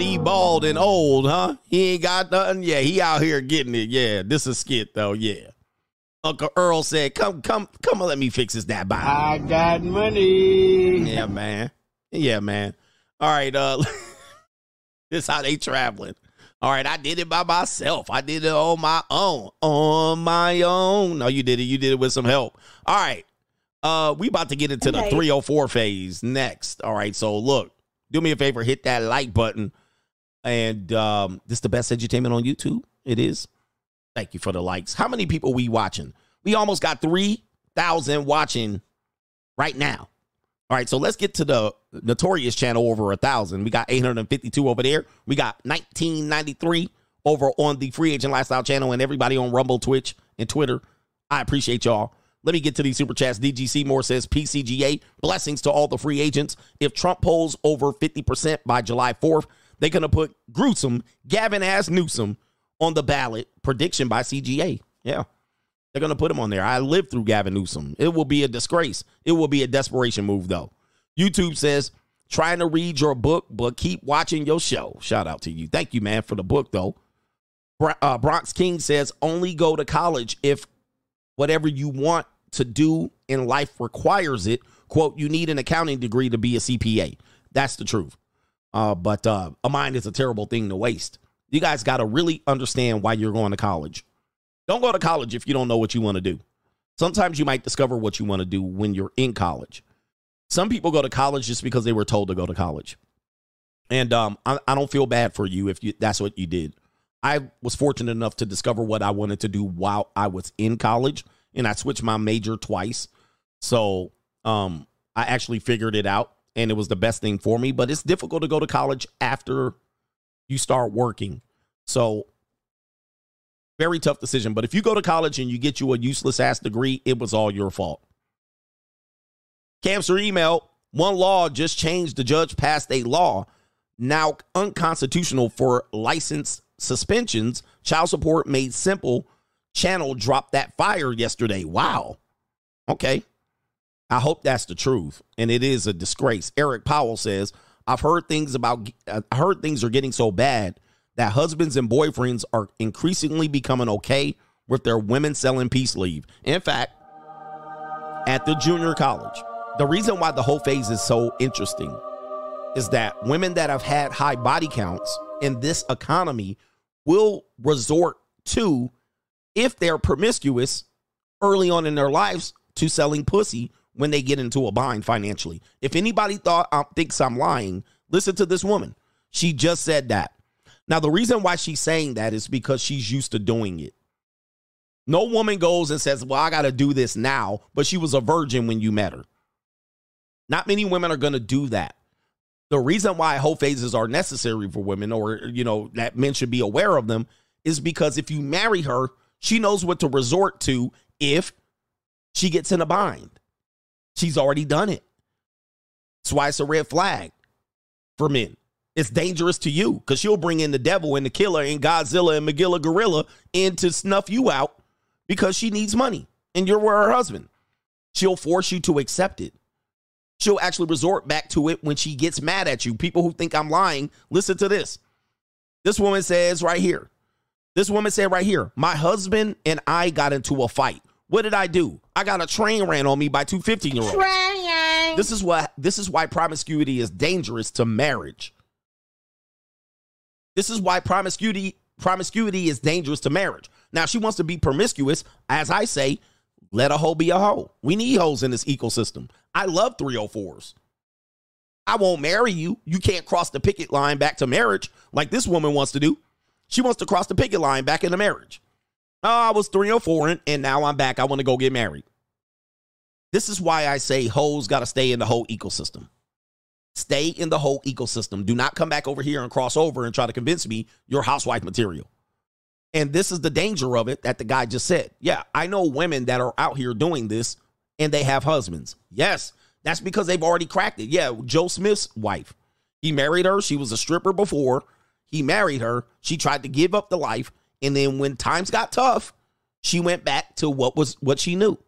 he bald and old, huh? He ain't got nothing. Yeah, he out here getting it. Yeah, this is skit though. Yeah. Uncle Earl said, "Come, come, come and let me fix this that body." I got money. Yeah, man. Yeah, man. All right, uh this how they traveling. All right, I did it by myself. I did it on my own. On my own. No, you did it. You did it with some help. All right. Uh, we about to get into the 304 phase next. All right, so look, do me a favor, hit that like button. And um, this is the best edutainment on YouTube. It is. Thank you for the likes. How many people we watching? We almost got 3,000 watching right now. All right, so let's get to the notorious channel over a thousand. We got 852 over there. We got 1993 over on the Free Agent Lifestyle channel, and everybody on Rumble, Twitch, and Twitter. I appreciate y'all. Let me get to these super chats. DGC Moore says PCGA blessings to all the free agents. If Trump polls over 50% by July 4th, they're gonna put gruesome Gavin ass Newsom on the ballot. Prediction by CGA. Yeah. They're going to put him on there. I lived through Gavin Newsom. It will be a disgrace. It will be a desperation move, though. YouTube says, trying to read your book, but keep watching your show. Shout out to you. Thank you, man, for the book, though. Uh, Bronx King says, only go to college if whatever you want to do in life requires it. Quote, you need an accounting degree to be a CPA. That's the truth. Uh, but uh, a mind is a terrible thing to waste. You guys got to really understand why you're going to college. Don't go to college if you don't know what you want to do. Sometimes you might discover what you want to do when you're in college. Some people go to college just because they were told to go to college. And um, I, I don't feel bad for you if you that's what you did. I was fortunate enough to discover what I wanted to do while I was in college, and I switched my major twice. So um, I actually figured it out, and it was the best thing for me. But it's difficult to go to college after you start working. So very tough decision. But if you go to college and you get you a useless ass degree, it was all your fault. Camster email one law just changed. The judge passed a law now unconstitutional for license suspensions. Child support made simple. Channel dropped that fire yesterday. Wow. Okay. I hope that's the truth. And it is a disgrace. Eric Powell says, I've heard things about, I heard things are getting so bad that husbands and boyfriends are increasingly becoming okay with their women selling peace leave. In fact, at the junior college, the reason why the whole phase is so interesting is that women that have had high body counts in this economy will resort to, if they're promiscuous early on in their lives, to selling pussy when they get into a bind financially. If anybody thought um, thinks I'm lying, listen to this woman. She just said that. Now, the reason why she's saying that is because she's used to doing it. No woman goes and says, Well, I got to do this now, but she was a virgin when you met her. Not many women are going to do that. The reason why whole phases are necessary for women, or, you know, that men should be aware of them, is because if you marry her, she knows what to resort to if she gets in a bind. She's already done it. That's why it's a red flag for men. It's dangerous to you because she'll bring in the devil and the killer and Godzilla and Magilla Gorilla in to snuff you out because she needs money and you're her husband. She'll force you to accept it. She'll actually resort back to it when she gets mad at you. People who think I'm lying, listen to this. This woman says right here. This woman said right here, my husband and I got into a fight. What did I do? I got a train ran on me by two 15 year olds. Trying. This is what this is why promiscuity is dangerous to marriage. This is why promiscuity promiscuity is dangerous to marriage. Now she wants to be promiscuous, as I say, let a hoe be a hoe. We need hoes in this ecosystem. I love 304s. I won't marry you. You can't cross the picket line back to marriage like this woman wants to do. She wants to cross the picket line back into marriage. Oh, I was 304 and, and now I'm back. I want to go get married. This is why I say hoes got to stay in the whole ecosystem. Stay in the whole ecosystem. Do not come back over here and cross over and try to convince me you're housewife material. And this is the danger of it that the guy just said. Yeah, I know women that are out here doing this and they have husbands. Yes, that's because they've already cracked it. Yeah, Joe Smith's wife. He married her. She was a stripper before. He married her. She tried to give up the life. And then when times got tough, she went back to what was what she knew.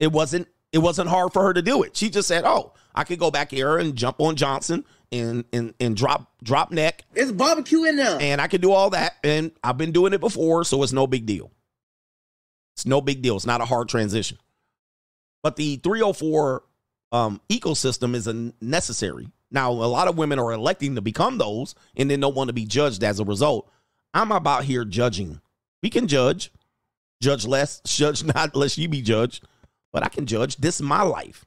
It wasn't it wasn't hard for her to do it. She just said, "Oh, I could go back here and jump on Johnson and and and drop drop neck. It's barbecue in there. And I can do all that and I've been doing it before, so it's no big deal. It's no big deal. It's not a hard transition. But the 304 um, ecosystem is a necessary. Now, a lot of women are electing to become those and then don't want to be judged as a result. I'm about here judging. We can judge, judge less, judge not, unless you be judged. But I can judge. This is my life.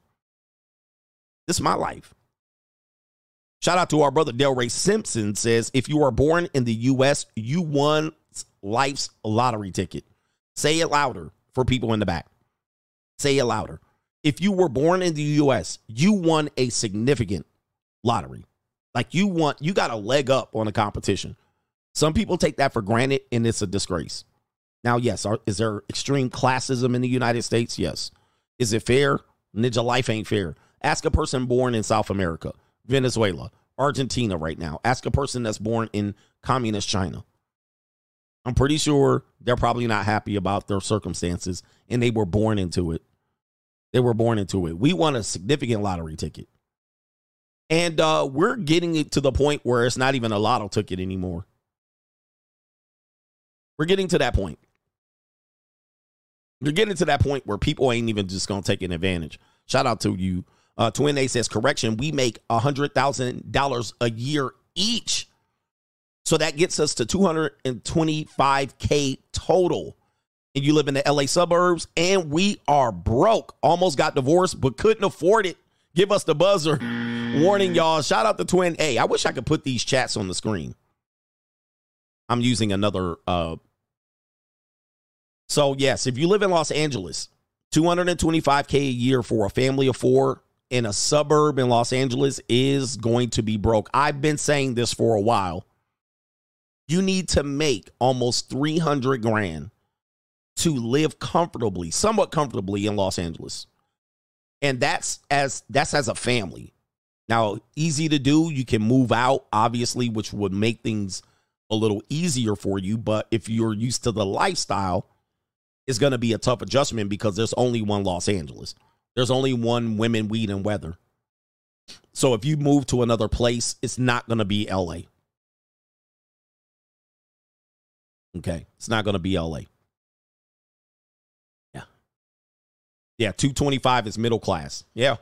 This is my life. Shout out to our brother Delray Simpson says, if you are born in the U.S., you won life's lottery ticket. Say it louder for people in the back. Say it louder. If you were born in the U.S., you won a significant lottery. Like you want, you got a leg up on the competition. Some people take that for granted, and it's a disgrace. Now, yes, are, is there extreme classism in the United States? Yes. Is it fair? Ninja life ain't fair. Ask a person born in South America, Venezuela, Argentina right now. Ask a person that's born in communist China. I'm pretty sure they're probably not happy about their circumstances and they were born into it. They were born into it. We won a significant lottery ticket. And uh, we're getting it to the point where it's not even a lotto ticket anymore. We're getting to that point. You're getting to that point where people ain't even just gonna take an advantage. Shout out to you. Uh, Twin A says, correction, we make a hundred thousand dollars a year each. So that gets us to 225k total. And you live in the LA suburbs, and we are broke. Almost got divorced, but couldn't afford it. Give us the buzzer. Warning, y'all. Shout out to Twin A. I wish I could put these chats on the screen. I'm using another uh, so, yes, if you live in Los Angeles, 225K a year for a family of four in a suburb in Los Angeles is going to be broke. I've been saying this for a while. You need to make almost 300 grand to live comfortably, somewhat comfortably in Los Angeles. And that's as that's as a family. Now, easy to do, you can move out obviously, which would make things a little easier for you, but if you're used to the lifestyle, is going to be a tough adjustment because there's only one Los Angeles. There's only one women, weed, and weather. So if you move to another place, it's not going to be LA. Okay. It's not going to be LA. Yeah. Yeah. 225 is middle class. Yeah.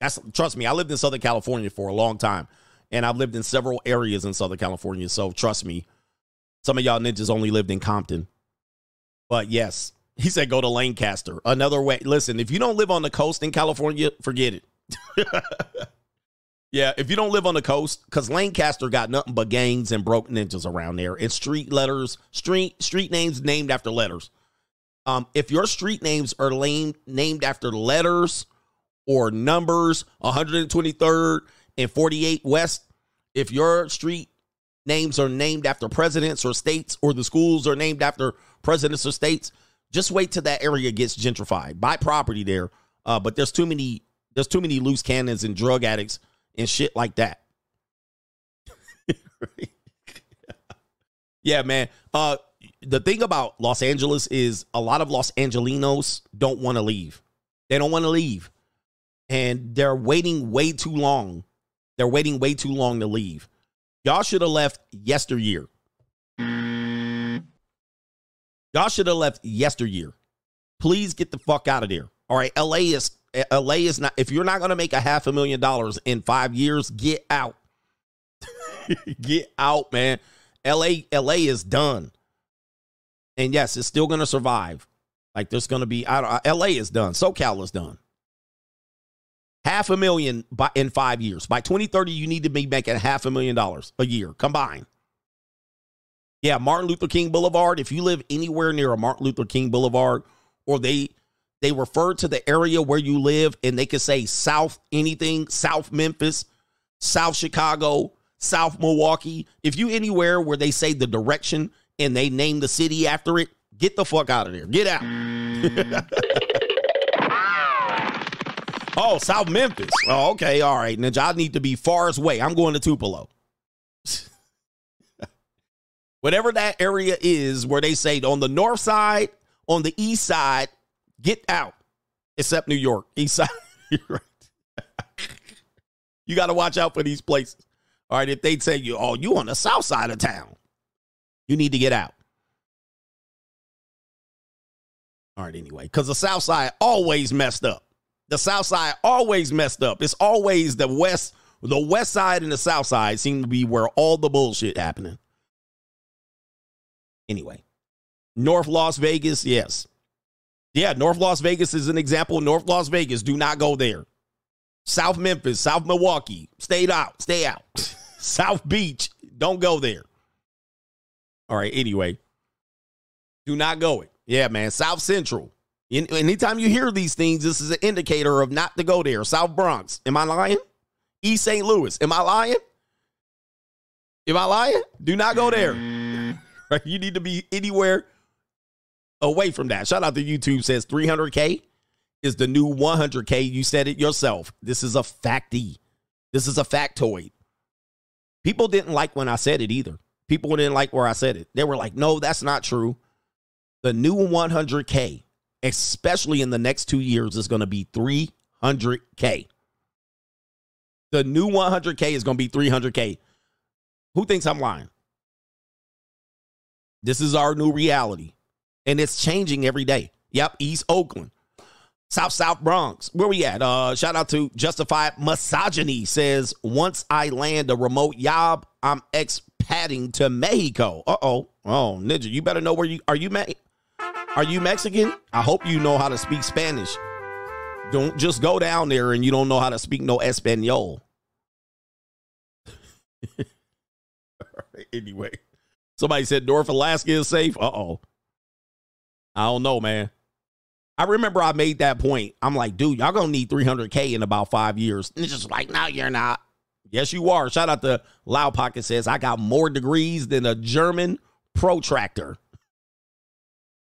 That's, trust me, I lived in Southern California for a long time and I've lived in several areas in Southern California. So trust me, some of y'all ninjas only lived in Compton. But yes, he said go to Lancaster. Another way. Listen, if you don't live on the coast in California, forget it. yeah, if you don't live on the coast, because Lancaster got nothing but gangs and broke ninjas around there, and street letters, street street names named after letters. Um, if your street names are named named after letters or numbers, 123rd and 48 West, if your street names are named after presidents or states, or the schools are named after presidents or states, Just wait till that area gets gentrified. Buy property there. Uh, but there's too many there's too many loose cannons and drug addicts and shit like that. yeah, man. Uh the thing about Los Angeles is a lot of Los Angelinos don't want to leave. They don't want to leave. And they're waiting way too long. They're waiting way too long to leave. Y'all should have left yesteryear. Y'all should have left yesteryear. Please get the fuck out of there. All right, LA is LA is not if you're not going to make a half a million dollars in 5 years, get out. get out, man. LA LA is done. And yes, it's still going to survive. Like there's going to be I don't, LA is done. SoCal is done. Half a million by, in 5 years. By 2030 you need to be making half a million dollars a year combined. Yeah, Martin Luther King Boulevard. If you live anywhere near a Martin Luther King Boulevard, or they they refer to the area where you live and they could say South anything, South Memphis, South Chicago, South Milwaukee. If you anywhere where they say the direction and they name the city after it, get the fuck out of there. Get out. oh, South Memphis. Oh, okay. All right. Ninja, I need to be far as way. I'm going to Tupelo. Whatever that area is where they say on the north side, on the east side, get out. Except New York, east side. right. you got to watch out for these places. All right. If they say you, oh, you on the south side of town, you need to get out. All right, anyway, because the South Side always messed up. The South Side always messed up. It's always the West, the West Side and the South Side seem to be where all the bullshit happening. Anyway, North Las Vegas, yes. Yeah, North Las Vegas is an example. North Las Vegas, do not go there. South Memphis, South Milwaukee, stay out, stay out. South Beach, don't go there. All right, anyway, do not go it. Yeah, man. South Central. Anytime you hear these things, this is an indicator of not to go there. South Bronx. Am I lying? East St. Louis. Am I lying? Am I lying? Do not go there. Right? You need to be anywhere away from that. Shout out to YouTube says 300K is the new 100K. You said it yourself. This is a facty. This is a factoid. People didn't like when I said it either. People didn't like where I said it. They were like, no, that's not true. The new 100K, especially in the next two years, is going to be 300K. The new 100K is going to be 300K. Who thinks I'm lying? This is our new reality. And it's changing every day. Yep, East Oakland. South South Bronx. Where we at? Uh shout out to Justified Misogyny says once I land a remote job, I'm expatting to Mexico. Uh-oh. Oh, Ninja, you better know where you are you Me- Are you Mexican? I hope you know how to speak Spanish. Don't just go down there and you don't know how to speak no Espanol. anyway. Somebody said North Alaska is safe. Uh oh. I don't know, man. I remember I made that point. I'm like, dude, y'all gonna need 300K in about five years. And it's just like, no, you're not. Yes, you are. Shout out to Loud Pocket says, I got more degrees than a German protractor.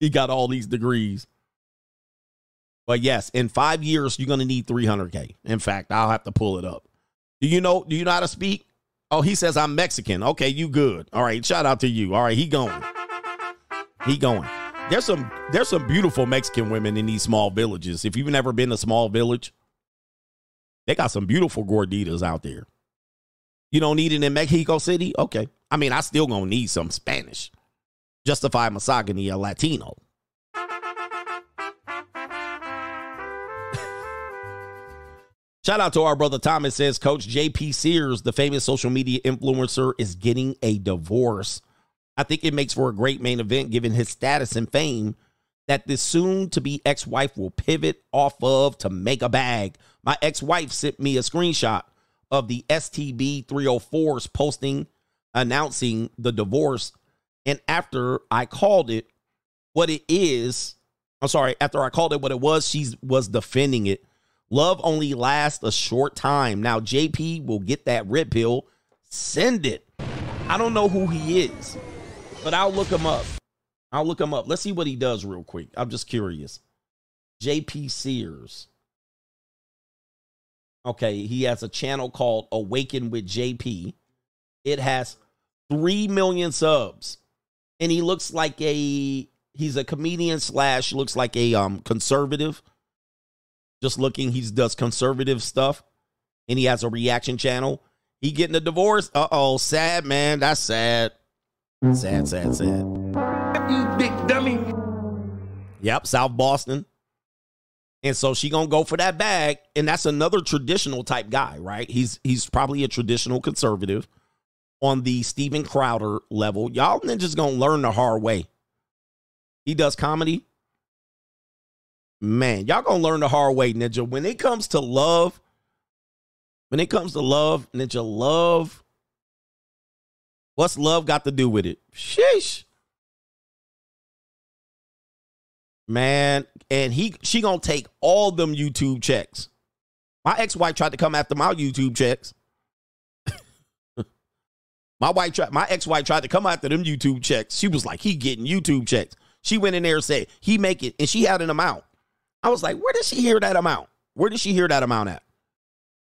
He got all these degrees. But yes, in five years, you're gonna need 300K. In fact, I'll have to pull it up. Do you know? Do you know how to speak? Oh, he says I'm Mexican. Okay, you good. All right, shout out to you. All right, he going. He going. There's some there's some beautiful Mexican women in these small villages. If you've never been to a small village, they got some beautiful gorditas out there. You don't need it in Mexico City? Okay. I mean, I still gonna need some Spanish. Justify misogyny a Latino. Shout out to our brother Thomas says Coach JP Sears, the famous social media influencer, is getting a divorce. I think it makes for a great main event given his status and fame that this soon to be ex wife will pivot off of to make a bag. My ex wife sent me a screenshot of the STB 304's posting announcing the divorce. And after I called it what it is, I'm sorry, after I called it what it was, she was defending it. Love only lasts a short time. Now, JP will get that red pill. Send it. I don't know who he is, but I'll look him up. I'll look him up. Let's see what he does real quick. I'm just curious. JP Sears. Okay, he has a channel called Awaken with JP. It has 3 million subs. And he looks like a he's a comedian slash looks like a um conservative. Just looking, he does conservative stuff. And he has a reaction channel. He getting a divorce. Uh-oh, sad man. That's sad. Mm-hmm. Sad, sad, sad. You big dummy. Yep, South Boston. And so she gonna go for that bag, and that's another traditional type guy, right? He's he's probably a traditional conservative on the Steven Crowder level. Y'all ninjas gonna learn the hard way. He does comedy. Man, y'all gonna learn the hard way, Ninja. When it comes to love, when it comes to love, Ninja, love. What's love got to do with it? Sheesh. Man, and he she gonna take all them YouTube checks. My ex-wife tried to come after my YouTube checks. my wife tried, my ex-wife tried to come after them YouTube checks. She was like, he getting YouTube checks. She went in there and said, he make it, and she had an amount. I was like, where did she hear that amount? Where did she hear that amount at?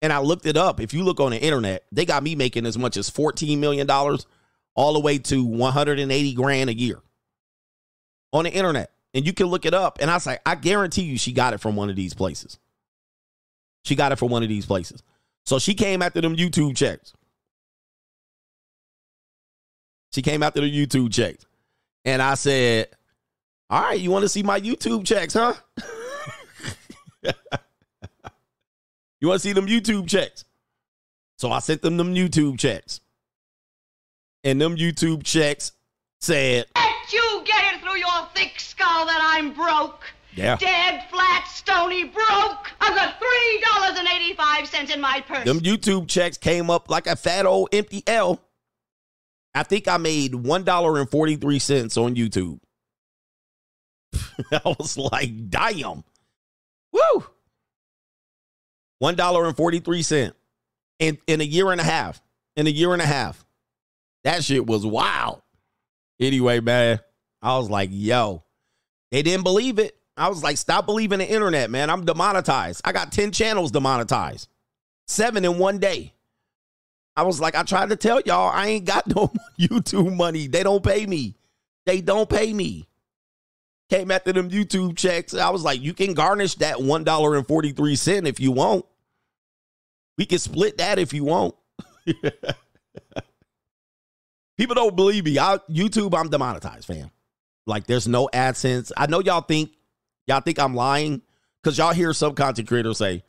And I looked it up. If you look on the internet, they got me making as much as $14 million all the way to 180 grand a year on the internet. And you can look it up. And I was like, I guarantee you she got it from one of these places. She got it from one of these places. So she came after them YouTube checks. She came after the YouTube checks. And I said, All right, you want to see my YouTube checks, huh? you want to see them YouTube checks? So I sent them them YouTube checks. And them YouTube checks said, Let you get it through your thick skull that I'm broke. Yeah. Dead, flat, stony, broke. I've got three dollars and eighty-five cents in my purse. Them YouTube checks came up like a fat old empty L. I think I made one dollar and forty three cents on YouTube. I was like, damn, woo, one dollar and forty three cent in in a year and a half. In a year and a half, that shit was wild. Anyway, man, I was like, yo, they didn't believe it. I was like, stop believing the internet, man. I'm demonetized. I got 10 channels demonetized, seven in one day. I was like, I tried to tell y'all, I ain't got no YouTube money. They don't pay me. They don't pay me. Came after them YouTube checks. I was like, you can garnish that $1.43 if you want. We can split that if you want. People don't believe me. I, YouTube, I'm demonetized, fam. Like, there's no AdSense. I know y'all think y'all think I'm lying because y'all hear some content creators say,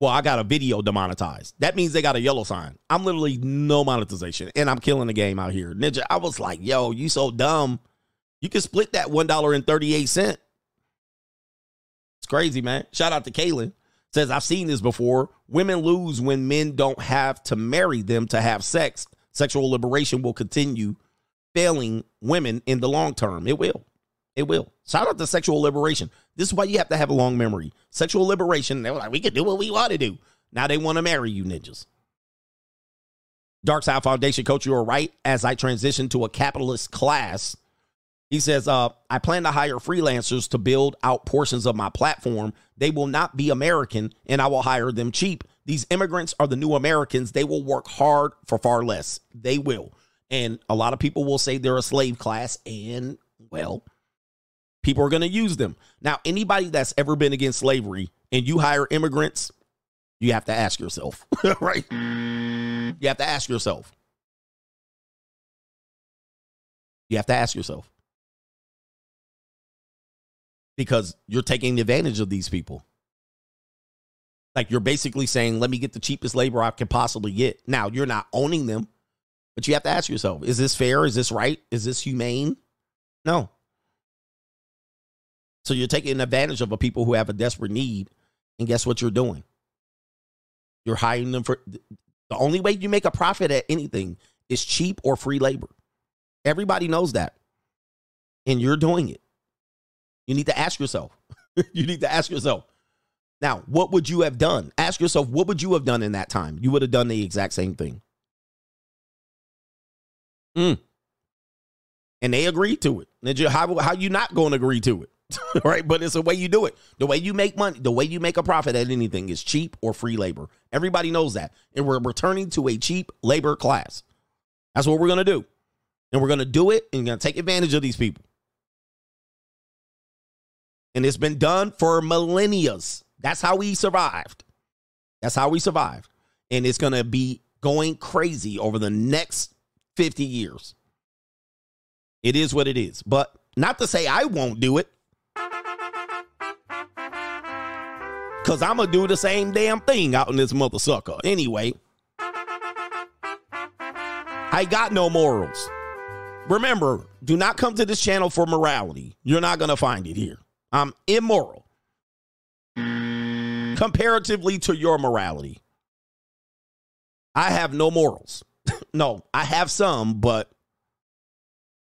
"Well, I got a video demonetized." That means they got a yellow sign. I'm literally no monetization, and I'm killing the game out here. Ninja, I was like, "Yo, you so dumb. You can split that one dollar and thirty eight cent." It's crazy, man. Shout out to Kaylin. Says I've seen this before. Women lose when men don't have to marry them to have sex. Sexual liberation will continue failing women in the long term. It will. It will. Shout out to sexual liberation. This is why you have to have a long memory. Sexual liberation, they were like, we can do what we want to do. Now they want to marry you ninjas. Dark Side Foundation coach, you are right. As I transition to a capitalist class, he says, uh, I plan to hire freelancers to build out portions of my platform. They will not be American, and I will hire them cheap. These immigrants are the new Americans. They will work hard for far less. They will. And a lot of people will say they're a slave class, and well, people are going to use them. Now, anybody that's ever been against slavery and you hire immigrants, you have to ask yourself, right? You have to ask yourself. You have to ask yourself. Because you're taking advantage of these people. Like you're basically saying, let me get the cheapest labor I can possibly get. Now, you're not owning them, but you have to ask yourself, is this fair? Is this right? Is this humane? No. So you're taking advantage of a people who have a desperate need. And guess what you're doing? You're hiring them for the only way you make a profit at anything is cheap or free labor. Everybody knows that. And you're doing it. You need to ask yourself. you need to ask yourself. Now, what would you have done? Ask yourself, what would you have done in that time? You would have done the exact same thing. Mm. and they agree to it. Ninja, how how you not going to agree to it? right, but it's the way you do it. The way you make money, the way you make a profit at anything is cheap or free labor. Everybody knows that, and we're returning to a cheap labor class. That's what we're gonna do, and we're gonna do it, and gonna take advantage of these people. And it's been done for millennia. That's how we survived. That's how we survived. And it's going to be going crazy over the next 50 years. It is what it is. But not to say I won't do it. Because I'm going to do the same damn thing out in this mother sucker. Anyway, I got no morals. Remember, do not come to this channel for morality. You're not going to find it here. I'm immoral comparatively to your morality. I have no morals. no, I have some, but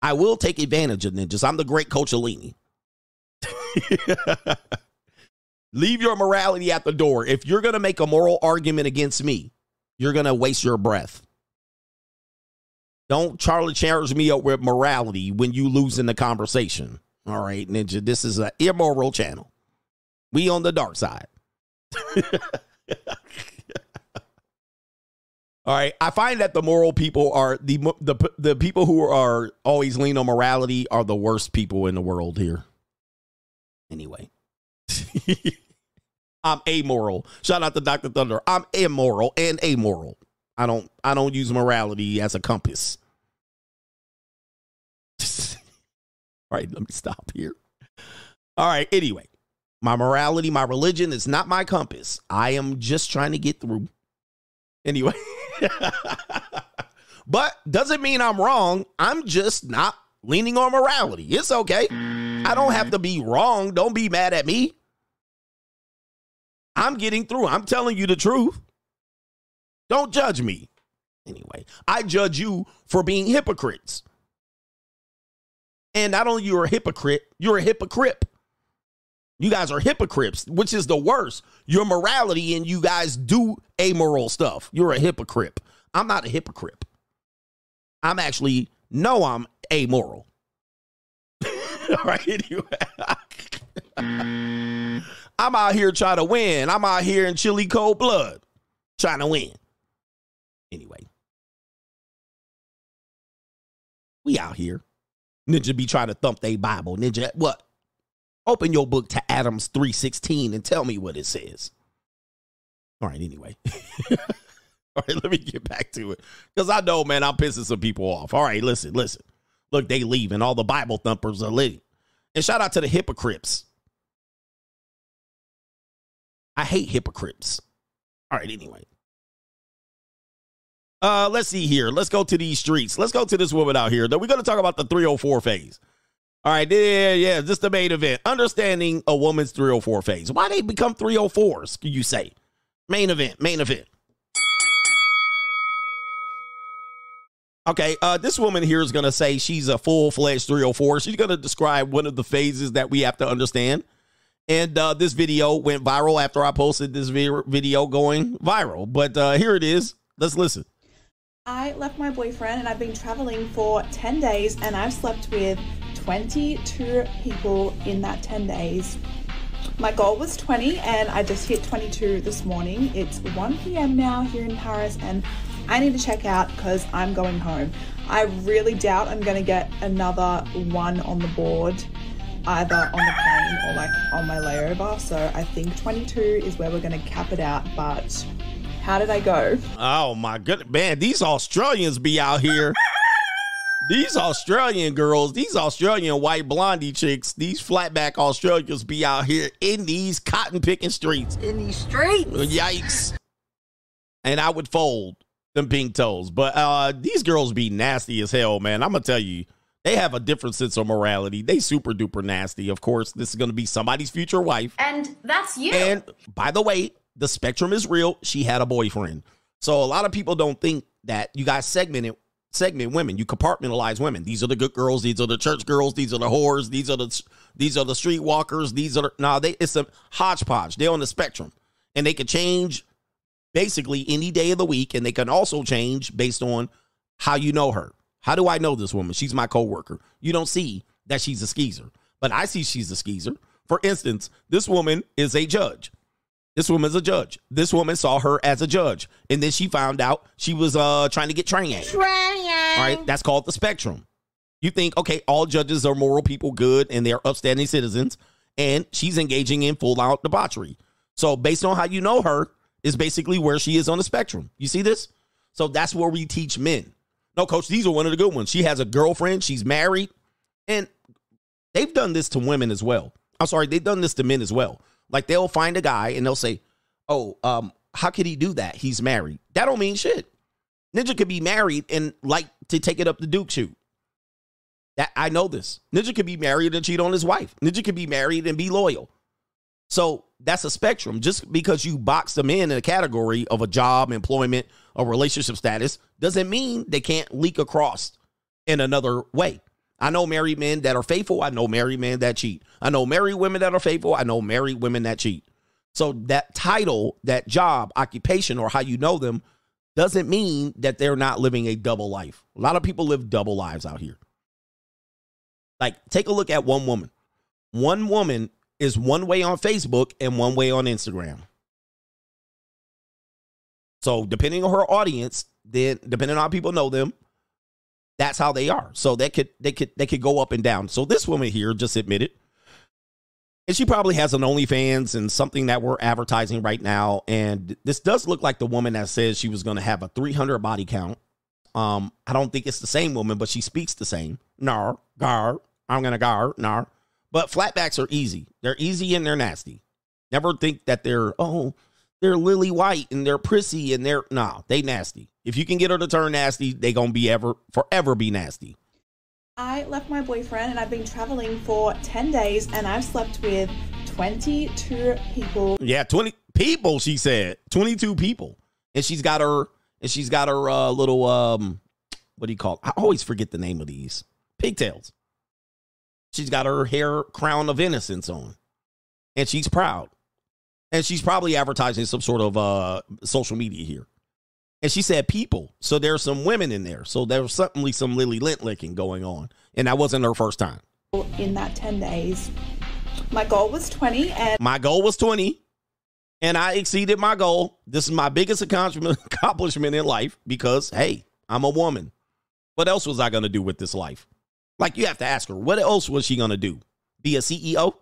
I will take advantage of ninjas. I'm the great Coach Alini. Leave your morality at the door. If you're going to make a moral argument against me, you're going to waste your breath. Don't Charlie charge me up with morality when you lose in the conversation. All right, Ninja, this is an immoral channel. We on the dark side. All right, I find that the moral people are the the the people who are always lean on morality are the worst people in the world here. Anyway, I'm amoral. Shout out to Dr. Thunder. I'm immoral and amoral. I don't I don't use morality as a compass. All right, let me stop here. All right, anyway, my morality, my religion is not my compass. I am just trying to get through. Anyway. but doesn't mean I'm wrong. I'm just not leaning on morality. It's okay. I don't have to be wrong. Don't be mad at me. I'm getting through. I'm telling you the truth. Don't judge me. Anyway, I judge you for being hypocrites. And not only you're a hypocrite, you're a hypocrite. You guys are hypocrites, which is the worst. Your morality and you guys do amoral stuff. You're a hypocrite. I'm not a hypocrite. I'm actually, no, I'm amoral. All right, anyway. I'm out here trying to win. I'm out here in chilly cold blood trying to win. Anyway, we out here. Ninja be trying to thump they Bible. Ninja, what? Open your book to Adams 316 and tell me what it says. All right, anyway. All right, let me get back to it. Because I know, man, I'm pissing some people off. All right, listen, listen. Look, they leave and all the Bible thumpers are leaving. And shout out to the hypocrites. I hate hypocrites. All right, anyway. Uh, let's see here. Let's go to these streets. Let's go to this woman out here. We're going to talk about the 304 phase. All right, yeah, yeah, this the main event. Understanding a woman's 304 phase. Why they become 304s, you say? Main event, main event. Okay, uh, this woman here is going to say she's a full fledged 304. She's going to describe one of the phases that we have to understand. And uh, this video went viral after I posted this video going viral. But uh, here it is. Let's listen. I left my boyfriend and I've been traveling for 10 days and I've slept with 22 people in that 10 days. My goal was 20 and I just hit 22 this morning. It's 1 p.m. now here in Paris and I need to check out because I'm going home. I really doubt I'm going to get another one on the board either on the plane or like on my layover. So I think 22 is where we're going to cap it out. But how did I go? Oh my goodness, man! These Australians be out here. these Australian girls, these Australian white blondie chicks, these flatback Australians be out here in these cotton picking streets. In these streets. Yikes! And I would fold them pink toes, but uh, these girls be nasty as hell, man. I'm gonna tell you. They have a different sense of morality. They super duper nasty. Of course, this is going to be somebody's future wife. And that's you. And by the way, the spectrum is real. She had a boyfriend. So a lot of people don't think that you guys segment segment women. You compartmentalize women. These are the good girls. These are the church girls. These are the whores. These are the these are the streetwalkers. These are the, no. They it's a hodgepodge. They're on the spectrum, and they can change basically any day of the week, and they can also change based on how you know her, How do I know this woman? She's my coworker. You don't see that she's a skeezer, but I see she's a skeezer. For instance, this woman is a judge. This woman's a judge. This woman saw her as a judge, and then she found out she was uh trying to get trained. All right, that's called the spectrum. You think, okay, all judges are moral people, good, and they're upstanding citizens, and she's engaging in full out debauchery. So, based on how you know her, is basically where she is on the spectrum. You see this? So that's where we teach men. No, coach, these are one of the good ones. She has a girlfriend, she's married, and they've done this to women as well. I'm sorry, they've done this to men as well. Like they'll find a guy and they'll say, "Oh, um, how could he do that? He's married." That don't mean shit. Ninja could be married and like to take it up the Duke shoot. That I know this. Ninja could be married and cheat on his wife. Ninja could be married and be loyal. So that's a spectrum. Just because you box them in in a category of a job, employment, or relationship status doesn't mean they can't leak across in another way. I know married men that are faithful. I know married men that cheat. I know married women that are faithful. I know married women that cheat. So that title, that job, occupation, or how you know them doesn't mean that they're not living a double life. A lot of people live double lives out here. Like, take a look at one woman. One woman is one way on Facebook and one way on Instagram. So, depending on her audience, then depending on how people know them, that's how they are. So they could they could they could go up and down. So this woman here just admitted, and she probably has an OnlyFans and something that we're advertising right now. And this does look like the woman that says she was going to have a 300 body count. Um, I don't think it's the same woman, but she speaks the same. Nar, gar, I'm gonna gar, nar. But flatbacks are easy. They're easy and they're nasty. Never think that they're oh they're lily white and they're prissy and they're nah, they nasty. If you can get her to turn nasty, they gonna be ever forever be nasty. I left my boyfriend and I've been traveling for 10 days and I've slept with 22 people. Yeah, 20 people, she said. 22 people. And she's got her and she's got her uh, little um what do you call it? I always forget the name of these. Pigtails. She's got her hair crown of innocence on. And she's proud. And she's probably advertising some sort of uh social media here. And she said people. So there's some women in there. So there was certainly some Lily Lint licking going on. And that wasn't her first time. In that 10 days, my goal was 20 and My goal was 20. And I exceeded my goal. This is my biggest accomplishment accomplishment in life because, hey, I'm a woman. What else was I going to do with this life? Like, you have to ask her, what else was she going to do? Be a CEO?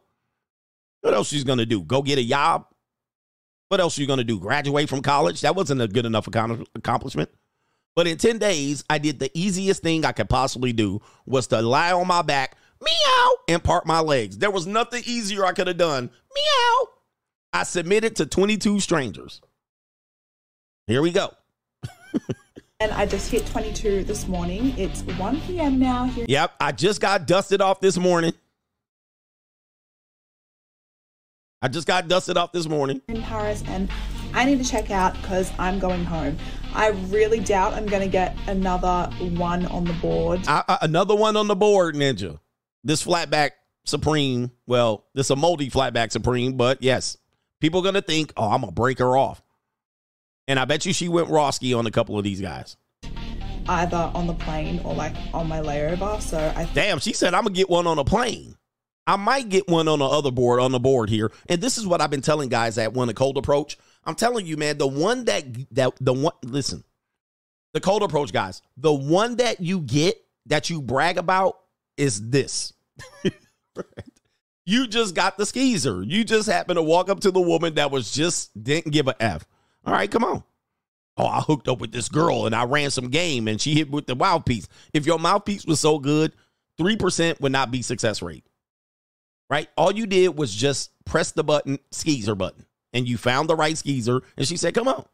What else she's going to do? Go get a job? What else are you going to do? Graduate from college? That wasn't a good enough accomplishment. But in 10 days, I did the easiest thing I could possibly do was to lie on my back, meow, and part my legs. There was nothing easier I could have done. Meow. I submitted to 22 strangers. Here we go. and I just hit 22 this morning. It's 1 p.m. now here. Yep, I just got dusted off this morning. I just got dusted off this morning. in Paris and I need to check out because I'm going home. I really doubt I'm going to get another one on the board. I, I- another one on the board, Ninja. This flatback Supreme. Well, this a multi flatback Supreme, but yes, people gonna think, oh, I'm gonna break her off. And I bet you she went Roski on a couple of these guys. either on the plane or like on my layover. So I Damn, she said I'm gonna get one on a plane. I might get one on the other board on the board here. And this is what I've been telling guys at one the cold approach. I'm telling you, man, the one that that the one listen, the cold approach guys, the one that you get that you brag about is this. You just got the skeezer. You just happened to walk up to the woman that was just didn't give a F. All right, come on. Oh, I hooked up with this girl and I ran some game and she hit with the mouthpiece. If your mouthpiece was so good, 3% would not be success rate. Right? All you did was just press the button, skeezer button, and you found the right skeezer and she said, "Come on."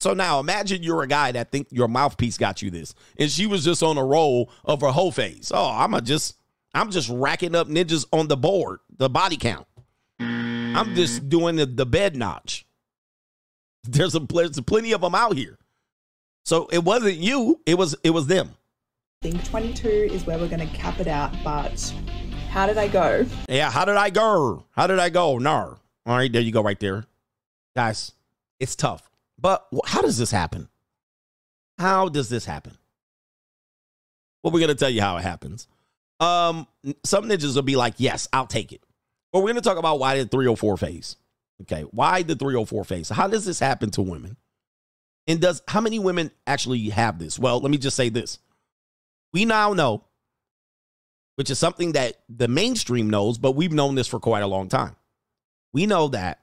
So now imagine you're a guy that think your mouthpiece got you this, and she was just on a roll of her whole face. Oh, I'm a just, I'm just racking up ninjas on the board, the body count. I'm just doing the, the bed notch. There's a there's plenty of them out here. So it wasn't you, it was it was them. I think 22 is where we're going to cap it out. But how did I go? Yeah, how did I go? How did I go? Nar. All right, there you go, right there. Guys, it's tough. But how does this happen? How does this happen? Well, we're gonna tell you how it happens. Um, some ninjas will be like, "Yes, I'll take it," but we're gonna talk about why the 304 phase. Okay, why the 304 phase? How does this happen to women? And does how many women actually have this? Well, let me just say this: we now know, which is something that the mainstream knows, but we've known this for quite a long time. We know that,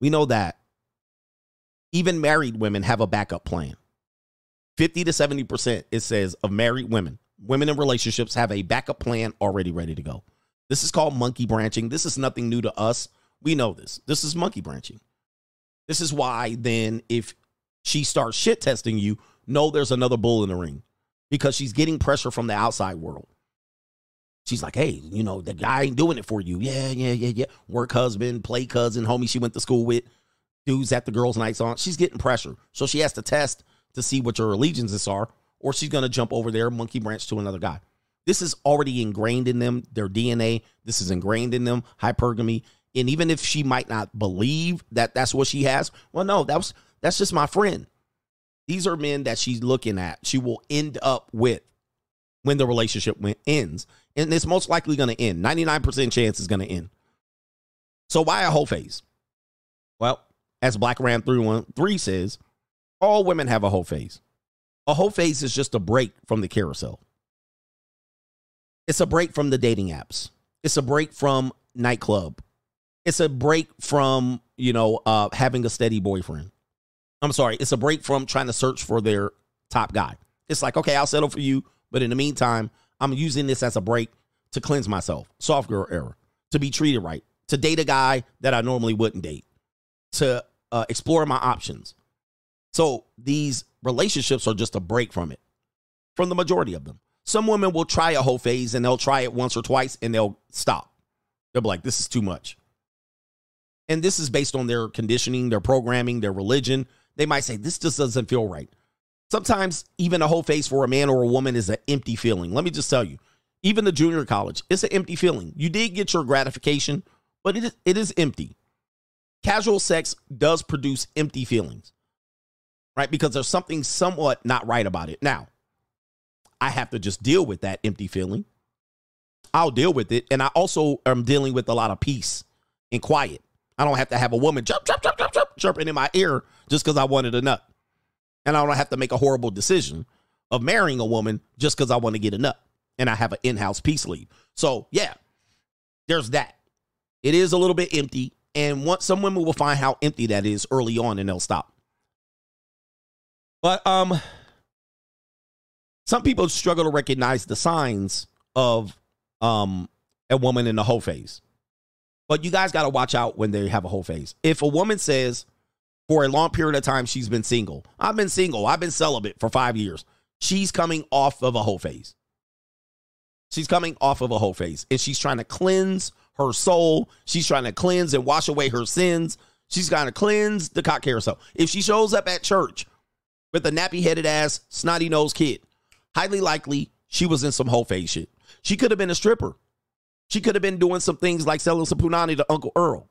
we know that even married women have a backup plan. 50 to 70%, it says, of married women, women in relationships have a backup plan already ready to go. This is called monkey branching. This is nothing new to us. We know this. This is monkey branching. This is why then if she starts shit testing you, know there's another bull in the ring because she's getting pressure from the outside world. She's like, hey, you know, the guy ain't doing it for you. Yeah, yeah, yeah, yeah. Work husband, play cousin, homie she went to school with, dudes at the girls' nights on. She's getting pressure. So she has to test to see what your allegiances are, or she's going to jump over there, monkey branch to another guy. This is already ingrained in them, their DNA. This is ingrained in them, hypergamy. And even if she might not believe that that's what she has, well, no, that was that's just my friend. These are men that she's looking at. She will end up with when the relationship ends, and it's most likely going to end. Ninety nine percent chance is going to end. So why a whole phase? Well, as Black Ram three one three says, all women have a whole phase. A whole phase is just a break from the carousel. It's a break from the dating apps. It's a break from nightclub. It's a break from, you know, uh, having a steady boyfriend. I'm sorry. It's a break from trying to search for their top guy. It's like, okay, I'll settle for you. But in the meantime, I'm using this as a break to cleanse myself. Soft girl era. To be treated right. To date a guy that I normally wouldn't date. To uh, explore my options. So these relationships are just a break from it, from the majority of them. Some women will try a whole phase and they'll try it once or twice and they'll stop. They'll be like, this is too much. And this is based on their conditioning, their programming, their religion. They might say, this just doesn't feel right. Sometimes even a whole face for a man or a woman is an empty feeling. Let me just tell you, even the junior college, it's an empty feeling. You did get your gratification, but it is, it is empty. Casual sex does produce empty feelings right? Because there's something somewhat not right about it. Now, I have to just deal with that empty feeling. I'll deal with it. And I also am dealing with a lot of peace and quiet. I don't have to have a woman jump, jump, jump, jump, jump, jumping in my ear just because I wanted a nut. And I don't have to make a horrible decision of marrying a woman just because I want to get a nut. And I have an in house peace lead. So, yeah, there's that. It is a little bit empty. And once some women will find how empty that is early on and they'll stop. But um some people struggle to recognize the signs of um a woman in the whole phase. But you guys got to watch out when they have a whole phase. If a woman says for a long period of time she's been single, I've been single, I've been celibate for 5 years. She's coming off of a whole phase. She's coming off of a whole phase and she's trying to cleanse her soul. She's trying to cleanse and wash away her sins. She's trying to cleanse the cock carousel. If she shows up at church with a nappy headed ass, snotty nosed kid. Highly likely she was in some whole phase shit. She could have been a stripper. She could have been doing some things like selling some punani to Uncle Earl.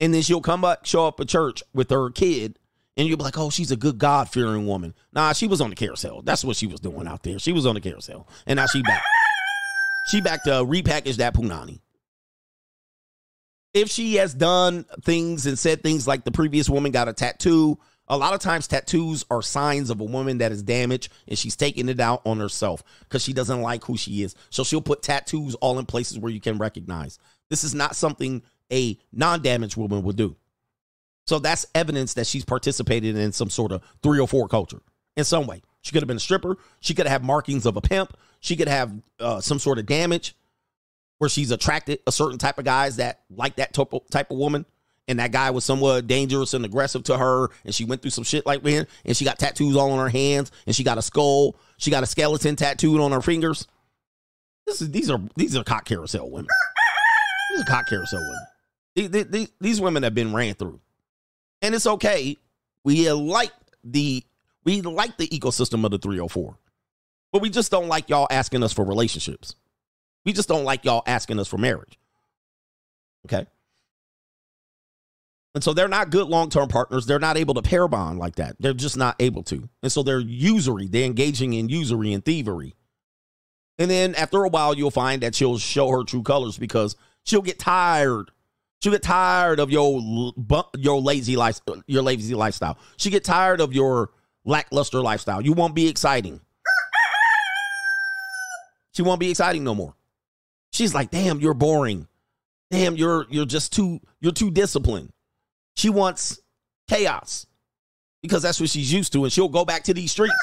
And then she'll come back, show up at church with her kid, and you'll be like, oh, she's a good God fearing woman. Nah, she was on the carousel. That's what she was doing out there. She was on the carousel. And now she back. She back to repackage that punani. If she has done things and said things like the previous woman got a tattoo, a lot of times tattoos are signs of a woman that is damaged and she's taking it out on herself because she doesn't like who she is. So she'll put tattoos all in places where you can recognize. This is not something a non-damaged woman would do. So that's evidence that she's participated in some sort of 304 culture in some way. She could have been a stripper. She could have markings of a pimp. She could have uh, some sort of damage where she's attracted a certain type of guys that like that type of, type of woman and that guy was somewhat dangerous and aggressive to her, and she went through some shit like man, and she got tattoos all on her hands, and she got a skull, she got a skeleton tattooed on her fingers. This is these are these are cock carousel women. These are cock carousel women. These, these, women have been ran through, and it's okay. We like the we like the ecosystem of the 304, but we just don't like y'all asking us for relationships. We just don't like y'all asking us for marriage. Okay. And so they're not good long term partners. They're not able to pair bond like that. They're just not able to. And so they're usury. They're engaging in usury and thievery And then after a while, you'll find that she'll show her true colors because she'll get tired. She'll get tired of your your lazy life, your lazy lifestyle. She get tired of your lackluster lifestyle. You won't be exciting. She won't be exciting no more. She's like, "Damn, you're boring. Damn, you're you're just too you're too disciplined." She wants chaos because that's what she's used to, and she'll go back to these streets.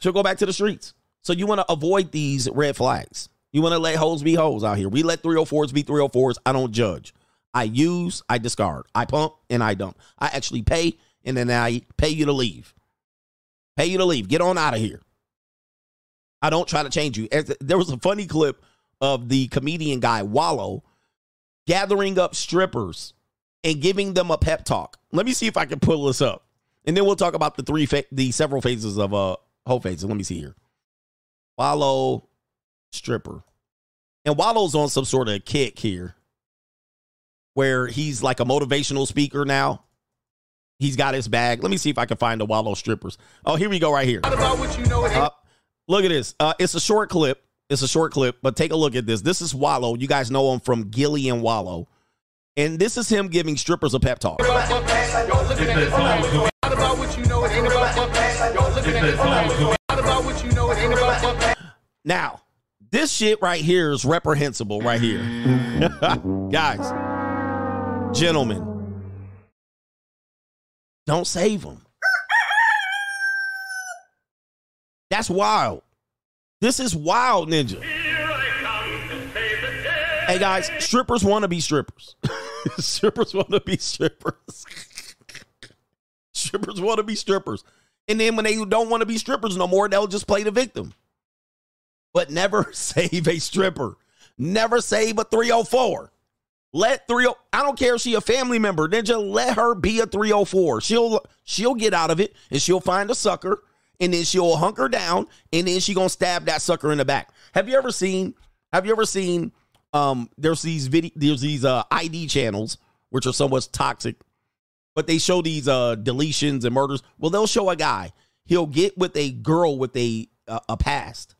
She'll go back to the streets. So you want to avoid these red flags. You want to let hoes be hoes out here. We let 304s be 304s. I don't judge. I use, I discard. I pump and I dump. I actually pay and then I pay you to leave. Pay you to leave. Get on out of here. I don't try to change you. There was a funny clip of the comedian guy Wallo gathering up strippers and giving them a pep talk. Let me see if I can pull this up, and then we'll talk about the three fa- the several phases of uh whole phases. Let me see here. Wallo stripper, and Wallo's on some sort of kick here, where he's like a motivational speaker now. He's got his bag. Let me see if I can find the Wallo strippers. Oh, here we go, right here. about what you know Uh, look at this. Uh, it's a short clip. It's a short clip, but take a look at this. This is Wallo. You guys know him from Gillie and Wallo. And this is him giving strippers a pep talk. about what you know it ain't about Y'all looking at it Not about what you know it ain't about Now, this shit right here is reprehensible right here. Mm-hmm. Guys, gentlemen, don't save them. That's wild. This is wild, Ninja. Hey guys, strippers want to be strippers. strippers want to be strippers. strippers want to be strippers. And then when they don't want to be strippers no more, they'll just play the victim. But never save a stripper. Never save a 304. Let 30 I don't care if she a family member. Then just let her be a 304. She'll she'll get out of it and she'll find a sucker and then she'll hunker down and then she gonna stab that sucker in the back. Have you ever seen have you ever seen um there's these video there's these uh ID channels which are somewhat toxic but they show these uh deletions and murders. Well, they'll show a guy. He'll get with a girl with a uh, a past,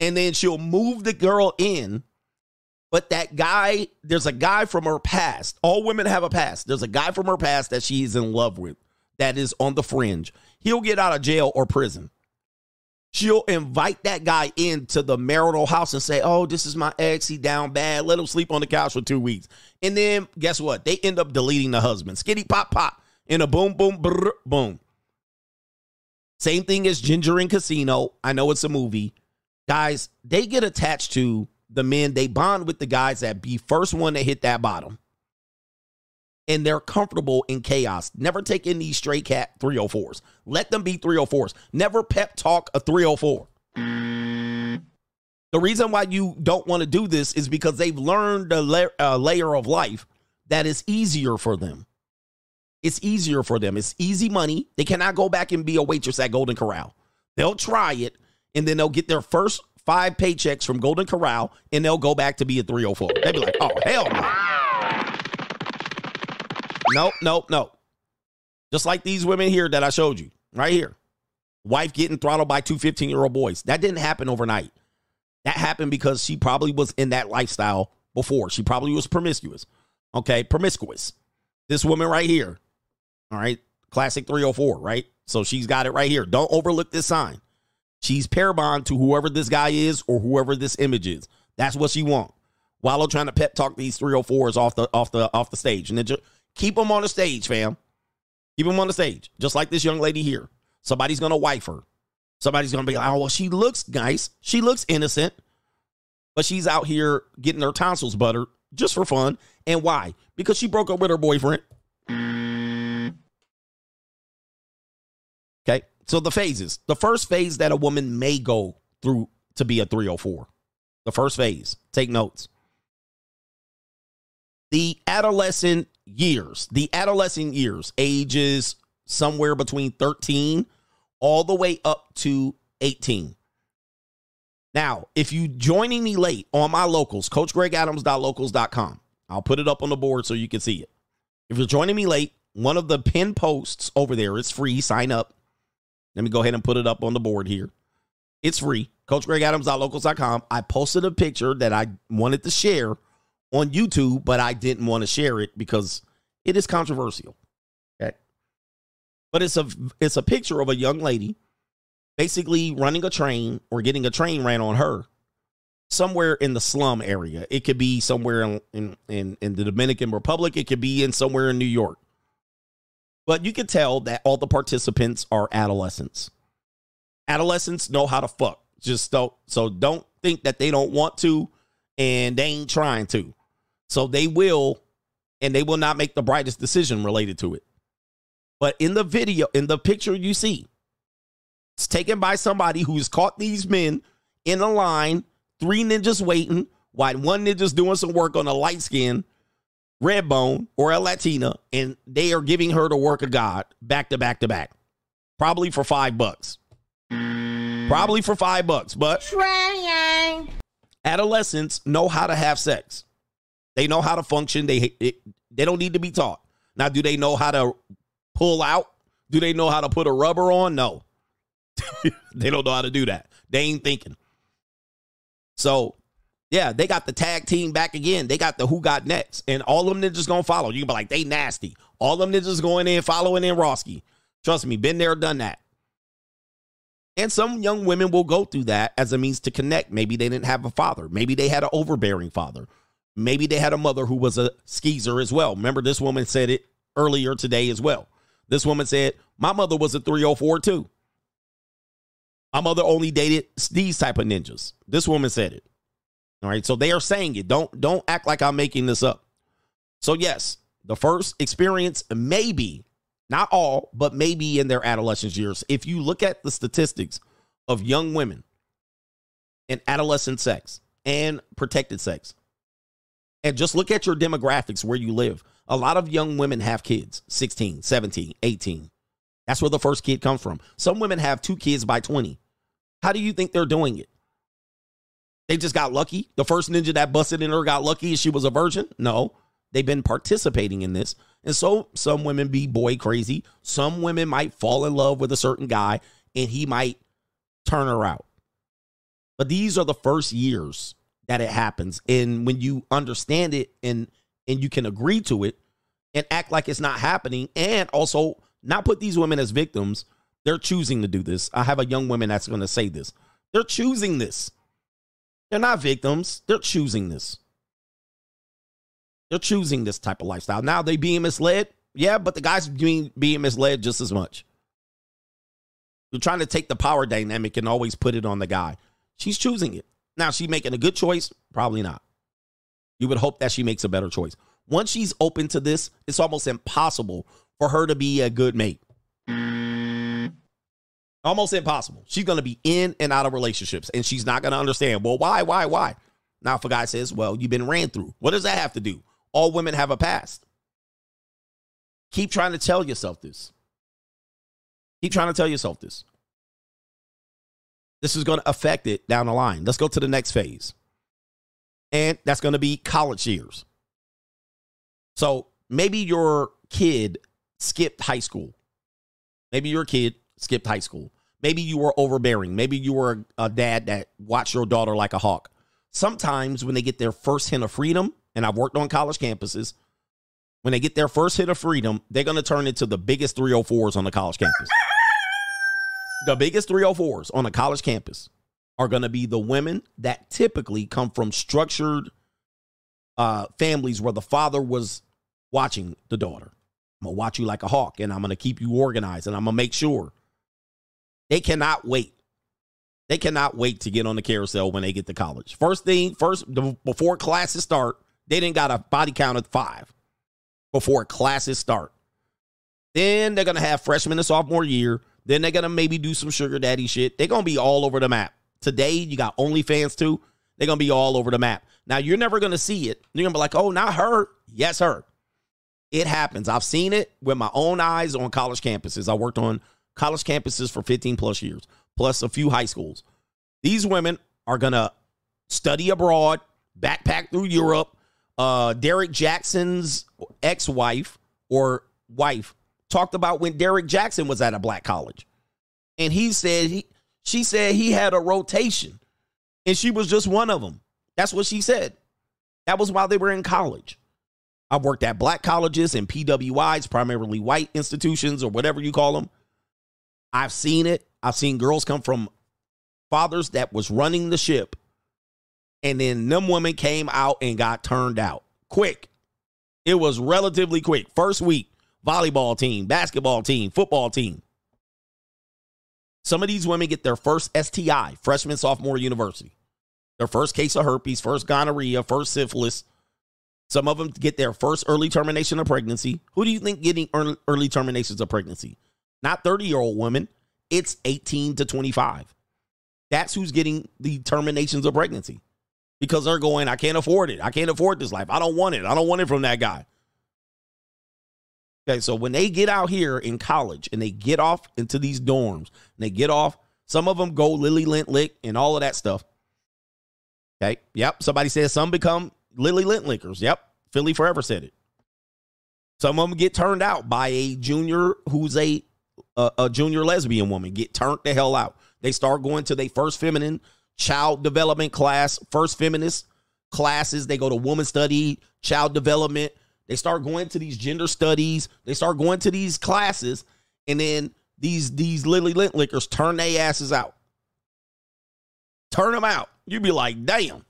and then she'll move the girl in. But that guy, there's a guy from her past. All women have a past. There's a guy from her past that she's in love with that is on the fringe. He'll get out of jail or prison. She'll invite that guy into the marital house and say, Oh, this is my ex. He down bad. Let him sleep on the couch for two weeks. And then guess what? They end up deleting the husband. Skitty pop pop. In a boom, boom, brr, boom. Same thing as Ginger in Casino. I know it's a movie. Guys, they get attached to the men. They bond with the guys that be first one to hit that bottom. And they're comfortable in chaos. Never take in these stray cat 304s. Let them be 304s. Never pep talk a 304. The reason why you don't want to do this is because they've learned a la- uh, layer of life that is easier for them. It's easier for them. It's easy money. They cannot go back and be a waitress at Golden Corral. They'll try it and then they'll get their first five paychecks from Golden Corral and they'll go back to be a 304. They'll be like, oh, hell no. Nope, nope, nope. Just like these women here that I showed you right here. Wife getting throttled by two 15 year old boys. That didn't happen overnight. That happened because she probably was in that lifestyle before. She probably was promiscuous. Okay, promiscuous. This woman right here. All right, classic 304, right? So she's got it right here. Don't overlook this sign. She's pair to whoever this guy is or whoever this image is. That's what she want. Wallo trying to pep talk these 304s off the off the off the stage. And just keep them on the stage, fam. Keep them on the stage. Just like this young lady here. Somebody's gonna wife her. Somebody's gonna be like, oh, well, she looks nice. She looks innocent. But she's out here getting her tonsils buttered just for fun. And why? Because she broke up with her boyfriend. Okay. So the phases. The first phase that a woman may go through to be a 304. The first phase. Take notes. The adolescent years. The adolescent years, ages somewhere between 13 all the way up to 18. Now, if you joining me late on my locals, coachgregadams.locals.com, I'll put it up on the board so you can see it. If you're joining me late, one of the pin posts over there is free. Sign up. Let me go ahead and put it up on the board here. It's free. CoachGregAdams.locals.com. I posted a picture that I wanted to share on YouTube, but I didn't want to share it because it is controversial. Okay. But it's a it's a picture of a young lady basically running a train or getting a train ran on her somewhere in the slum area. It could be somewhere in in, in, in the Dominican Republic. It could be in somewhere in New York. But you can tell that all the participants are adolescents. Adolescents know how to fuck. Just don't so don't think that they don't want to and they ain't trying to. So they will and they will not make the brightest decision related to it. But in the video, in the picture you see, it's taken by somebody who's caught these men in a line, three ninjas waiting, while one ninja's doing some work on a light skin, red bone, or a Latina, and they are giving her the work of God back to back to back. Probably for five bucks. Probably for five bucks, but Trying. adolescents know how to have sex. They know how to function. They it, they don't need to be taught. Now, do they know how to pull out? Do they know how to put a rubber on? No. they don't know how to do that. They ain't thinking. So, yeah, they got the tag team back again. They got the who got next. And all them niggas gonna follow. You can be like, they nasty. All them niggas going in, following in Roski. Trust me, been there, done that. And some young women will go through that as a means to connect. Maybe they didn't have a father. Maybe they had an overbearing father. Maybe they had a mother who was a skeezer as well. Remember, this woman said it earlier today as well. This woman said, My mother was a 304 too. My mother only dated these type of ninjas. This woman said it. All right. So they are saying it. Don't don't act like I'm making this up. So yes, the first experience maybe not all, but maybe in their adolescence years. If you look at the statistics of young women and adolescent sex and protected sex, and just look at your demographics where you live. A lot of young women have kids 16, 17, 18. That's where the first kid comes from. Some women have two kids by 20. How do you think they're doing it? They just got lucky. The first ninja that busted in her got lucky she was a virgin? No. They've been participating in this. And so some women be boy crazy. Some women might fall in love with a certain guy and he might turn her out. But these are the first years that it happens. And when you understand it and and you can agree to it and act like it's not happening and also not put these women as victims, they're choosing to do this. I have a young woman that's going to say this. They're choosing this. They're not victims. They're choosing this. They're choosing this type of lifestyle. Now they being misled. Yeah, but the guy's being being misled just as much. You're trying to take the power dynamic and always put it on the guy. She's choosing it. Now, she making a good choice? Probably not. You would hope that she makes a better choice. Once she's open to this, it's almost impossible for her to be a good mate. Almost impossible. She's going to be in and out of relationships and she's not going to understand. Well, why, why, why? Now, if a guy says, well, you've been ran through, what does that have to do? All women have a past. Keep trying to tell yourself this. Keep trying to tell yourself this. This is going to affect it down the line. Let's go to the next phase. And that's going to be college years. So maybe your kid skipped high school. Maybe your kid skipped high school. Maybe you were overbearing. Maybe you were a dad that watched your daughter like a hawk. Sometimes when they get their first hint of freedom, and I've worked on college campuses, when they get their first hit of freedom, they're going to turn into the biggest 304s on the college campus. The biggest 304s on a college campus are going to be the women that typically come from structured uh, families where the father was watching the daughter. I'm going to watch you like a hawk and I'm going to keep you organized and I'm going to make sure. They cannot wait. They cannot wait to get on the carousel when they get to college. First thing, first, before classes start, they didn't got a body count of five before classes start. Then they're to have freshman and sophomore year. Then they're to maybe do some sugar daddy shit. They're to be all over the map. Today, you got OnlyFans too. They're to be all over the map. Now, you're never to see it. You're to be like, oh, not her. Yes, her. It happens. I've seen it with my own eyes on college campuses. I worked on college campuses for 15 plus years, plus a few high schools. These women are going to study abroad, backpack through Europe. Uh, Derek Jackson's ex wife or wife talked about when Derek Jackson was at a black college. And he said he She said he had a rotation and she was just one of them. That's what she said. That was while they were in college. I've worked at black colleges and PWIs, primarily white institutions or whatever you call them. I've seen it. I've seen girls come from fathers that was running the ship and then them women came out and got turned out quick. It was relatively quick. First week, volleyball team, basketball team, football team. Some of these women get their first STI, freshman, sophomore university. Their first case of herpes, first gonorrhea, first syphilis. Some of them get their first early termination of pregnancy. Who do you think getting early terminations of pregnancy? Not 30 year old women. It's 18 to 25. That's who's getting the terminations of pregnancy because they're going, I can't afford it. I can't afford this life. I don't want it. I don't want it from that guy. Okay, so when they get out here in college and they get off into these dorms and they get off, some of them go Lily Lint Lick and all of that stuff. Okay, yep. Somebody says some become Lily Lint Lickers. Yep, Philly Forever said it. Some of them get turned out by a junior who's a a, a junior lesbian woman. Get turned the hell out. They start going to their first feminine child development class, first feminist classes. They go to woman study, child development. They start going to these gender studies. They start going to these classes, and then these these Lily Lint lickers turn their asses out. Turn them out. You'd be like, damn.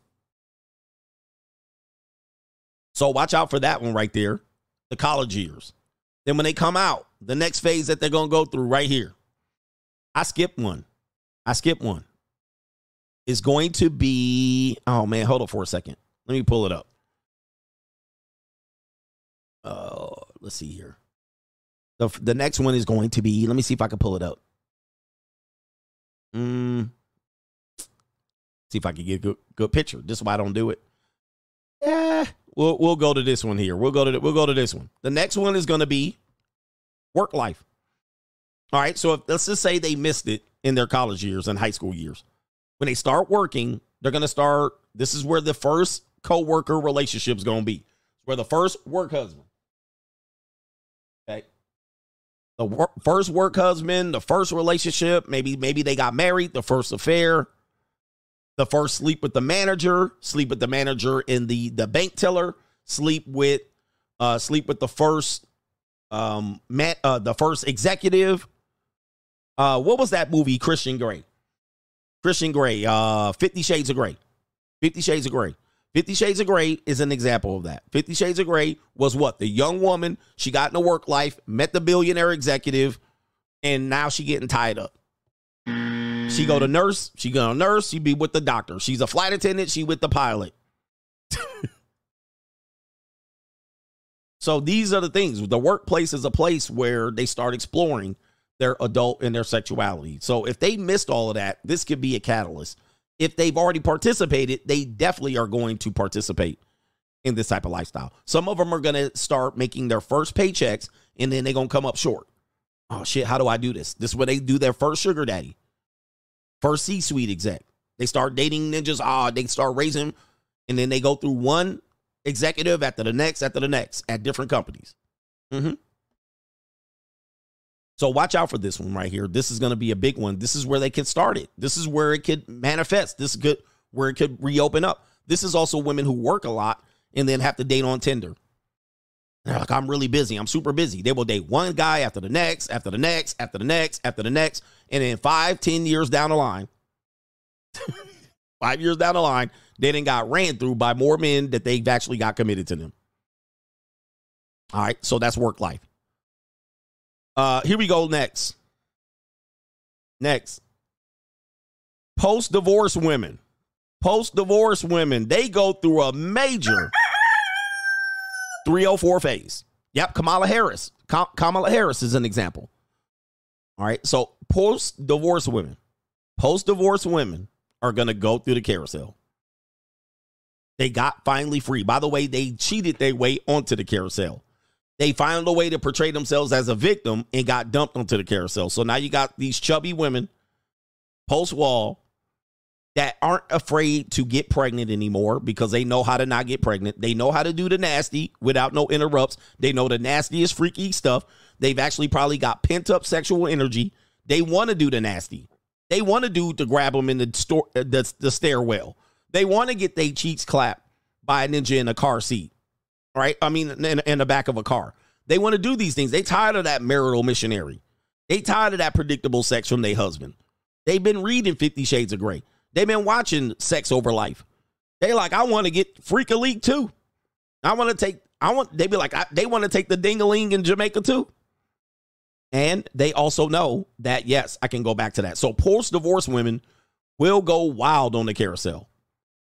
So watch out for that one right there, the college years. Then when they come out, the next phase that they're gonna go through right here. I skipped one. I skipped one. It's going to be oh man, hold up for a second. Let me pull it up. Uh, let's see here. The the next one is going to be. Let me see if I can pull it up. Mm. See if I can get a good, good picture. This is why I don't do it. Yeah, we'll we'll go to this one here. We'll go to we'll go to this one. The next one is going to be work life. All right. So if, let's just say they missed it in their college years and high school years. When they start working, they're going to start. This is where the first co-worker relationship is going to be. It's Where the first work husband. Okay. The first work husband, the first relationship, maybe maybe they got married, the first affair, the first sleep with the manager, sleep with the manager in the the bank teller, sleep with uh sleep with the first um man, uh the first executive. Uh what was that movie Christian Grey? Christian Grey, uh 50 Shades of Grey. 50 Shades of Grey. Fifty Shades of Grey is an example of that. Fifty Shades of Grey was what? The young woman, she got in work life, met the billionaire executive, and now she getting tied up. She go to nurse, she go to nurse, she be with the doctor. She's a flight attendant, she with the pilot. so these are the things. The workplace is a place where they start exploring their adult and their sexuality. So if they missed all of that, this could be a catalyst if they've already participated, they definitely are going to participate in this type of lifestyle. Some of them are going to start making their first paychecks and then they're going to come up short. Oh shit, how do I do this? This is where they do their first sugar daddy, first C suite exec. They start dating ninjas. Ah, they start raising, and then they go through one executive after the next, after the next at different companies. Mm-hmm. So watch out for this one right here. This is going to be a big one. This is where they can start it. This is where it could manifest. This could where it could reopen up. This is also women who work a lot and then have to date on Tinder. They're like, I'm really busy. I'm super busy. They will date one guy after the next, after the next, after the next, after the next. And then five, ten years down the line, five years down the line, they then got ran through by more men that they've actually got committed to them. All right. So that's work life. Uh, here we go next. Next. Post divorce women. Post divorce women, they go through a major 304 phase. Yep, Kamala Harris. Kamala Harris is an example. All right, so post divorce women, post divorce women are going to go through the carousel. They got finally free. By the way, they cheated their way onto the carousel they found a way to portray themselves as a victim and got dumped onto the carousel. So now you got these chubby women post wall that aren't afraid to get pregnant anymore because they know how to not get pregnant. They know how to do the nasty without no interrupts. They know the nastiest freaky stuff. They've actually probably got pent up sexual energy. They want to do the nasty. They want a dude to grab them in the store, uh, the, the stairwell. They want to get their cheeks clapped by a ninja in a car seat, right? I mean, in, in the back of a car. They want to do these things. They tired of that marital missionary. They tired of that predictable sex from their husband. They've been reading Fifty Shades of Grey. They've been watching Sex Over Life. They like, I want to get Freak Elite too. I want to take. I want. They be like, I, they want to take the dingaling in Jamaica too. And they also know that yes, I can go back to that. So post divorce women will go wild on the carousel.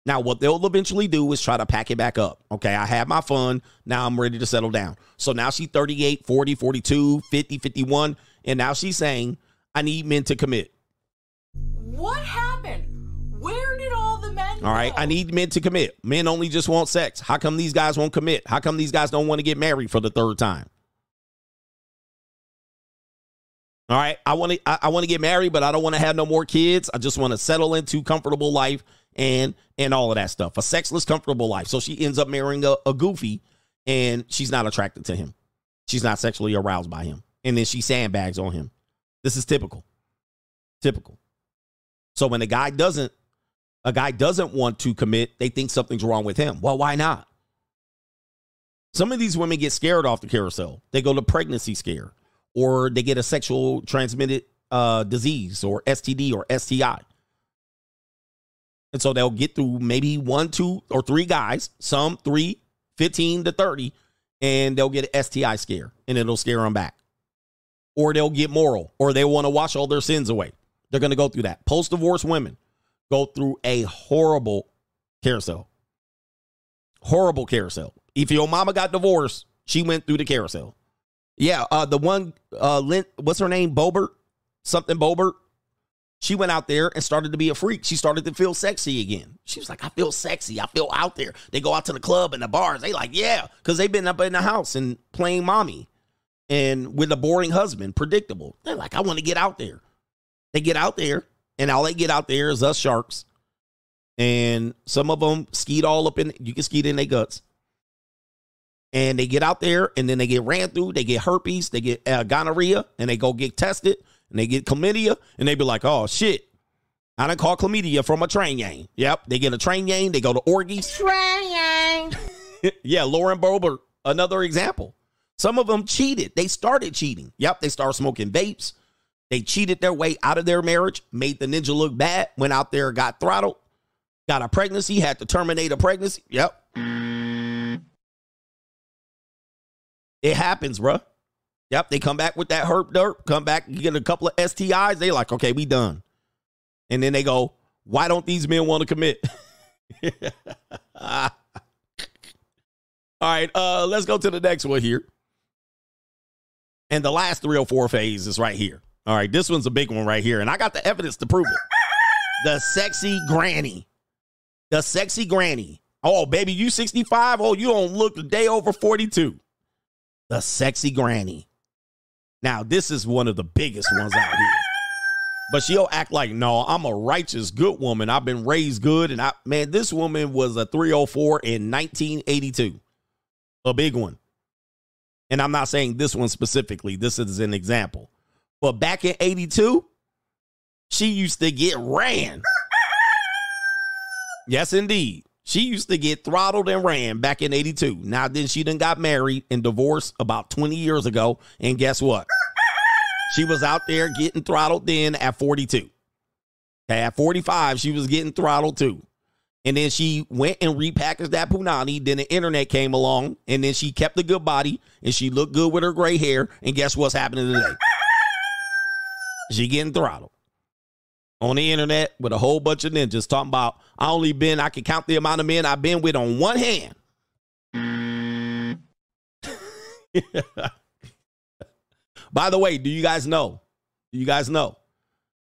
Now, what they'll eventually do is try to pack it back up. Okay, I had my fun. Now I'm ready to settle down. So now she's 38, 40, 42, 50, 51. And now she's saying, I need men to commit. What happened? Where did all the men All right, I need men to commit. Men only just want sex. How come these guys won't commit? How come these guys don't want to get married for the third time? All right, I want to I, I want to get married, but I don't want to have no more kids. I just want to settle into comfortable life and and all of that stuff. A sexless, comfortable life. So she ends up marrying a, a goofy, and she's not attracted to him. She's not sexually aroused by him, and then she sandbags on him. This is typical. Typical. So when the guy doesn't a guy doesn't want to commit, they think something's wrong with him. Well, why not? Some of these women get scared off the carousel. They go to pregnancy scare, or they get a sexual transmitted uh, disease or STD or STI. And so they'll get through maybe one, two, or three guys, some three, 15 to 30, and they'll get an STI scare and it'll scare them back. Or they'll get moral, or they want to wash all their sins away. They're going to go through that. Post divorce women go through a horrible carousel. Horrible carousel. If your mama got divorced, she went through the carousel. Yeah, uh, the one, uh, what's her name? Boebert? Something Boebert? She went out there and started to be a freak. She started to feel sexy again. She was like, I feel sexy. I feel out there. They go out to the club and the bars. They like, yeah, because they've been up in the house and playing mommy and with a boring husband, predictable. They're like, I want to get out there. They get out there, and all they get out there is us sharks. And some of them skeet all up in, you can skeet in their guts. And they get out there, and then they get ran through. They get herpes, they get uh, gonorrhea, and they go get tested, and they get chlamydia, and they be like, oh shit. I done call chlamydia from a train yang. Yep, they get a train yang, they go to orgies. Train yang. yeah, Lauren Boebert, another example. Some of them cheated. They started cheating. Yep, they start smoking vapes. They cheated their way out of their marriage, made the ninja look bad, went out there, got throttled, got a pregnancy, had to terminate a pregnancy. Yep. It happens, bruh. Yep, they come back with that herp derp, come back, you get a couple of STIs, they like, okay, we done. And then they go, why don't these men want to commit? All right, uh, let's go to the next one here. And the last 304 phase is right here. All right, this one's a big one right here, and I got the evidence to prove it. The sexy granny. The sexy granny. Oh, baby, you 65? Oh, you don't look a day over 42. The sexy granny. Now, this is one of the biggest ones out here. But she'll act like, no, I'm a righteous, good woman. I've been raised good. And I, man, this woman was a 304 in 1982. A big one. And I'm not saying this one specifically, this is an example. But back in 82, she used to get ran. Yes, indeed. She used to get throttled and ran back in 82. Now, then she done got married and divorced about 20 years ago. And guess what? She was out there getting throttled then at 42. Okay, at 45, she was getting throttled too. And then she went and repackaged that punani. Then the internet came along, and then she kept the good body, and she looked good with her gray hair. And guess what's happening today? She getting throttled on the internet with a whole bunch of ninjas talking about I only been I can count the amount of men I've been with on one hand. By the way, do you guys know? Do you guys know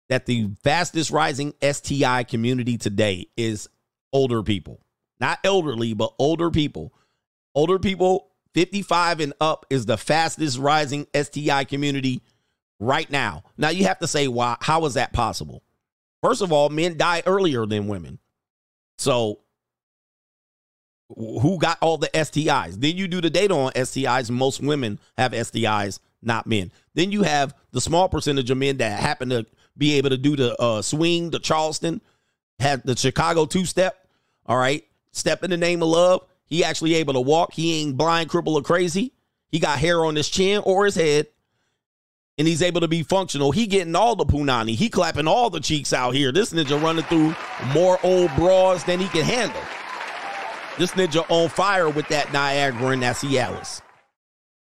that the fastest rising STI community today is older people? Not elderly, but older people. Older people 55 and up is the fastest rising STI community right now. Now you have to say why how is that possible? First of all, men die earlier than women. So who got all the STIs? Then you do the data on STIs. Most women have STIs not men. Then you have the small percentage of men that happen to be able to do the uh, swing, the Charleston, had the Chicago two step. All right, step in the name of love. He actually able to walk. He ain't blind, cripple, or crazy. He got hair on his chin or his head, and he's able to be functional. He getting all the punani. He clapping all the cheeks out here. This ninja running through more old bras than he can handle. This ninja on fire with that Niagara and that Cialis.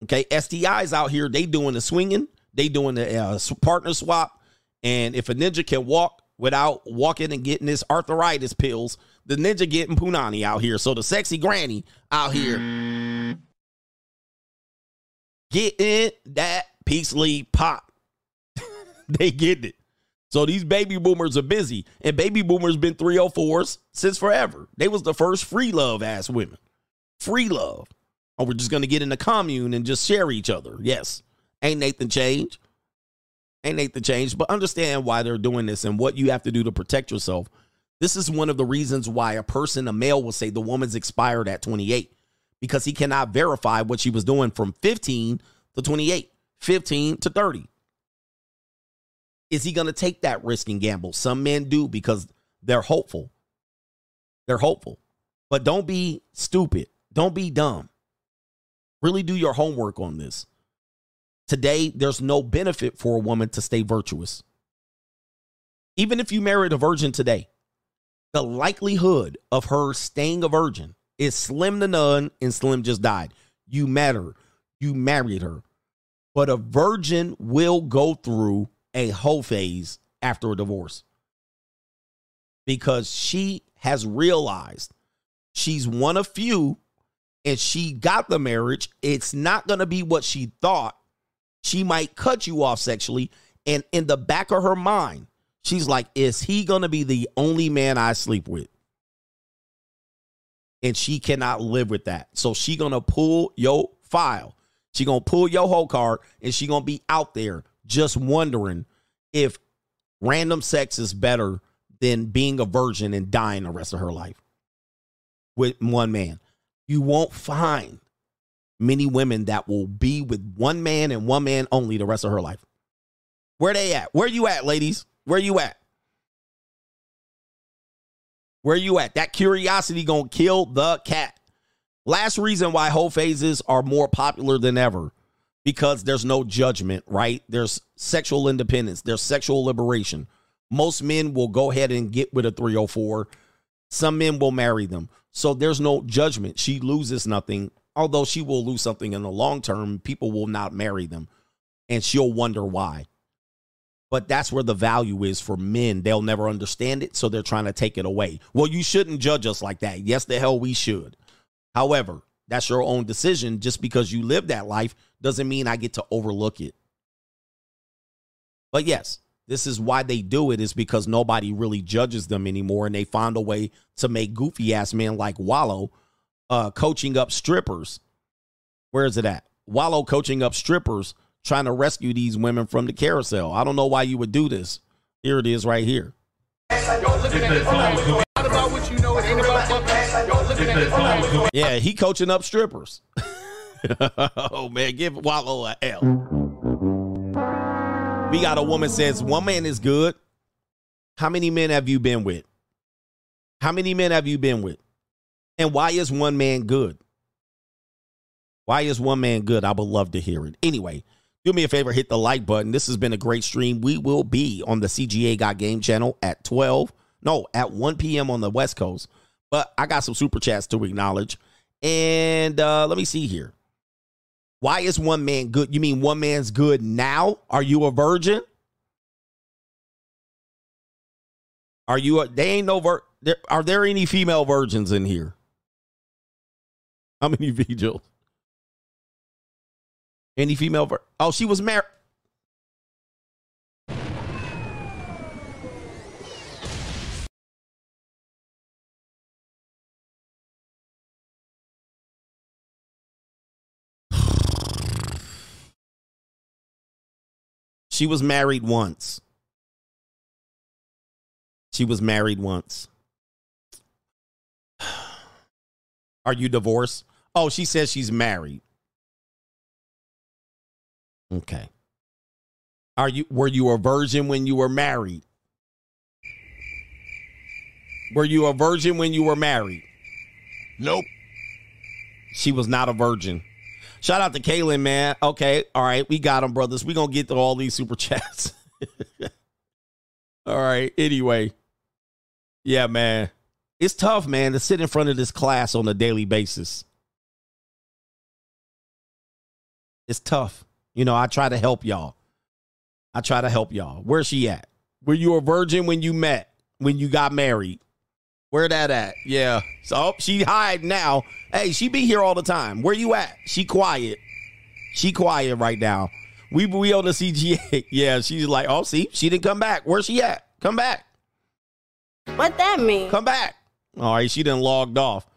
Okay, STIs out here, they doing the swinging, they doing the uh, partner swap, and if a ninja can walk without walking and getting his arthritis pills, the ninja getting punani out here. So the sexy granny out here getting that peacefully pop. they get it. So these baby boomers are busy, and baby boomers been 304s since forever. They was the first free love ass women. Free love. Or we're just gonna get in the commune and just share each other. Yes. Ain't Nathan change. Ain't Nathan change. But understand why they're doing this and what you have to do to protect yourself. This is one of the reasons why a person, a male, will say the woman's expired at 28 because he cannot verify what she was doing from 15 to 28, 15 to 30. Is he going to take that risk and gamble? Some men do because they're hopeful. They're hopeful. But don't be stupid. Don't be dumb. Really do your homework on this. Today, there's no benefit for a woman to stay virtuous. Even if you married a virgin today, the likelihood of her staying a virgin is slim to none, and Slim just died. You met her, you married her. But a virgin will go through a whole phase after a divorce because she has realized she's one of few and she got the marriage. It's not going to be what she thought. She might cut you off sexually. And in the back of her mind, she's like, is he going to be the only man I sleep with? And she cannot live with that. So she going to pull your file. She to pull your whole card and she to be out there just wondering if random sex is better than being a virgin and dying the rest of her life with one man. You won't find many women that will be with one man and one man only the rest of her life. Where they at? Where you at, ladies? Where you at? Where you at? That curiosity gonna kill the cat. Last reason why whole phases are more popular than ever because there's no judgment, right? There's sexual independence, there's sexual liberation. Most men will go ahead and get with a 304. Some men will marry them. So there's no judgment. She loses nothing, although she will lose something in the long term. People will not marry them and she'll wonder why. But that's where the value is for men. They'll never understand it, so they're trying to take it away. Well, you shouldn't judge us like that. Yes, the hell we should. However, that's your own decision. Just because you live that life doesn't mean I get to overlook it. But yes, this is why they do it is because nobody really judges them anymore and they find a way to make goofy ass men like Wallo uh coaching up strippers. Where is it at? Wallo coaching up strippers trying to rescue these women from the carousel. I don't know why you would do this. Here it is right here. Yeah, he coaching up strippers. oh man, give Wallo a L. We got a woman says one man is good. How many men have you been with? How many men have you been with? And why is one man good? Why is one man good? I would love to hear it. Anyway, do me a favor, hit the like button. This has been a great stream. We will be on the CGA Got Game channel at 12, no, at 1 p.m. on the West Coast. But I got some super chats to acknowledge. And uh, let me see here. Why is one man good? You mean one man's good now? Are you a virgin? Are you a, they ain't no vir, there, are there any female virgins in here? How many vigils? Any female vir- Oh, she was married. She was married once. She was married once. Are you divorced? Oh, she says she's married. Okay. Are you were you a virgin when you were married? Were you a virgin when you were married? Nope. She was not a virgin. Shout out to Kaylin, man. Okay, all right, we got them, brothers. We gonna get to all these super chats. all right. Anyway, yeah, man, it's tough, man, to sit in front of this class on a daily basis. It's tough. You know, I try to help y'all. I try to help y'all. Where's she at? Were you a virgin when you met? When you got married? Where that at? Yeah. So she hide now. Hey, she be here all the time. Where you at? She quiet. She quiet right now. We we on the CGA. Yeah, she's like, oh, see, she didn't come back. Where she at? Come back. What that mean? Come back. All right, she done logged off.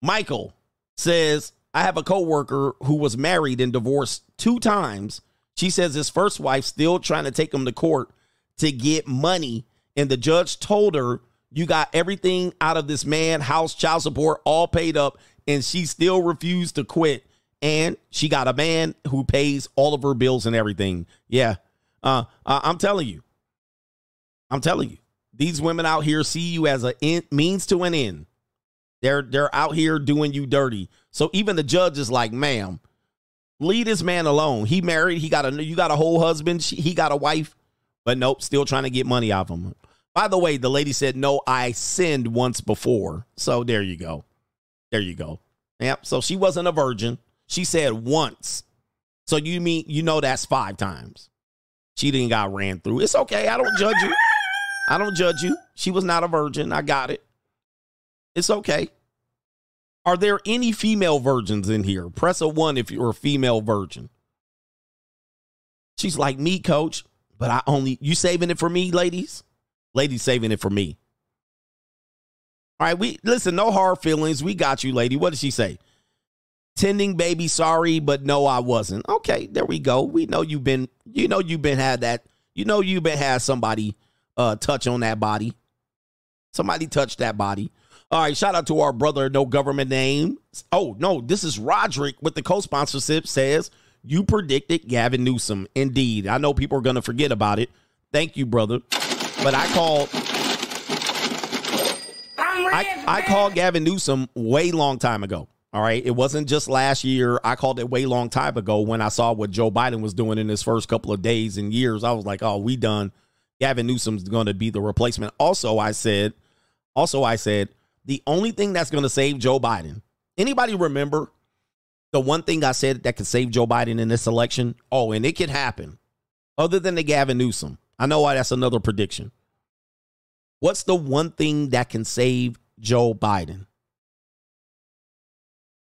Michael says, I have a coworker who was married and divorced two times. She says his first wife still trying to take him to court to get money, and the judge told her, "You got everything out of this man, house, child support, all paid up," and she still refused to quit. And she got a man who pays all of her bills and everything. Yeah, uh, I'm telling you, I'm telling you, these women out here see you as a in, means to an end. They're they're out here doing you dirty. So even the judge is like, "Ma'am, leave this man alone. He married. He got a you got a whole husband. She, he got a wife, but nope, still trying to get money off of him." By the way, the lady said, "No, I sinned once before." So there you go. There you go. Yep. So she wasn't a virgin. She said once. So you mean you know that's five times. She didn't got ran through. It's okay. I don't judge you. I don't judge you. She was not a virgin. I got it. It's okay. Are there any female virgins in here? Press a one if you're a female virgin. She's like me, coach, but I only you saving it for me, ladies? Ladies saving it for me. All right, we listen, no hard feelings. We got you, lady. What did she say? Tending baby, sorry, but no, I wasn't. Okay, there we go. We know you've been, you know, you've been had that, you know, you've been had somebody uh touch on that body. Somebody touched that body. All right, shout out to our brother, no government name. Oh, no, this is Roderick with the co sponsorship says, You predicted Gavin Newsom. Indeed. I know people are going to forget about it. Thank you, brother. But I called. I, I called Gavin Newsom way long time ago. All right. It wasn't just last year. I called it way long time ago when I saw what Joe Biden was doing in his first couple of days and years. I was like, oh, we done. Gavin Newsom's going to be the replacement. Also, I said, also, I said, the only thing that's going to save Joe Biden. Anybody remember the one thing I said that could save Joe Biden in this election? Oh, and it could happen. Other than the Gavin Newsom. I know why that's another prediction. What's the one thing that can save Joe Biden?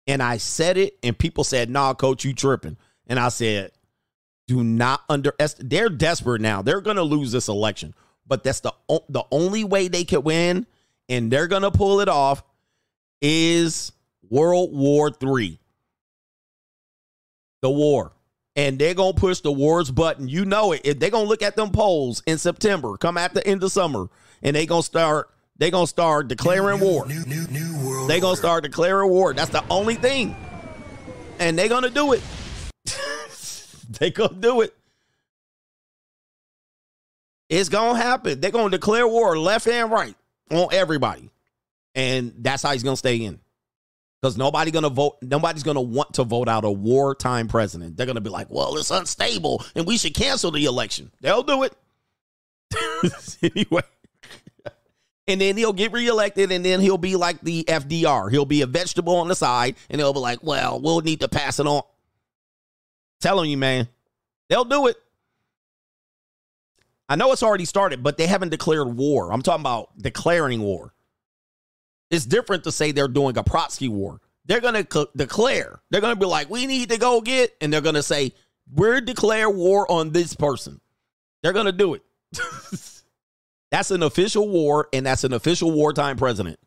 And I said it, and people said, nah, coach, you tripping. And I said, do not underestimate. They're desperate now. They're going to lose this election. But that's the, the only way they could win and they're gonna pull it off is World War Three. The war. And they're gonna push the wars button. You know it. If they're gonna look at them polls in September, come at the end of summer, and they gonna start, they gonna start declaring new, war. New, new, new world. They gonna start declaring war. That's the only thing. And they gonna do it. they gonna do it. It's gonna happen. They're gonna declare war left and right on everybody. And that's how he's going to stay in. Because nobody gonna vote, nobody's gonna want to vote out a wartime president. They're gonna be like, well, it's unstable and we should cancel the election. They'll do it. anyway. And then he'll get reelected, and then he'll be like the FDR. He'll be a vegetable on the side, and they'll be like, well, we'll need to pass it on. Telling you, man, they'll do it. I know it's already started, but they haven't declared war. I'm talking about declaring war. It's different to say they're doing a proxy war. They're going to declare. They're going to be like, we need to go get, and they're going to say, we're declare war on this person. They're going to do it. That's an official war, and that's an official wartime president.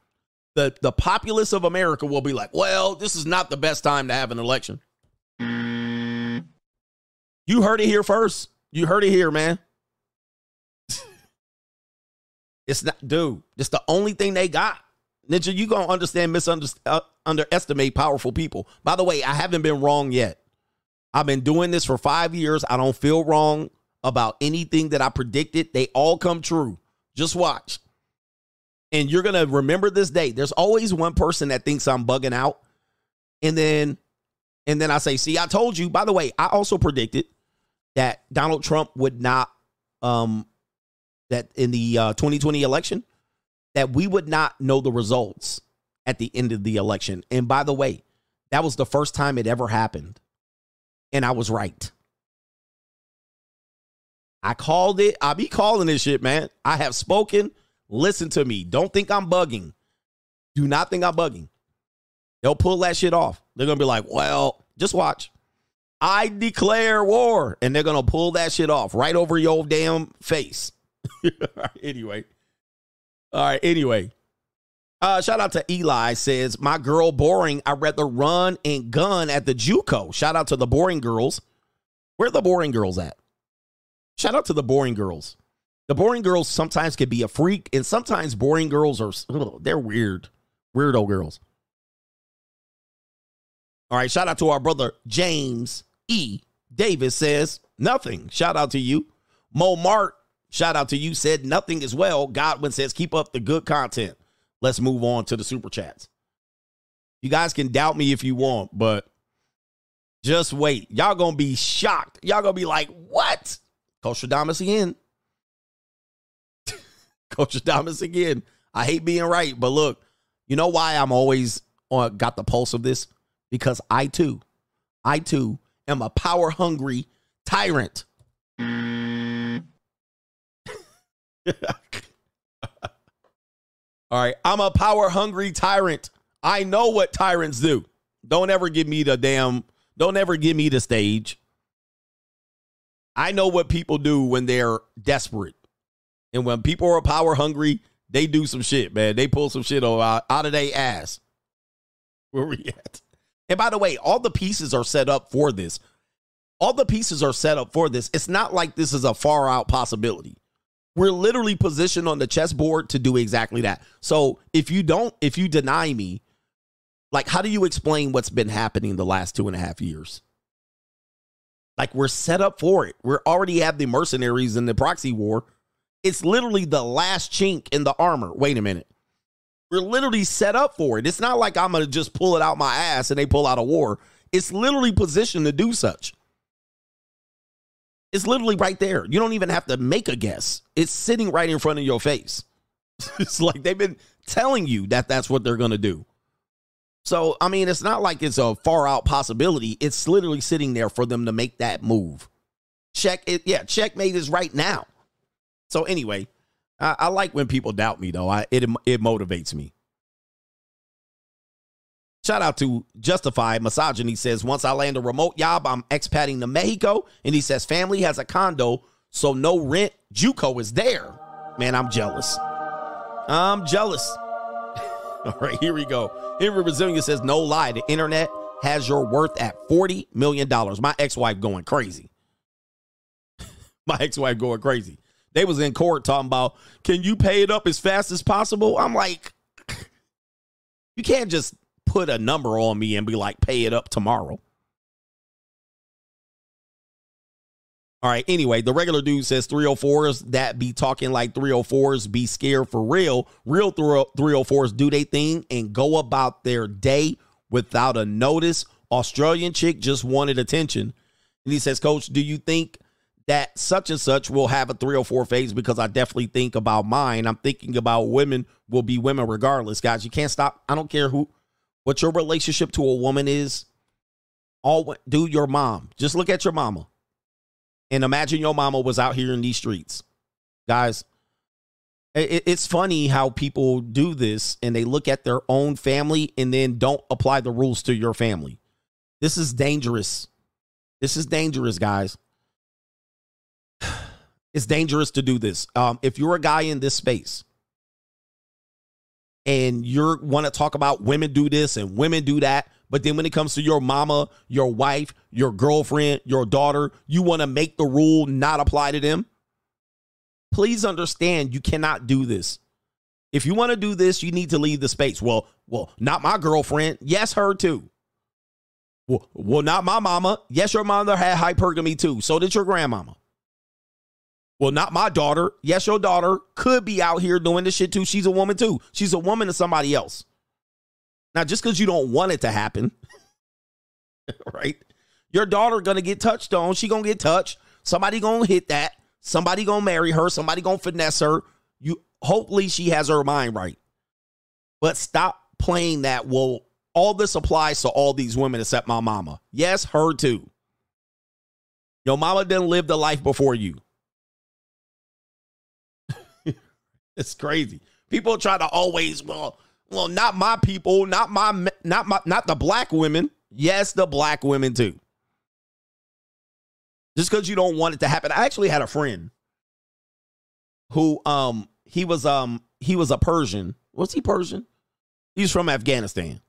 The, the populace of America will be like, well, this is not the best time to have an election. You heard it here first. You heard it here, man. It's not, dude. It's the only thing they got. Ninja, you gonna understand, misunderstand, uh, underestimate powerful people. By the way, I haven't been wrong yet. I've been doing this for five years. I don't feel wrong about anything that I predicted. They all come true. Just watch. And you're going to remember this day. There's always one person that thinks I'm bugging out. And then and then I say, "See, I told you." By the way, I also predicted that Donald Trump would not um that in the uh, 2020 election that we would not know the results at the end of the election. And by the way, that was the first time it ever happened. And I was right. I called it. I be calling this shit, man. I have spoken. Listen to me. Don't think I'm bugging. Do not think I'm bugging. They'll pull that shit off. They're going to be like, well, just watch. I declare war. And they're going to pull that shit off right over your damn face. anyway. All right. Anyway. Uh, shout out to Eli says, My girl boring. I'd rather run and gun at the Juco. Shout out to the boring girls. Where the boring girls at? Shout out to the boring girls. The boring girls sometimes can be a freak, and sometimes boring girls are ugh, they're weird. Weirdo girls. All right, shout out to our brother James E. Davis says nothing. Shout out to you. Mo Mart, shout out to you, said nothing as well. Godwin says, keep up the good content. Let's move on to the super chats. You guys can doubt me if you want, but just wait. Y'all gonna be shocked. Y'all gonna be like, what? Coach Adamas again. Coach Adamas again. I hate being right, but look, you know why I'm always on got the pulse of this? Because I too, I too am a power hungry tyrant. All right, I'm a power hungry tyrant. I know what tyrants do. Don't ever give me the damn, don't ever give me the stage. I know what people do when they're desperate. And when people are power hungry, they do some shit, man. They pull some shit out, out of their ass. Where we at? And by the way, all the pieces are set up for this. All the pieces are set up for this. It's not like this is a far out possibility. We're literally positioned on the chessboard to do exactly that. So if you don't, if you deny me, like, how do you explain what's been happening the last two and a half years? Like, we're set up for it. We already have the mercenaries in the proxy war. It's literally the last chink in the armor. Wait a minute. We're literally set up for it. It's not like I'm going to just pull it out my ass and they pull out a war. It's literally positioned to do such. It's literally right there. You don't even have to make a guess. It's sitting right in front of your face. it's like they've been telling you that that's what they're going to do. So, I mean, it's not like it's a far out possibility. It's literally sitting there for them to make that move. Check it. Yeah, checkmate is right now. So, anyway, I, I like when people doubt me, though. I, it, it motivates me. Shout out to Justified Misogyny says, once I land a remote job, I'm expatting to Mexico. And he says, family has a condo, so no rent. Juco is there. Man, I'm jealous. I'm jealous. All right, here we go. Henry Brazilian says, no lie, the internet has your worth at $40 million. My ex-wife going crazy. My ex-wife going crazy. They was in court talking about, can you pay it up as fast as possible? I'm like, you can't just put a number on me and be like, pay it up tomorrow. All right. Anyway, the regular dude says 304s that be talking like 304s be scared for real. Real 304s do they thing and go about their day without a notice. Australian chick just wanted attention. And he says, Coach, do you think that such and such will have a 304 phase? Because I definitely think about mine. I'm thinking about women will be women regardless. Guys, you can't stop. I don't care who what your relationship to a woman is. All do your mom. Just look at your mama. And imagine your mama was out here in these streets. Guys, it's funny how people do this and they look at their own family and then don't apply the rules to your family. This is dangerous. This is dangerous, guys. It's dangerous to do this. Um, if you're a guy in this space and you want to talk about women do this and women do that, but then when it comes to your mama, your wife, your girlfriend, your daughter, you want to make the rule not apply to them. Please understand you cannot do this. If you want to do this, you need to leave the space. Well, well, not my girlfriend. Yes, her too. Well, well, not my mama. Yes, your mother had hypergamy too. So did your grandmama. Well, not my daughter. Yes, your daughter could be out here doing this shit too. She's a woman too. She's a woman to somebody else. Now, just because you don't want it to happen, right? Your daughter gonna get touched on. She gonna get touched. Somebody gonna hit that. Somebody gonna marry her. Somebody gonna finesse her. You hopefully she has her mind right. But stop playing that. Well, all this applies to all these women except my mama. Yes, her too. Your mama didn't live the life before you. it's crazy. People try to always, well, well, not my people, not my, not my, not the black women. Yes, the black women too. Just because you don't want it to happen. I actually had a friend who, um, he was, um, he was a Persian. Was he Persian? He's from Afghanistan.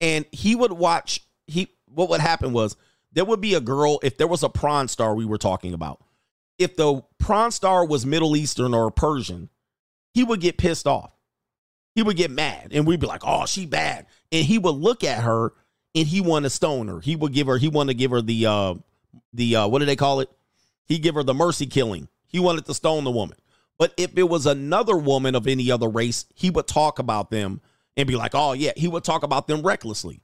And he would watch, he, what would happen was there would be a girl, if there was a prawn star we were talking about, if the prawn star was Middle Eastern or Persian, he would get pissed off. He would get mad and we'd be like, oh, she bad. And he would look at her and he wanted to stone her. He would give her, he wanted to give her the, uh, the, uh, what do they call it? He give her the mercy killing. He wanted to stone the woman. But if it was another woman of any other race, he would talk about them and be like, oh, yeah, he would talk about them recklessly.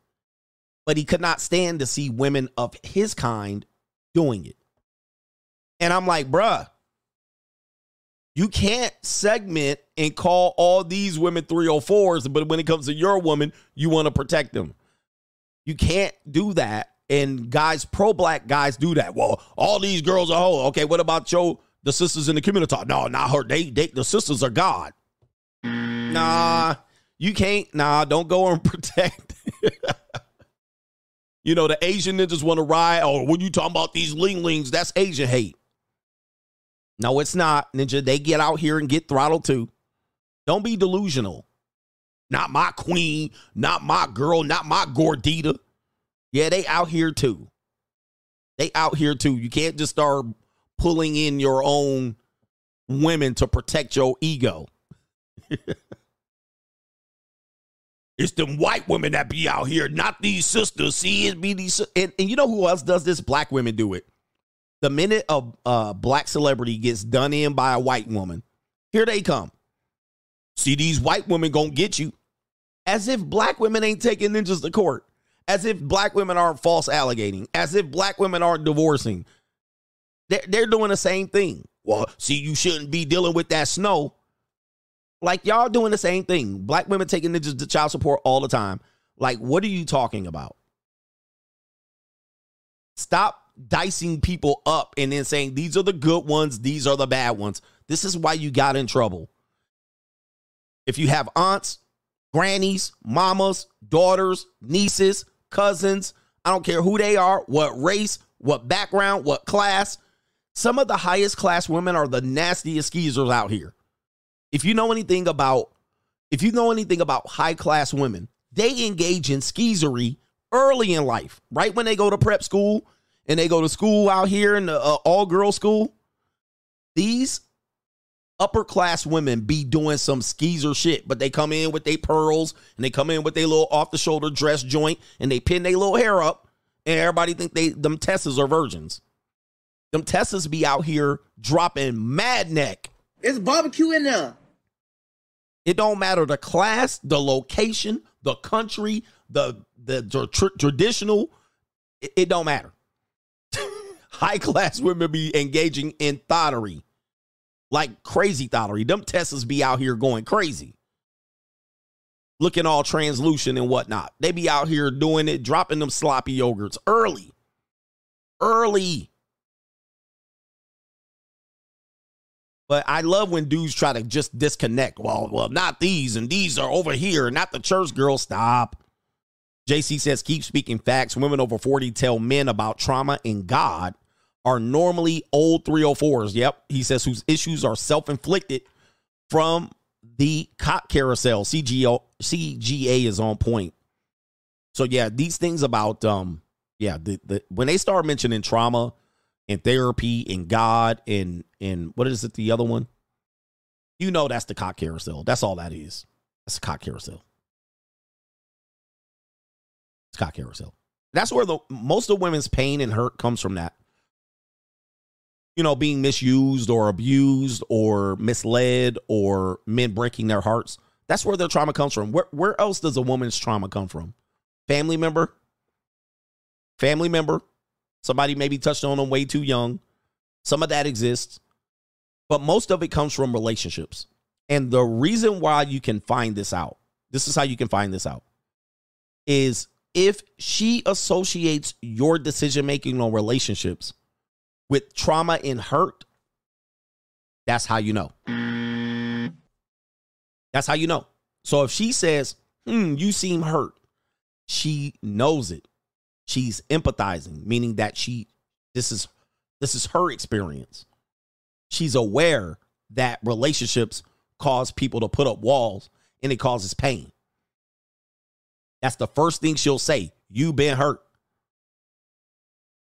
But he could not stand to see women of his kind doing it. And I'm like, bruh, you can't segment and call all these women 304s, but when it comes to your woman, you want to protect them. You can't do that. And guys, pro black guys do that. Well, all these girls are whole. Okay, what about your the sisters in the community? No, not her. They, they the sisters are God. Nah, you can't. Nah, don't go and protect. you know, the Asian ninjas want to ride. Oh, when you talking about these linglings, that's Asian hate. No, it's not. Ninja, they get out here and get throttled too. Don't be delusional. Not my queen, not my girl, not my gordita. Yeah, they out here too. They out here too. You can't just start pulling in your own women to protect your ego. it's them white women that be out here, not these sisters. See, it be these. And, and you know who else does this? Black women do it. The minute a uh, black celebrity gets done in by a white woman, here they come. See, these white women gonna get you. As if black women ain't taking ninjas to court. As if black women aren't false allegating. As if black women aren't divorcing. They're, they're doing the same thing. Well, see, you shouldn't be dealing with that snow. Like y'all doing the same thing. Black women taking ninjas to child support all the time. Like, what are you talking about? Stop dicing people up and then saying these are the good ones, these are the bad ones. This is why you got in trouble. If you have aunts, grannies, mamas, daughters, nieces, cousins, I don't care who they are, what race, what background, what class, some of the highest class women are the nastiest skeezers out here. If you know anything about if you know anything about high class women, they engage in skeezery early in life, right when they go to prep school and they go to school out here in the uh, all girl school. These upper class women be doing some skeezer shit, but they come in with their pearls and they come in with their little off the shoulder dress joint and they pin their little hair up and everybody think they them Tessas are virgins. Them Tessas be out here dropping mad neck. It's barbecue in there. It don't matter the class, the location, the country, the the tr- traditional. It, it don't matter. High class women be engaging in thottery, like crazy thottery. Them Tessas be out here going crazy, looking all translucent and whatnot. They be out here doing it, dropping them sloppy yogurts early, early. But I love when dudes try to just disconnect. Well, well, not these, and these are over here, not the church girl. Stop. JC says, keep speaking facts. Women over 40 tell men about trauma and God are normally old 304s. Yep. He says, whose issues are self inflicted from the cock carousel. CGO, CGA is on point. So, yeah, these things about, um, yeah, the, the when they start mentioning trauma and therapy and God and and what is it the other one? You know that's the cock carousel. That's all that is. That's a cock carousel. Scott Carousel. That's where the most of women's pain and hurt comes from that. You know, being misused or abused or misled or men breaking their hearts. That's where their trauma comes from. Where where else does a woman's trauma come from? Family member? Family member? Somebody maybe touched on them way too young. Some of that exists. But most of it comes from relationships. And the reason why you can find this out, this is how you can find this out, is if she associates your decision making on relationships with trauma and hurt, that's how you know. That's how you know. So if she says, hmm, you seem hurt, she knows it. She's empathizing, meaning that she this is this is her experience. She's aware that relationships cause people to put up walls and it causes pain. That's the first thing she'll say. You've been hurt.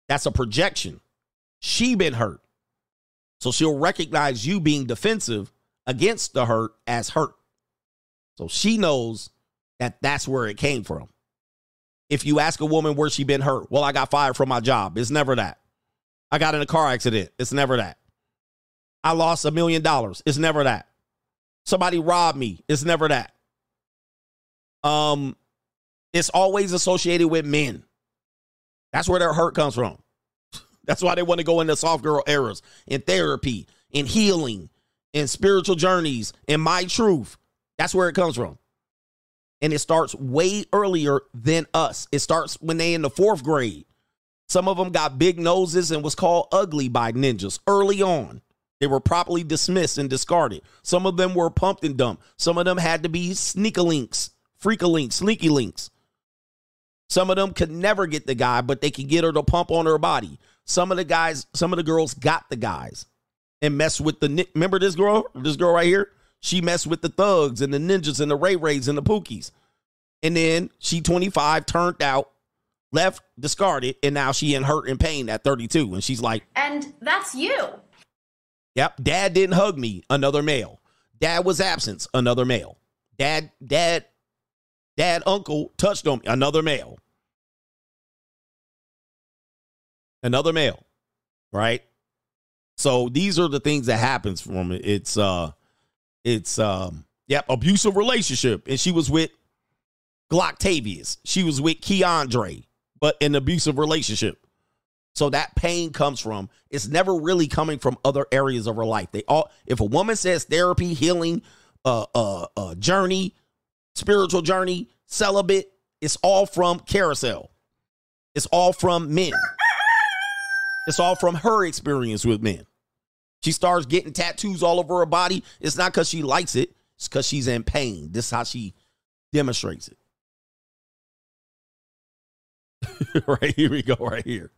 That's a projection. She been hurt. So she'll recognize you being defensive against the hurt as hurt. So she knows that that's where it came from. If you ask a woman where she been hurt, well, I got fired from my job. It's never that. I got in a car accident. It's never that. I lost a million dollars. It's never that. Somebody robbed me. It's never that. Um, it's always associated with men. That's where their hurt comes from. That's why they want to go into soft girl eras in therapy, in healing, in spiritual journeys, in my truth. That's where it comes from. And it starts way earlier than us. It starts when they in the fourth grade. Some of them got big noses and was called ugly by ninjas early on. They were properly dismissed and discarded. Some of them were pumped and dumped. Some of them had to be sneaky links, freaky links, sneaky links. Some of them could never get the guy, but they could get her to pump on her body. Some of the guys, some of the girls got the guys and messed with the. Remember this girl? This girl right here? She messed with the thugs and the ninjas and the Ray Rays and the Pookies. And then she 25, turned out, left, discarded, and now she in hurt and pain at 32. And she's like, And that's you. Yep. Dad didn't hug me, another male. Dad was absent, another male. Dad, dad, dad, uncle touched on me, another male. Another male. Right? So these are the things that happens from it. It's uh it's um yep, abusive relationship. And she was with Glocktavius. She was with Keandre, but an abusive relationship. So that pain comes from it's never really coming from other areas of her life. They all if a woman says therapy, healing, uh uh, uh journey, spiritual journey, celibate, it's all from carousel. It's all from men. It's all from her experience with men. She starts getting tattoos all over her body. It's not because she likes it, it's because she's in pain. This is how she demonstrates it. right here we go, right here.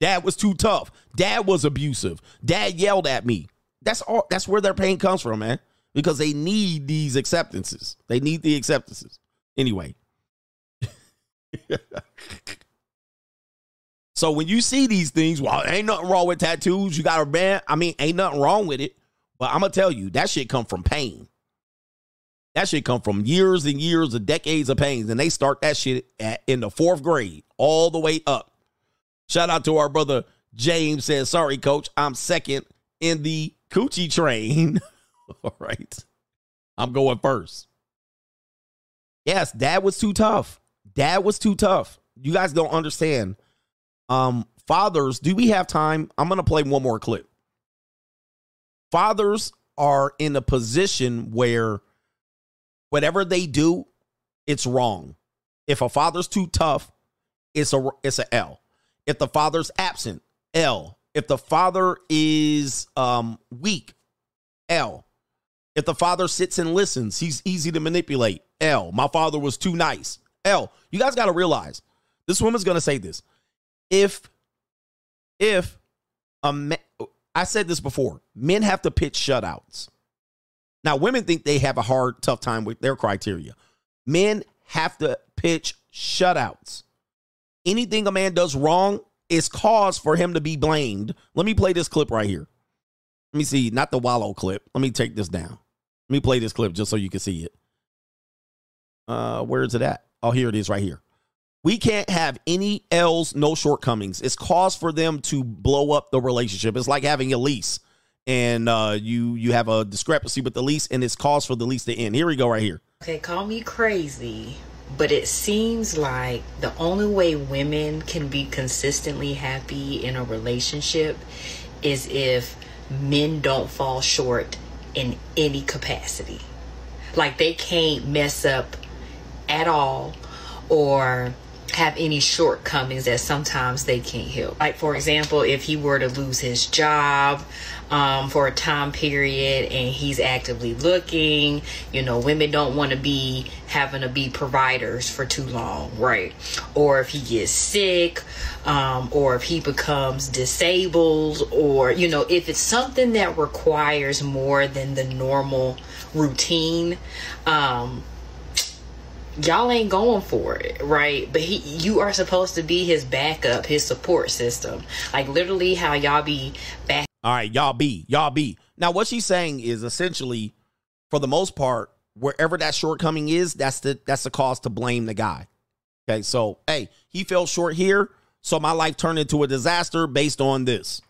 Dad was too tough. Dad was abusive. Dad yelled at me. That's all that's where their pain comes from, man. Because they need these acceptances. They need the acceptances. Anyway. so when you see these things, well, ain't nothing wrong with tattoos. You got a band. I mean, ain't nothing wrong with it. But I'm gonna tell you, that shit come from pain. That shit come from years and years of decades of pains. And they start that shit at, in the fourth grade all the way up. Shout out to our brother James says, sorry, coach, I'm second in the coochie train. All right. I'm going first. Yes, dad was too tough. Dad was too tough. You guys don't understand. Um, fathers, do we have time? I'm gonna play one more clip. Fathers are in a position where whatever they do, it's wrong. If a father's too tough, it's a it's a L. If the father's absent, L. If the father is um, weak, L. If the father sits and listens, he's easy to manipulate, L. My father was too nice, L. You guys got to realize this woman's going to say this. If, if a man, I said this before, men have to pitch shutouts. Now, women think they have a hard, tough time with their criteria. Men have to pitch shutouts anything a man does wrong is cause for him to be blamed. Let me play this clip right here. Let me see, not the Wallo clip. Let me take this down. Let me play this clip just so you can see it. Uh, where is it at? Oh, here it is right here. We can't have any L's, no shortcomings. It's cause for them to blow up the relationship. It's like having a lease and uh, you you have a discrepancy with the lease and it's cause for the lease to end. Here we go right here. Okay, call me crazy, but it seems like the only way women can be consistently happy in a relationship is if men don't fall short in any capacity. Like they can't mess up at all or have any shortcomings that sometimes they can't help. Like, for example, if he were to lose his job um, for a time period and he's actively looking, you know, women don't want to be having to be providers for too long, right? Or if he gets sick, um, or if he becomes disabled, or, you know, if it's something that requires more than the normal routine, um, y'all ain't going for it, right? But he, you are supposed to be his backup, his support system. Like literally, how y'all be back. All right, y'all be, y'all be. Now, what she's saying is essentially, for the most part, wherever that shortcoming is, that's the that's the cause to blame the guy. Okay, so hey, he fell short here, so my life turned into a disaster based on this.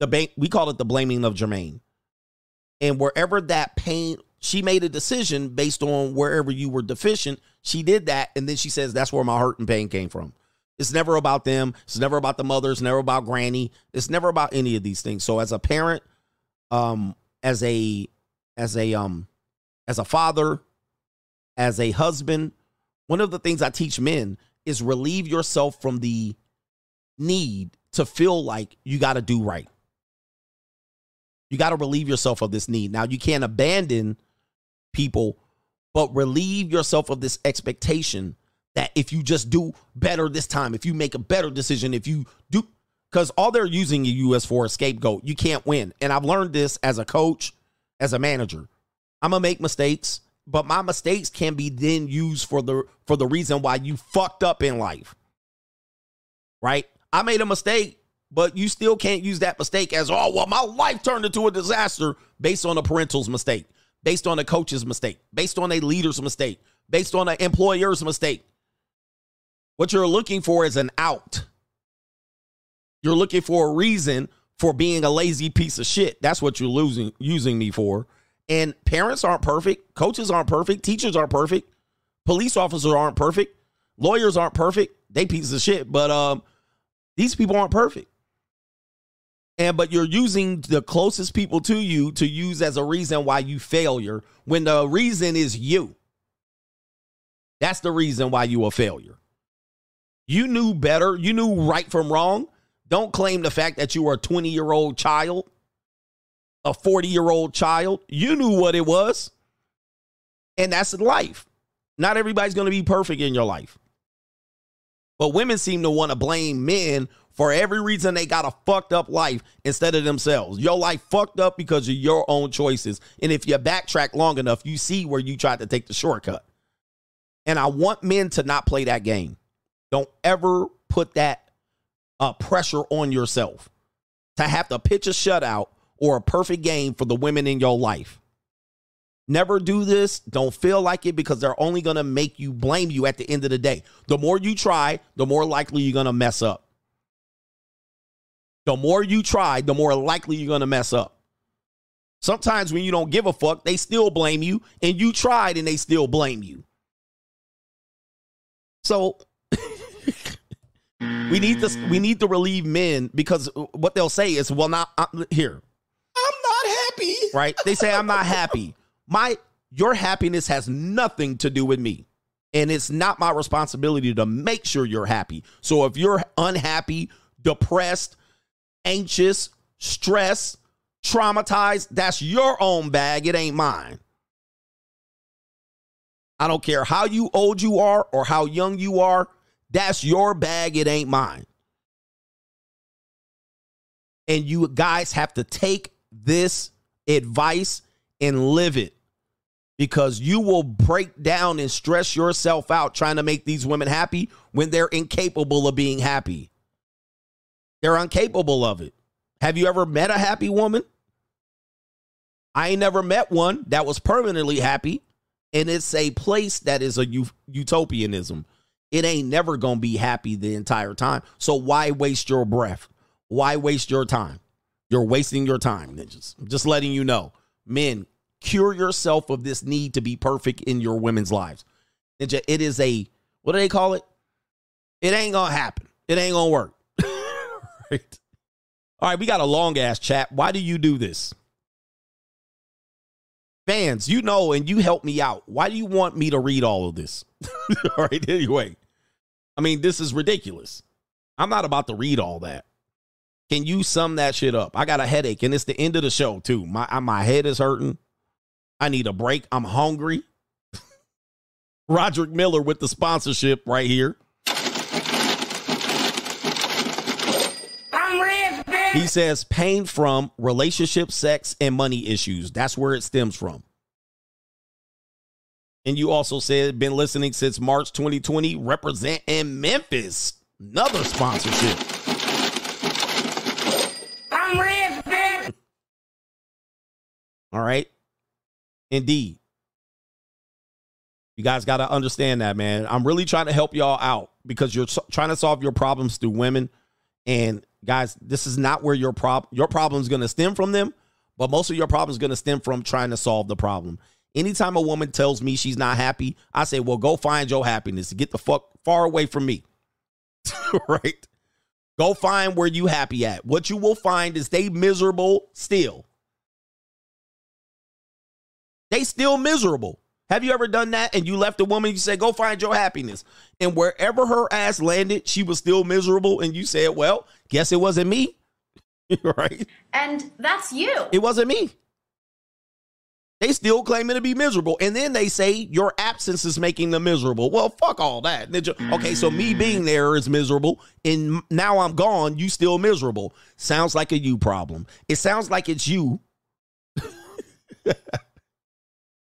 The ba- we call it the blaming of Jermaine, and wherever that pain, she made a decision based on wherever you were deficient. She did that, and then she says that's where my hurt and pain came from. It's never about them. It's never about the mother. It's never about granny. It's never about any of these things. So as a parent, um, as a as a um as a father, as a husband, one of the things I teach men is relieve yourself from the need to feel like you got to do right. You got to relieve yourself of this need. Now, you can't abandon people, but relieve yourself of this expectation that if you just do better this time, if you make a better decision, if you do, because all they're using you as for a scapegoat, you can't win. And I've learned this as a coach, as a manager. I'm gonna make mistakes, but my mistakes can be then used for the for the reason why you fucked up in life. Right? I made a mistake, but you still can't use that mistake as oh well, my life turned into a disaster based on a parental's mistake, based on a coach's mistake, based on a leader's mistake, based on an employer's mistake. What you're looking for is an out. You're looking for a reason for being a lazy piece of shit. That's what you're losing using me for. And parents aren't perfect, coaches aren't perfect, teachers aren't perfect, police officers aren't perfect, lawyers aren't perfect. They pieces of shit, but um these people aren't perfect. And but you're using the closest people to you to use as a reason why you failure when the reason is you. That's the reason why you a failure. You knew better. You knew right from wrong. Don't claim the fact that you were a 20 year old child, a 40 year old child. You knew what it was. And that's life. Not everybody's going to be perfect in your life. But women seem to want to blame men for every reason they got a fucked up life instead of themselves. Your life fucked up because of your own choices. And if you backtrack long enough, you see where you tried to take the shortcut. And I want men to not play that game. Don't ever put that uh, pressure on yourself to have to pitch a shutout or a perfect game for the women in your life. Never do this. Don't feel like it because they're only going to make you blame you at the end of the day. The more you try, the more likely you're going to mess up. The more you try, the more likely you're going to mess up. Sometimes when you don't give a fuck, they still blame you, and you tried and they still blame you. So we need to we need to relieve men because what they'll say is, "Well, not uh, here." I'm not happy. Right? They say I'm not happy. My your happiness has nothing to do with me. And it's not my responsibility to make sure you're happy. So if you're unhappy, depressed, anxious, stressed, traumatized, that's your own bag. It ain't mine. I don't care how you old you are or how young you are. That's your bag. It ain't mine. And you guys have to take this advice and live it because you will break down and stress yourself out trying to make these women happy when they're incapable of being happy. They're incapable of it. Have you ever met a happy woman? I ain't never met one that was permanently happy. And it's a place that is a utopianism. it ain't never gonna be happy the entire time. So why waste your breath? Why waste your time? You're wasting your time, ninjas. Just letting you know. Men, cure yourself of this need to be perfect in your women's lives. Ninja, it is a what do they call it? It ain't gonna happen. It ain't gonna work. All right, we got a long ass chat. Why do you do this? Fans, you know, and you help me out. Why do you want me to read all of this? all right, anyway. I mean, this is ridiculous. I'm not about to read all that. Can you sum that shit up? I got a headache, and it's the end of the show, too. My, my head is hurting. I need a break. I'm hungry. Roderick Miller with the sponsorship right here. He says pain from relationship, sex, and money issues. That's where it stems from. And you also said been listening since March 2020, represent in Memphis. Another sponsorship. I'm rich, All right. Indeed. You guys got to understand that, man. I'm really trying to help y'all out because you're so- trying to solve your problems through women. And guys, this is not where your prob your problem is going to stem from them, but most of your problem is going to stem from trying to solve the problem. Anytime a woman tells me she's not happy, I say, "Well, go find your happiness. Get the fuck far away from me." right? Go find where you happy at. What you will find is they miserable still. They still miserable. Have you ever done that and you left a woman, you said, go find your happiness. And wherever her ass landed, she was still miserable. And you said, well, guess it wasn't me. right? And that's you. It wasn't me. They still claiming to be miserable. And then they say your absence is making them miserable. Well, fuck all that. Ninja. Okay, so me mm. being there is miserable. And now I'm gone. You still miserable. Sounds like a you problem. It sounds like it's you.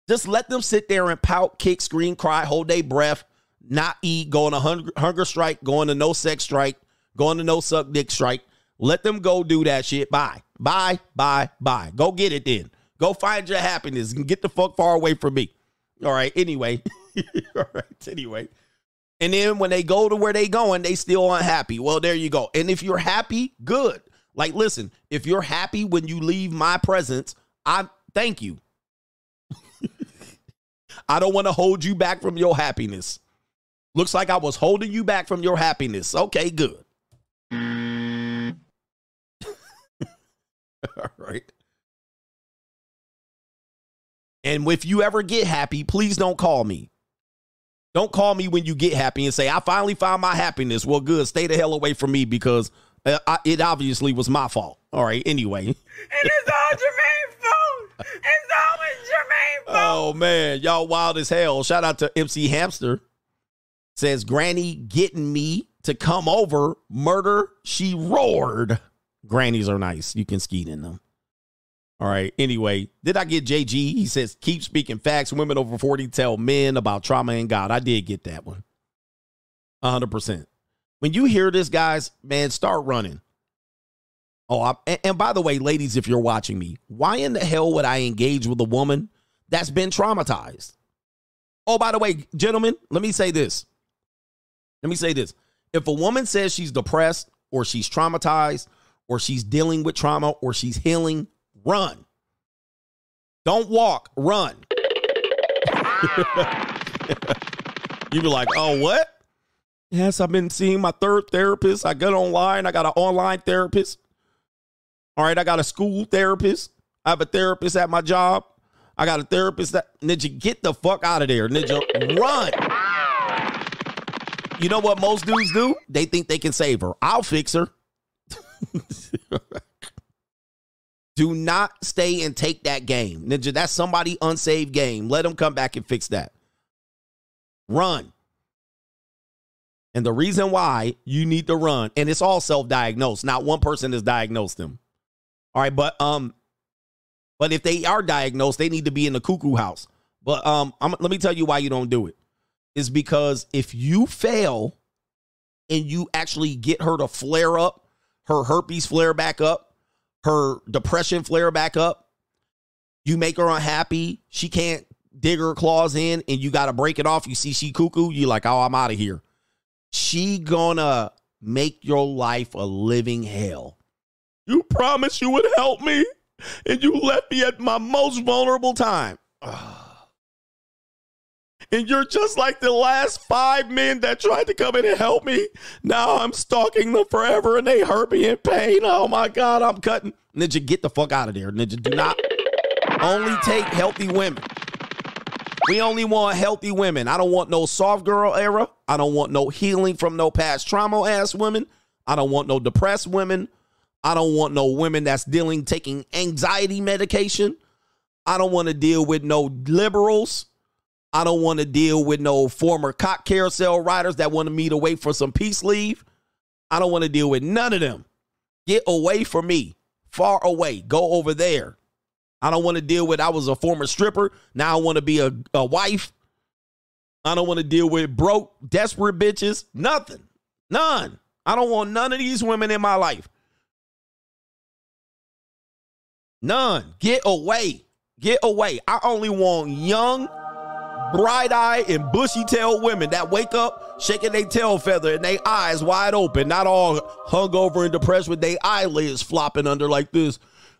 Just let them sit there and pout, kick, scream, cry, hold their breath, not eat, go on a hunger, strike, go on a no sex strike, go on a no suck dick strike. Let them go do that shit. Bye. Bye. Bye. Bye. Go get it then. Go find your happiness and get the fuck far away from me. All right. Anyway. All right. Anyway. And then when they go to where they going, they still unhappy. Well, there you go. And if you're happy, good. Like, listen, if you're happy when you leave my presence, I thank you. I don't want to hold you back from your happiness. Looks like I was holding you back from your happiness. Okay, good. All right. And if you ever get happy, please don't call me. Don't call me when you get happy and say, I finally found my happiness. Well, good. Stay the hell away from me because uh, I, it obviously was my fault. All right. Anyway. And it's all Jermaine's fault. It's always Jermaine's fault. Oh, man. Y'all wild as hell. Shout out to MC Hamster. Says, Granny getting me to come over. Murder. She roared. Grannies are nice. You can skeet in them. All right. Anyway, did I get JG? He says, keep speaking facts. Women over 40 tell men about trauma and God. I did get that one. 100%. When you hear this, guys, man, start running. Oh, I, and, and by the way, ladies, if you're watching me, why in the hell would I engage with a woman that's been traumatized? Oh, by the way, gentlemen, let me say this. Let me say this. If a woman says she's depressed or she's traumatized or she's dealing with trauma or she's healing, run. Don't walk, run. you be like, oh, what? Yes, I've been seeing my third therapist. I got online. I got an online therapist. All right, I got a school therapist. I have a therapist at my job. I got a therapist that Ninja, get the fuck out of there. Ninja, run. You know what most dudes do? They think they can save her. I'll fix her. Do not stay and take that game. Ninja, that's somebody unsaved game. Let them come back and fix that. Run. And the reason why you need to run, and it's all self-diagnosed. Not one person has diagnosed them. All right, but um, but if they are diagnosed, they need to be in the cuckoo house. But um, I'm, let me tell you why you don't do it. Is because if you fail and you actually get her to flare up, her herpes flare back up, her depression flare back up, you make her unhappy, she can't dig her claws in, and you got to break it off. You see she cuckoo, you like, oh, I'm out of here. she gonna make your life a living hell. You promised you would help me, and you left me at my most vulnerable time. And you're just like the last five men that tried to come in and help me. Now I'm stalking them forever and they hurt me in pain. Oh my God, I'm cutting. Ninja, get the fuck out of there. Ninja, do not only take healthy women. We only want healthy women. I don't want no soft girl era. I don't want no healing from no past trauma ass women. I don't want no depressed women. I don't want no women that's dealing taking anxiety medication. I don't want to deal with no liberals. I don't want to deal with no former cock carousel riders that wanted me to wait for some peace leave. I don't want to deal with none of them. Get away from me. Far away. Go over there. I don't want to deal with I was a former stripper. Now I want to be a, a wife. I don't want to deal with broke, desperate bitches. Nothing. None. I don't want none of these women in my life. None. Get away. Get away. I only want young, bright eyed, and bushy tailed women that wake up shaking their tail feather and their eyes wide open, not all hungover and depressed with their eyelids flopping under like this.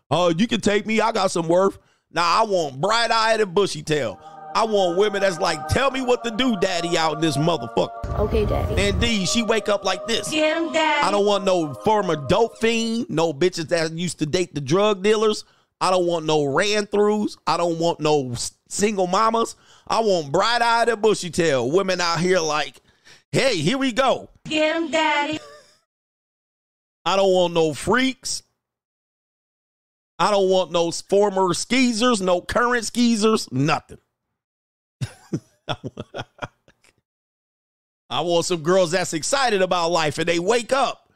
Oh, uh, you can take me. I got some worth. Now I want bright eyed and bushy tail. I want women that's like, tell me what to do, daddy, out in this motherfucker. Okay, daddy. Indeed, she wake up like this. Get him, daddy. I don't want no former dope fiend, no bitches that used to date the drug dealers. I don't want no ran throughs. I don't want no single mamas. I want bright eyed and bushy tail women out here like, hey, here we go. Get him, daddy. I don't want no freaks. I don't want no former skeezers, no current skeezers, nothing. I want some girls that's excited about life and they wake up.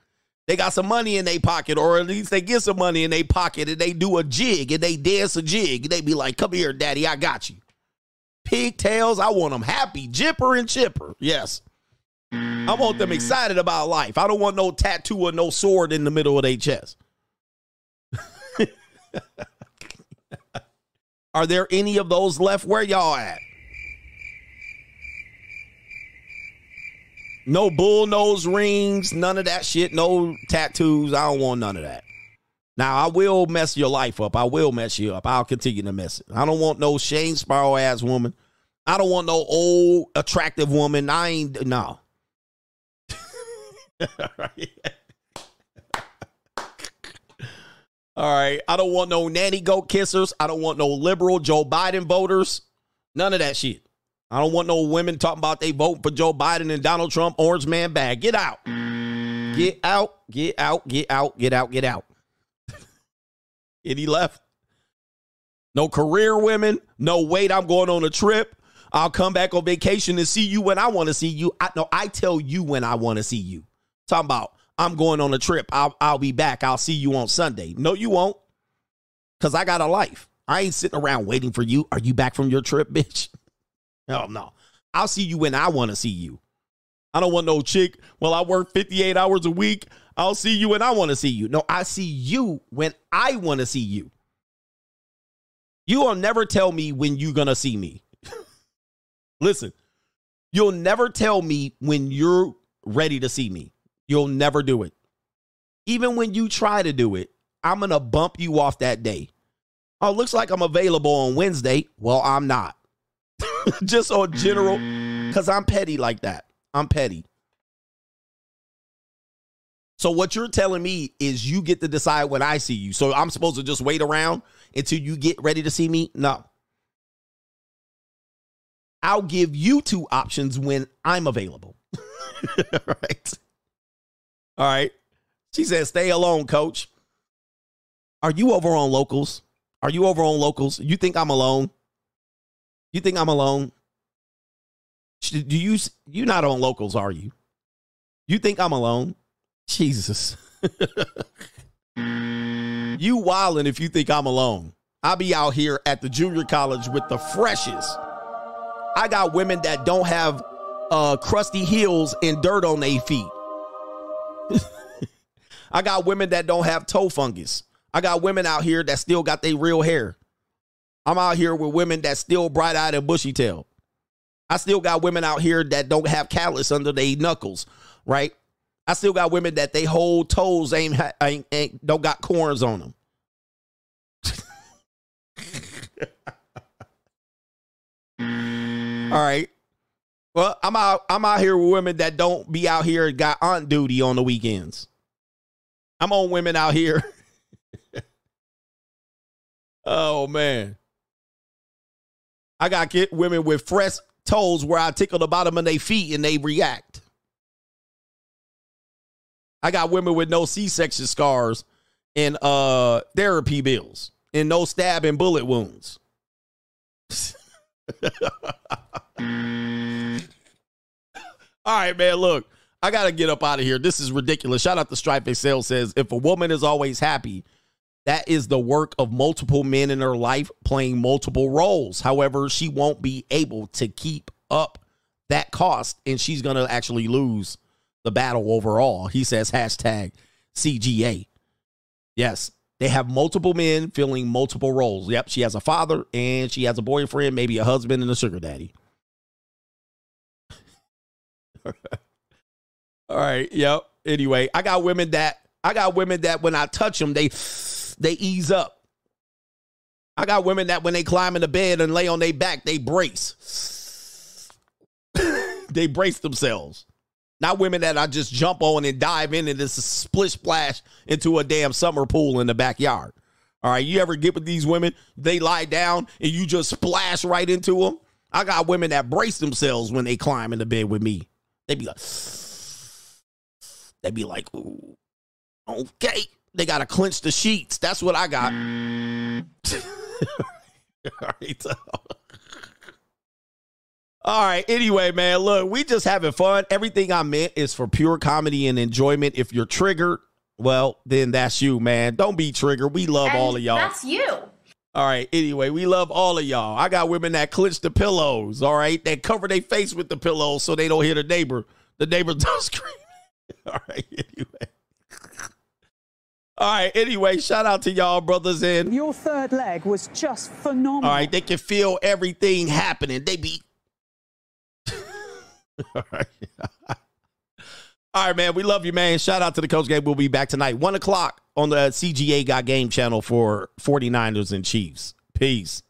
They got some money in their pocket, or at least they get some money in their pocket and they do a jig and they dance a jig. They be like, Come here, daddy, I got you. Pigtails, I want them happy, jipper and chipper. Yes. I want them excited about life. I don't want no tattoo or no sword in the middle of their chest. Are there any of those left? Where y'all at? No bull nose rings, none of that shit, no tattoos. I don't want none of that. Now I will mess your life up. I will mess you up. I'll continue to mess it. I don't want no Shane Sparrow ass woman. I don't want no old attractive woman. I ain't no. All right. I don't want no nanny goat kissers. I don't want no liberal Joe Biden voters. None of that shit. I don't want no women talking about they vote for Joe Biden and Donald Trump, orange man bag. Get out. Get out. Get out. Get out. Get out. Get out. and he left. No career women. No, wait, I'm going on a trip. I'll come back on vacation and see you when I want to see you. I no, I tell you when I want to see you. Talking about I'm going on a trip. I'll I'll be back. I'll see you on Sunday. No, you won't. Cause I got a life. I ain't sitting around waiting for you. Are you back from your trip, bitch? Hell no. I'll see you when I want to see you. I don't want no chick. Well, I work 58 hours a week. I'll see you when I want to see you. No, I see you when I want to see you. You will never tell me when you're going to see me. Listen, you'll never tell me when you're ready to see me. You'll never do it. Even when you try to do it, I'm going to bump you off that day. Oh, looks like I'm available on Wednesday. Well, I'm not. Just on general, because I'm petty like that. I'm petty. So what you're telling me is you get to decide when I see you. So I'm supposed to just wait around until you get ready to see me? No. I'll give you two options when I'm available. Right. All right. She said, stay alone, coach. Are you over on locals? Are you over on locals? You think I'm alone? You think I'm alone? Do you you not on locals, are you? You think I'm alone? Jesus. you wildin' if you think I'm alone. I'll be out here at the junior college with the freshest. I got women that don't have uh, crusty heels and dirt on their feet. I got women that don't have toe fungus. I got women out here that still got their real hair. I'm out here with women that still bright eyed and bushy tail. I still got women out here that don't have callus under their knuckles. right? I still got women that they whole toes ain't, ain't, ain't don't got corns on them. All right. Well, I'm out. I'm out here with women that don't be out here got aunt duty on the weekends. I'm on women out here. oh man, I got get women with fresh toes where I tickle the bottom of their feet and they react. I got women with no C-section scars and uh therapy bills and no stab and bullet wounds. All right, man. Look, I gotta get up out of here. This is ridiculous. Shout out to Stripe Excel says if a woman is always happy, that is the work of multiple men in her life playing multiple roles. However, she won't be able to keep up that cost, and she's gonna actually lose the battle overall. He says hashtag CGA. Yes, they have multiple men filling multiple roles. Yep, she has a father and she has a boyfriend, maybe a husband and a sugar daddy. All right. Yep. Anyway, I got women that I got women that when I touch them, they they ease up. I got women that when they climb in the bed and lay on their back, they brace. they brace themselves. Not women that I just jump on and dive in and just splish splash into a damn summer pool in the backyard. All right, you ever get with these women? They lie down and you just splash right into them. I got women that brace themselves when they climb in the bed with me. They be like, they be like, Ooh, okay. They gotta clench the sheets. That's what I got. All right. All right. Anyway, man, look, we just having fun. Everything I meant is for pure comedy and enjoyment. If you're triggered, well, then that's you, man. Don't be triggered. We love And all of y'all. That's you. All right. Anyway, we love all of y'all. I got women that clench the pillows. All right. That cover their face with the pillows so they don't hear the neighbor. The neighbor don't scream. All right. Anyway. All right. Anyway, shout out to y'all, brothers. And your third leg was just phenomenal. all right, they can feel everything happening. They be. all right. All right, man. We love you, man. Shout out to the Coach Game. We'll be back tonight, 1 o'clock on the CGA Got Game channel for 49ers and Chiefs. Peace.